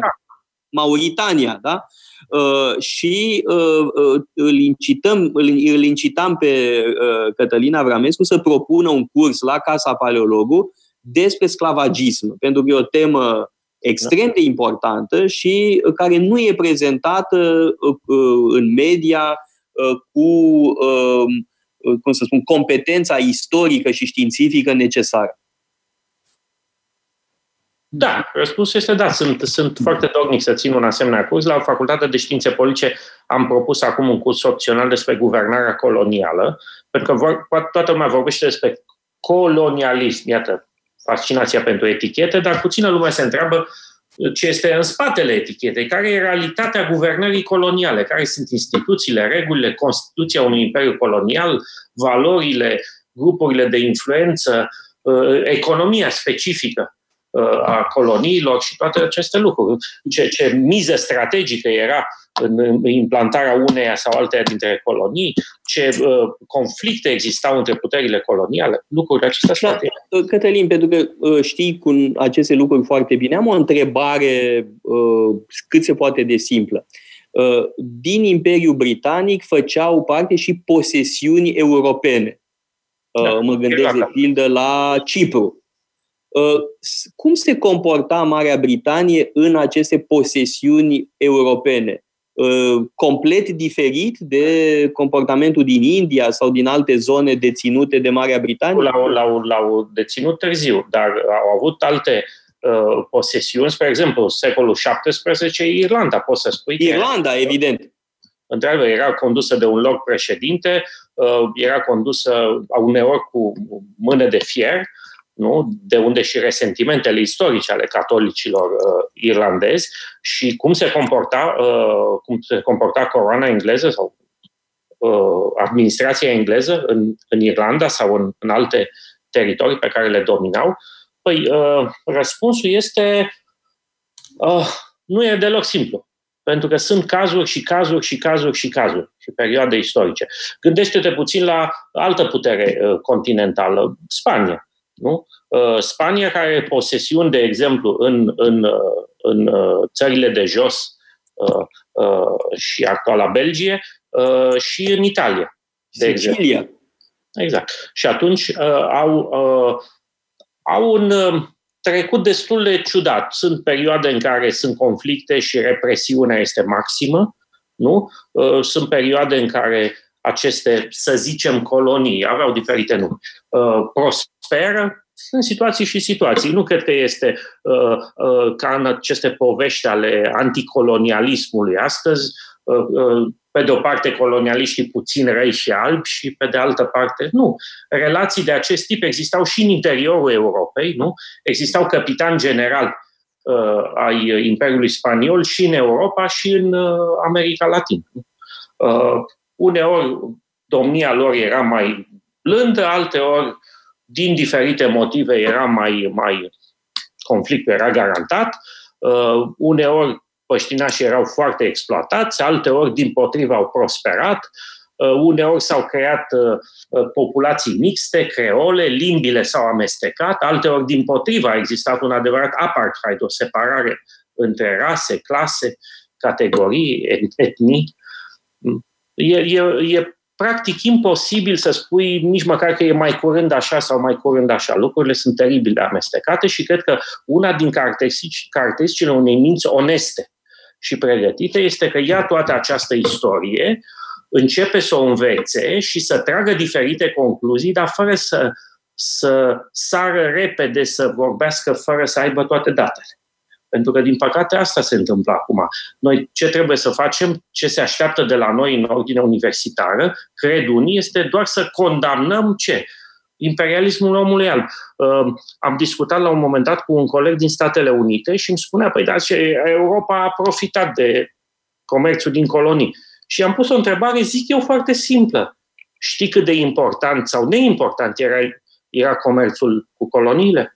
Mauritania, da? Uh, și uh, uh, îl, incităm, îl, îl incitam pe uh, Cătălina Vramescu să propună un curs la Casa Paleologu despre sclavagism, pentru că e o temă extrem de importantă și care nu e prezentată uh, în media uh, cu, uh, cum să spun, competența istorică și științifică necesară. Da, răspunsul este da. Sunt, sunt foarte dognic să țin un asemenea curs. La Facultatea de Științe Politice am propus acum un curs opțional despre guvernarea colonială, pentru că vor, toată lumea vorbește despre colonialism. Iată, fascinația pentru etichete, dar puțină lume se întreabă ce este în spatele etichetei, care e realitatea guvernării coloniale, care sunt instituțiile, regulile, Constituția unui imperiu colonial, valorile, grupurile de influență, uh, economia specifică. uh, a coloniilor și toate aceste lucruri. Ce, ce miză strategică era în implantarea uneia sau alteia dintre colonii, ce uh, conflicte existau între puterile coloniale, lucruri acestea da, uh, Cătălin, pentru că uh, știi cu aceste lucruri foarte bine, am o întrebare uh, cât se poate de simplă. Uh, din Imperiul Britanic făceau parte și posesiuni europene. Uh, da, mă gândesc de pildă la Cipru. Uh, cum se comporta Marea Britanie în aceste posesiuni europene? Uh, complet diferit de comportamentul din India sau din alte zone deținute de Marea Britanie? L-au, l-au, l-au deținut târziu, dar au avut alte uh, posesiuni, spre exemplu, secolul XVII, Irlanda, poți să spui. Irlanda, că, evident. Într-adevăr, era condusă de un loc președinte, uh, era condusă uneori cu mână de fier, uh, nu? de unde și resentimentele istorice ale catolicilor uh, irlandezi și cum se comporta, uh, cum se comporta coroana engleză sau uh, administrația engleză în, în Irlanda sau în, în alte teritorii pe care le dominau. Păi, uh, răspunsul este uh, nu e deloc simplu. Pentru că sunt cazuri și cazuri și cazuri și cazuri și perioade istorice. Gândește-te puțin la altă putere uh, continentală, Spania nu? Uh, Spania care are posesiuni, de exemplu, în, în, uh, în uh, țările de jos și actuala Belgie și în Italia. De Sicilia. Exemplu. Exact. Și atunci au, au un trecut destul de ciudat. Sunt perioade în care sunt conflicte și represiunea este maximă, nu? Sunt perioade în care aceste, să zicem, colonii, aveau diferite nume, prosperă, sunt situații și situații. Nu cred că este uh, uh, ca în aceste povești ale anticolonialismului astăzi, uh, uh, pe de o parte colonialiștii puțin răi și albi și pe de altă parte nu. Relații de acest tip existau și în interiorul Europei, nu? Existau capitani general uh, ai Imperiului Spaniol și în Europa și în uh, America Latină. Uh, uneori domnia lor era mai blândă, alteori din diferite motive era mai, mai conflictul era garantat. Uh, uneori păștinașii erau foarte exploatați, alteori din potriva au prosperat, uh, uneori s-au creat uh, uh, populații mixte, creole, limbile s-au amestecat, alteori din potriva a existat un adevărat apartheid, o separare între rase, clase, categorii, etnii. E, e, e practic imposibil să spui nici măcar că e mai curând așa sau mai curând așa. Lucrurile sunt teribil de amestecate și cred că una din caracteristici, caracteristicile unei minți oneste și pregătite este că ia toată această istorie, începe să o învețe și să tragă diferite concluzii, dar fără să, să sară repede, să vorbească fără să aibă toate datele. Pentru că, din păcate, asta se întâmplă acum. Noi ce trebuie să facem, ce se așteaptă de la noi în ordine universitară, cred unii, este doar să condamnăm ce? imperialismul omului alb. Uh, am discutat la un moment dat cu un coleg din Statele Unite și îmi spunea, păi da, Europa a profitat de comerțul din colonii. Și am pus o întrebare, zic eu, foarte simplă. Știi cât de important sau neimportant era, era comerțul cu coloniile?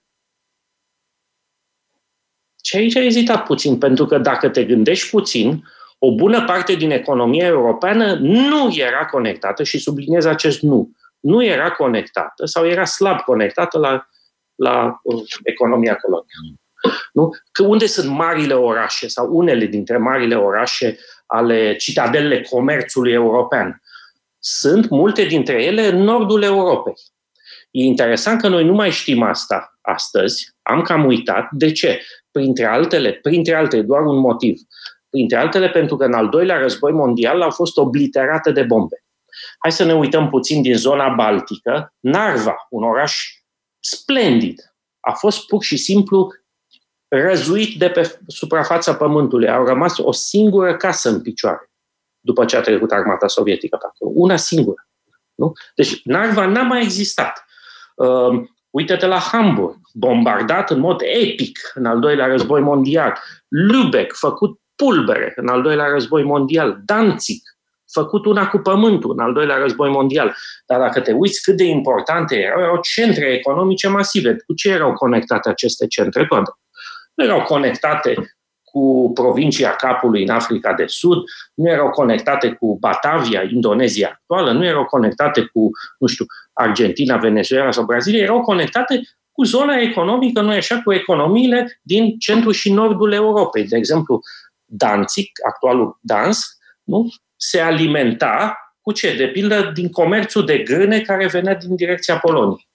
Și aici a ezitat puțin, pentru că dacă te gândești puțin, o bună parte din economia europeană nu era conectată, și subliniez acest nu, nu era conectată sau era slab conectată la, la uh, economia colonială. Nu? Că unde sunt marile orașe sau unele dintre marile orașe ale citadelele comerțului european? Sunt multe dintre ele în nordul Europei. E interesant că noi nu mai știm asta astăzi, am cam uitat. De ce? Printre altele, printre altele, doar un motiv. Printre altele pentru că în al doilea război mondial au fost obliterate de bombe. Hai să ne uităm puțin din zona baltică. Narva, un oraș splendid, a fost pur și simplu răzuit de pe suprafața pământului. Au rămas o singură casă în picioare după ce a trecut armata sovietică pe acolo. Una singură. Nu? Deci Narva n-a mai existat. Uh, uite-te la Hamburg, bombardat în mod epic în al doilea război mondial. Lübeck, făcut pulbere în al doilea război mondial. Danzig, făcut una cu pământul în al doilea război mondial. Dar dacă te uiți cât de importante erau, erau centre economice masive. Cu ce erau conectate aceste centre? Toate. Nu erau conectate cu provincia Capului în Africa de Sud, nu erau conectate cu Batavia, Indonezia actuală, nu erau conectate cu, nu știu, Argentina, Venezuela sau Brazilia, erau conectate cu zona economică, nu așa, cu economiile din centrul și nordul Europei. De exemplu, Danzig, actualul Dansk, nu? se alimenta cu ce? De pildă din comerțul de grâne care venea din direcția Poloniei.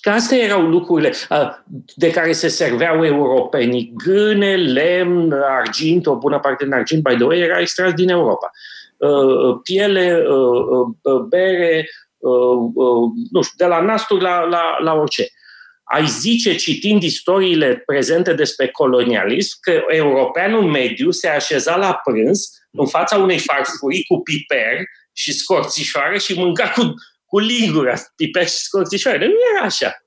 Că astea erau lucrurile de care se serveau europenii. Grâne, lemn, argint, o bună parte din argint, by the way, era extras din Europa. Piele, bere, nu știu, de la nasturi la, la, la orice. Ai zice, citind istoriile prezente despre colonialism, că europeanul mediu se așeza la prânz în fața unei farfurii cu piper și scorțișoare și mânca cu cu lingura, piper și scorțișoare. Nu era așa.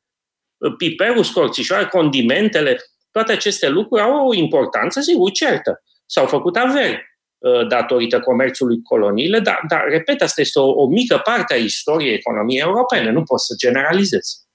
Piperul, scorțișoare, condimentele, toate aceste lucruri au o importanță, sigur, certă. S-au făcut averi uh, datorită comerțului coloniile, dar, dar repet, asta este o, o mică parte a istoriei economiei europene, nu poți să generalizezi.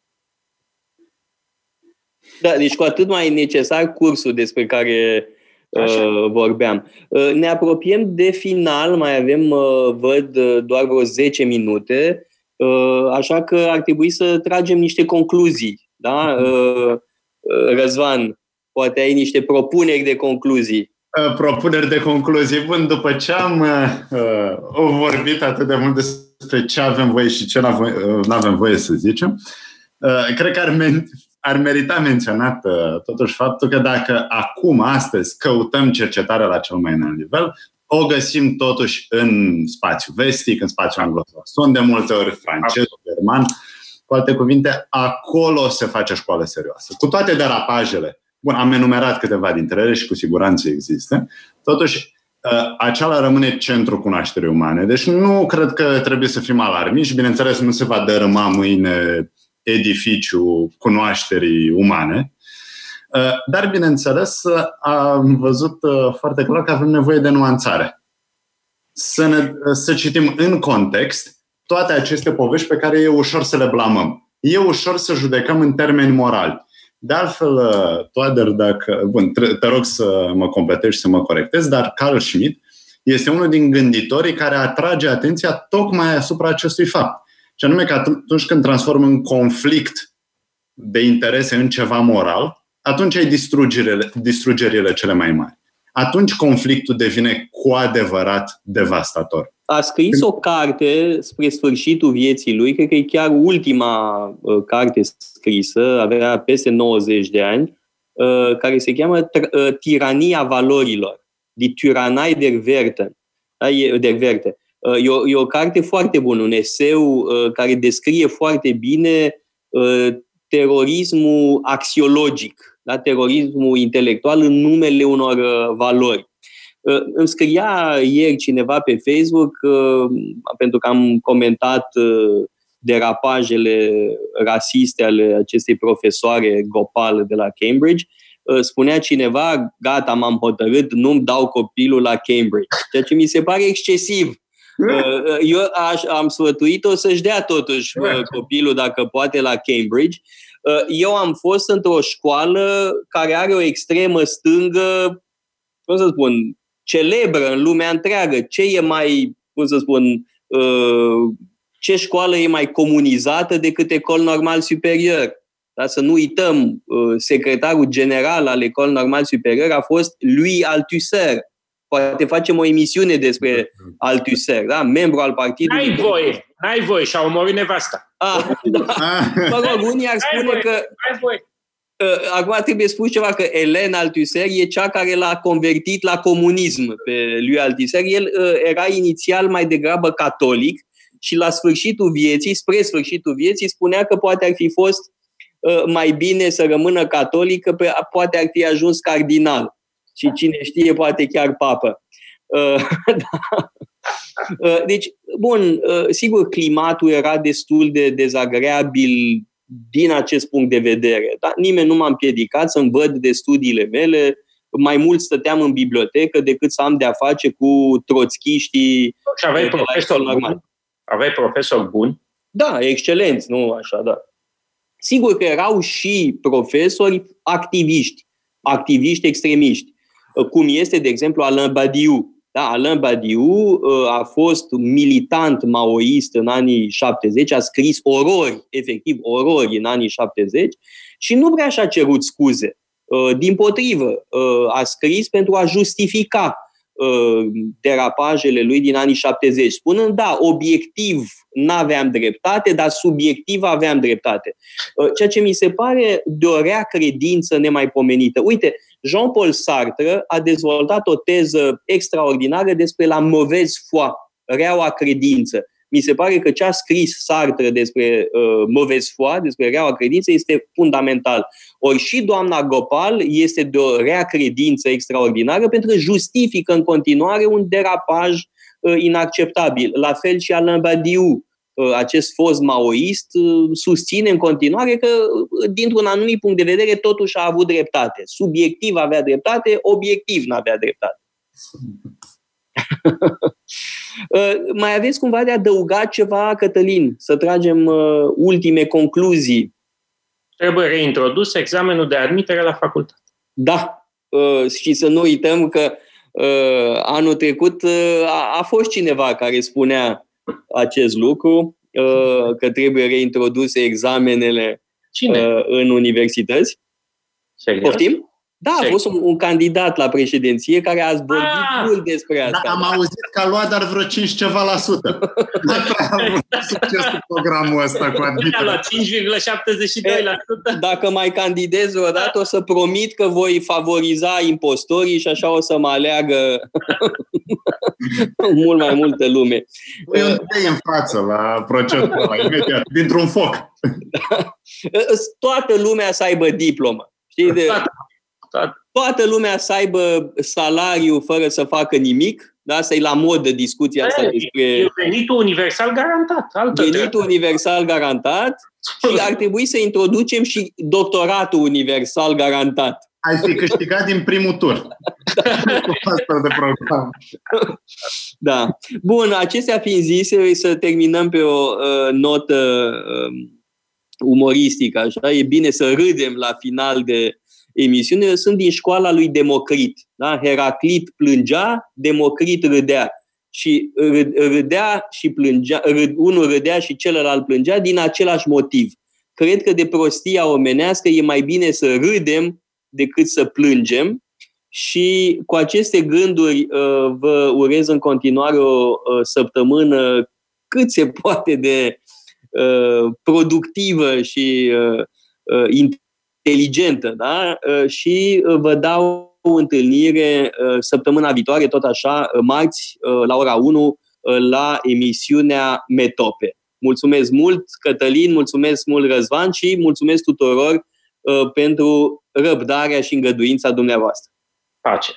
Da, deci cu atât mai necesar cursul despre care uh, vorbeam. Uh, ne apropiem de final, mai avem, uh, văd, uh, doar vreo 10 minute. Uh, așa că ar trebui să tragem niște concluzii. Da? Mhm. Uh, uh, Răzvan, poate ai niște propuneri de concluzii. Propuneri de concluzii. Bun, după ce am uh, vorbit atât de mult despre ce avem voie și ce nu avem voie să zicem, uh, cred că ar, men- ar merita menționat uh, totuși faptul că dacă acum, astăzi, căutăm cercetarea la cel mai înalt nivel, o găsim totuși în spațiu vestic, în spațiu anglosaxon, de multe ori francez, german. Cu alte cuvinte, acolo se face școală serioasă. Cu toate derapajele, bun, am enumerat câteva dintre ele și cu siguranță există, totuși ă, acela rămâne centrul cunoașterii umane. Deci nu cred că trebuie să fim alarmiști. Bineînțeles, nu se va dărâma mâine edificiu cunoașterii umane, Uh, dar, bineînțeles, uh, am văzut uh, foarte clar că avem nevoie de nuanțare. Să, ne, să citim în context toate aceste povești pe care e ușor să le blamăm. E ușor să judecăm în termeni morali. De altfel, Toader, dacă... Bun, te rog să mă completezi și să mă corectez, dar Carl Schmitt este unul din gânditorii care atrage atenția tocmai asupra acestui fapt. Și anume că atunci când transformă în conflict de interese în ceva moral, atunci ai distrugerile, distrugerile cele mai mari. Atunci conflictul devine cu adevărat devastator. A scris o carte spre sfârșitul vieții lui, cred că e chiar ultima uh, carte scrisă, avea peste 90 de ani, uh, care se cheamă uh, Tirania valorilor, Die Tyrannei der Werten. Da? E, der Werte. Uh, e, o, e o carte foarte bună, un eseu uh, care descrie foarte bine uh, terorismul axiologic da? terorismul intelectual în numele unor uh, valori. Uh, îmi scria ieri cineva pe Facebook, uh, pentru că am comentat derapajele rasiste ale acestei profesoare Gopal de la Cambridge, spunea cineva, gata, m-am hotărât, nu-mi dau copilul la Cambridge. Ceea ce mi se pare excesiv. Eu aș, am sfătuit-o să-și dea totuși copilul, dacă poate, la Cambridge, Uh, eu am fost într-o școală care are o extremă stângă, cum să spun, celebră în lumea întreagă. Ce e mai, cum să spun, uh, ce școală e mai comunizată decât ecol normal superior? Da? Să nu uităm, secretarul general al Ecole Normal Superior a fost lui Althusser. Poate facem o emisiune despre Althusser, da? membru al partidului. N-ai voie, n-ai voie și-a omorât nevasta. Ah, da. Mă rog, unii ar spune că... N-ai voie acum trebuie spus ceva, că Elena Althusser e cea care l-a convertit la comunism pe lui Althusser. El uh, era inițial mai degrabă catolic și la sfârșitul vieții, spre sfârșitul vieții, spunea că poate ar fi fost uh, mai bine să rămână catolic, că poate ar fi ajuns cardinal. Și cine știe, poate chiar papă. Uh, da. Deci, bun, sigur, climatul era destul de dezagreabil din acest punct de vedere. Da? Nimeni nu m-a împiedicat să-mi văd de studiile mele, mai mult stăteam în bibliotecă decât să am de-a face cu troțchiștii. Și aveai profesor normal. Bun? Aveai profesor bun? Da, excelent, nu așa, da. Sigur că erau și profesori activiști, activiști extremiști, cum este, de exemplu, Alain Badiou, da, Alain Badiou uh, a fost militant maoist în anii 70, a scris orori, efectiv orori în anii 70 și nu prea și-a cerut scuze. Uh, din potrivă, uh, a scris pentru a justifica derapajele lui din anii 70, spunând, da, obiectiv n-aveam dreptate, dar subiectiv aveam dreptate. Ceea ce mi se pare de o rea credință nemaipomenită. Uite, Jean-Paul Sartre a dezvoltat o teză extraordinară despre la mauvaise foi, reaua credință. Mi se pare că ce a scris Sartre despre uh, mauvaise foi, despre reaua credință, este fundamental. Ori și doamna Gopal este de o rea credință extraordinară pentru că justifică în continuare un derapaj uh, inacceptabil. La fel și Alain Badiou Uh, acest fost maoist uh, susține în continuare că, uh, dintr-un anumit punct de vedere, totuși a avut dreptate. Subiectiv avea dreptate, obiectiv nu avea dreptate. Mai aveți cumva de adăugat ceva, Cătălin, să tragem ultime concluzii? Trebuie reintrodus examenul de admitere la facultate. Da, și să nu uităm că anul trecut a fost cineva care spunea acest lucru, uh, că trebuie reintroduse examenele Cine? Uh, în universități. Serios? Poftim? Da, a fost un, un candidat la președinție care a vorbit ah, mult despre asta. Da, am auzit că a luat, dar vreo 5 ceva la sută. a avut succes cu programul ăsta cu admitere. A luat 5,72 la sută. Dacă mai candidez o dată, o să promit că voi favoriza impostorii și așa o să mă aleagă mult mai multă lume. Păi un în față la procesul ăla, imediat, dintr-un foc. Toată lumea să aibă diplomă. Știi? De, toată lumea să aibă salariu fără să facă nimic, da? să-i la modă discuția asta despre... E venitul universal garantat. Altă venitul treabă. universal garantat și ar trebui să introducem și doctoratul universal garantat. Ai fi câștigat din primul tur. Da. de program. Da. Bun, acestea fiind zise, să terminăm pe o uh, notă uh, umoristică, așa. E bine să râdem la final de emisiune sunt din școala lui Democrit. Da? Heraclit plângea, Democrit râdea. Și râdea și plângea, râd, unul râdea și celălalt plângea din același motiv. Cred că de prostia omenească e mai bine să râdem decât să plângem și cu aceste gânduri uh, vă urez în continuare o săptămână cât se poate de uh, productivă și uh, inteligentă, da? Uh, și uh, vă dau o întâlnire uh, săptămâna viitoare, tot așa, marți, la ora 1, la emisiunea Metope. Mulțumesc mult, Cătălin, mulțumesc mult, Răzvan, și mulțumesc tuturor pentru răbdarea și îngăduința dumneavoastră. Pace!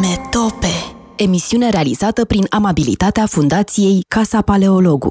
Metope Emisiune realizată prin amabilitatea Fundației Casa Paleologu.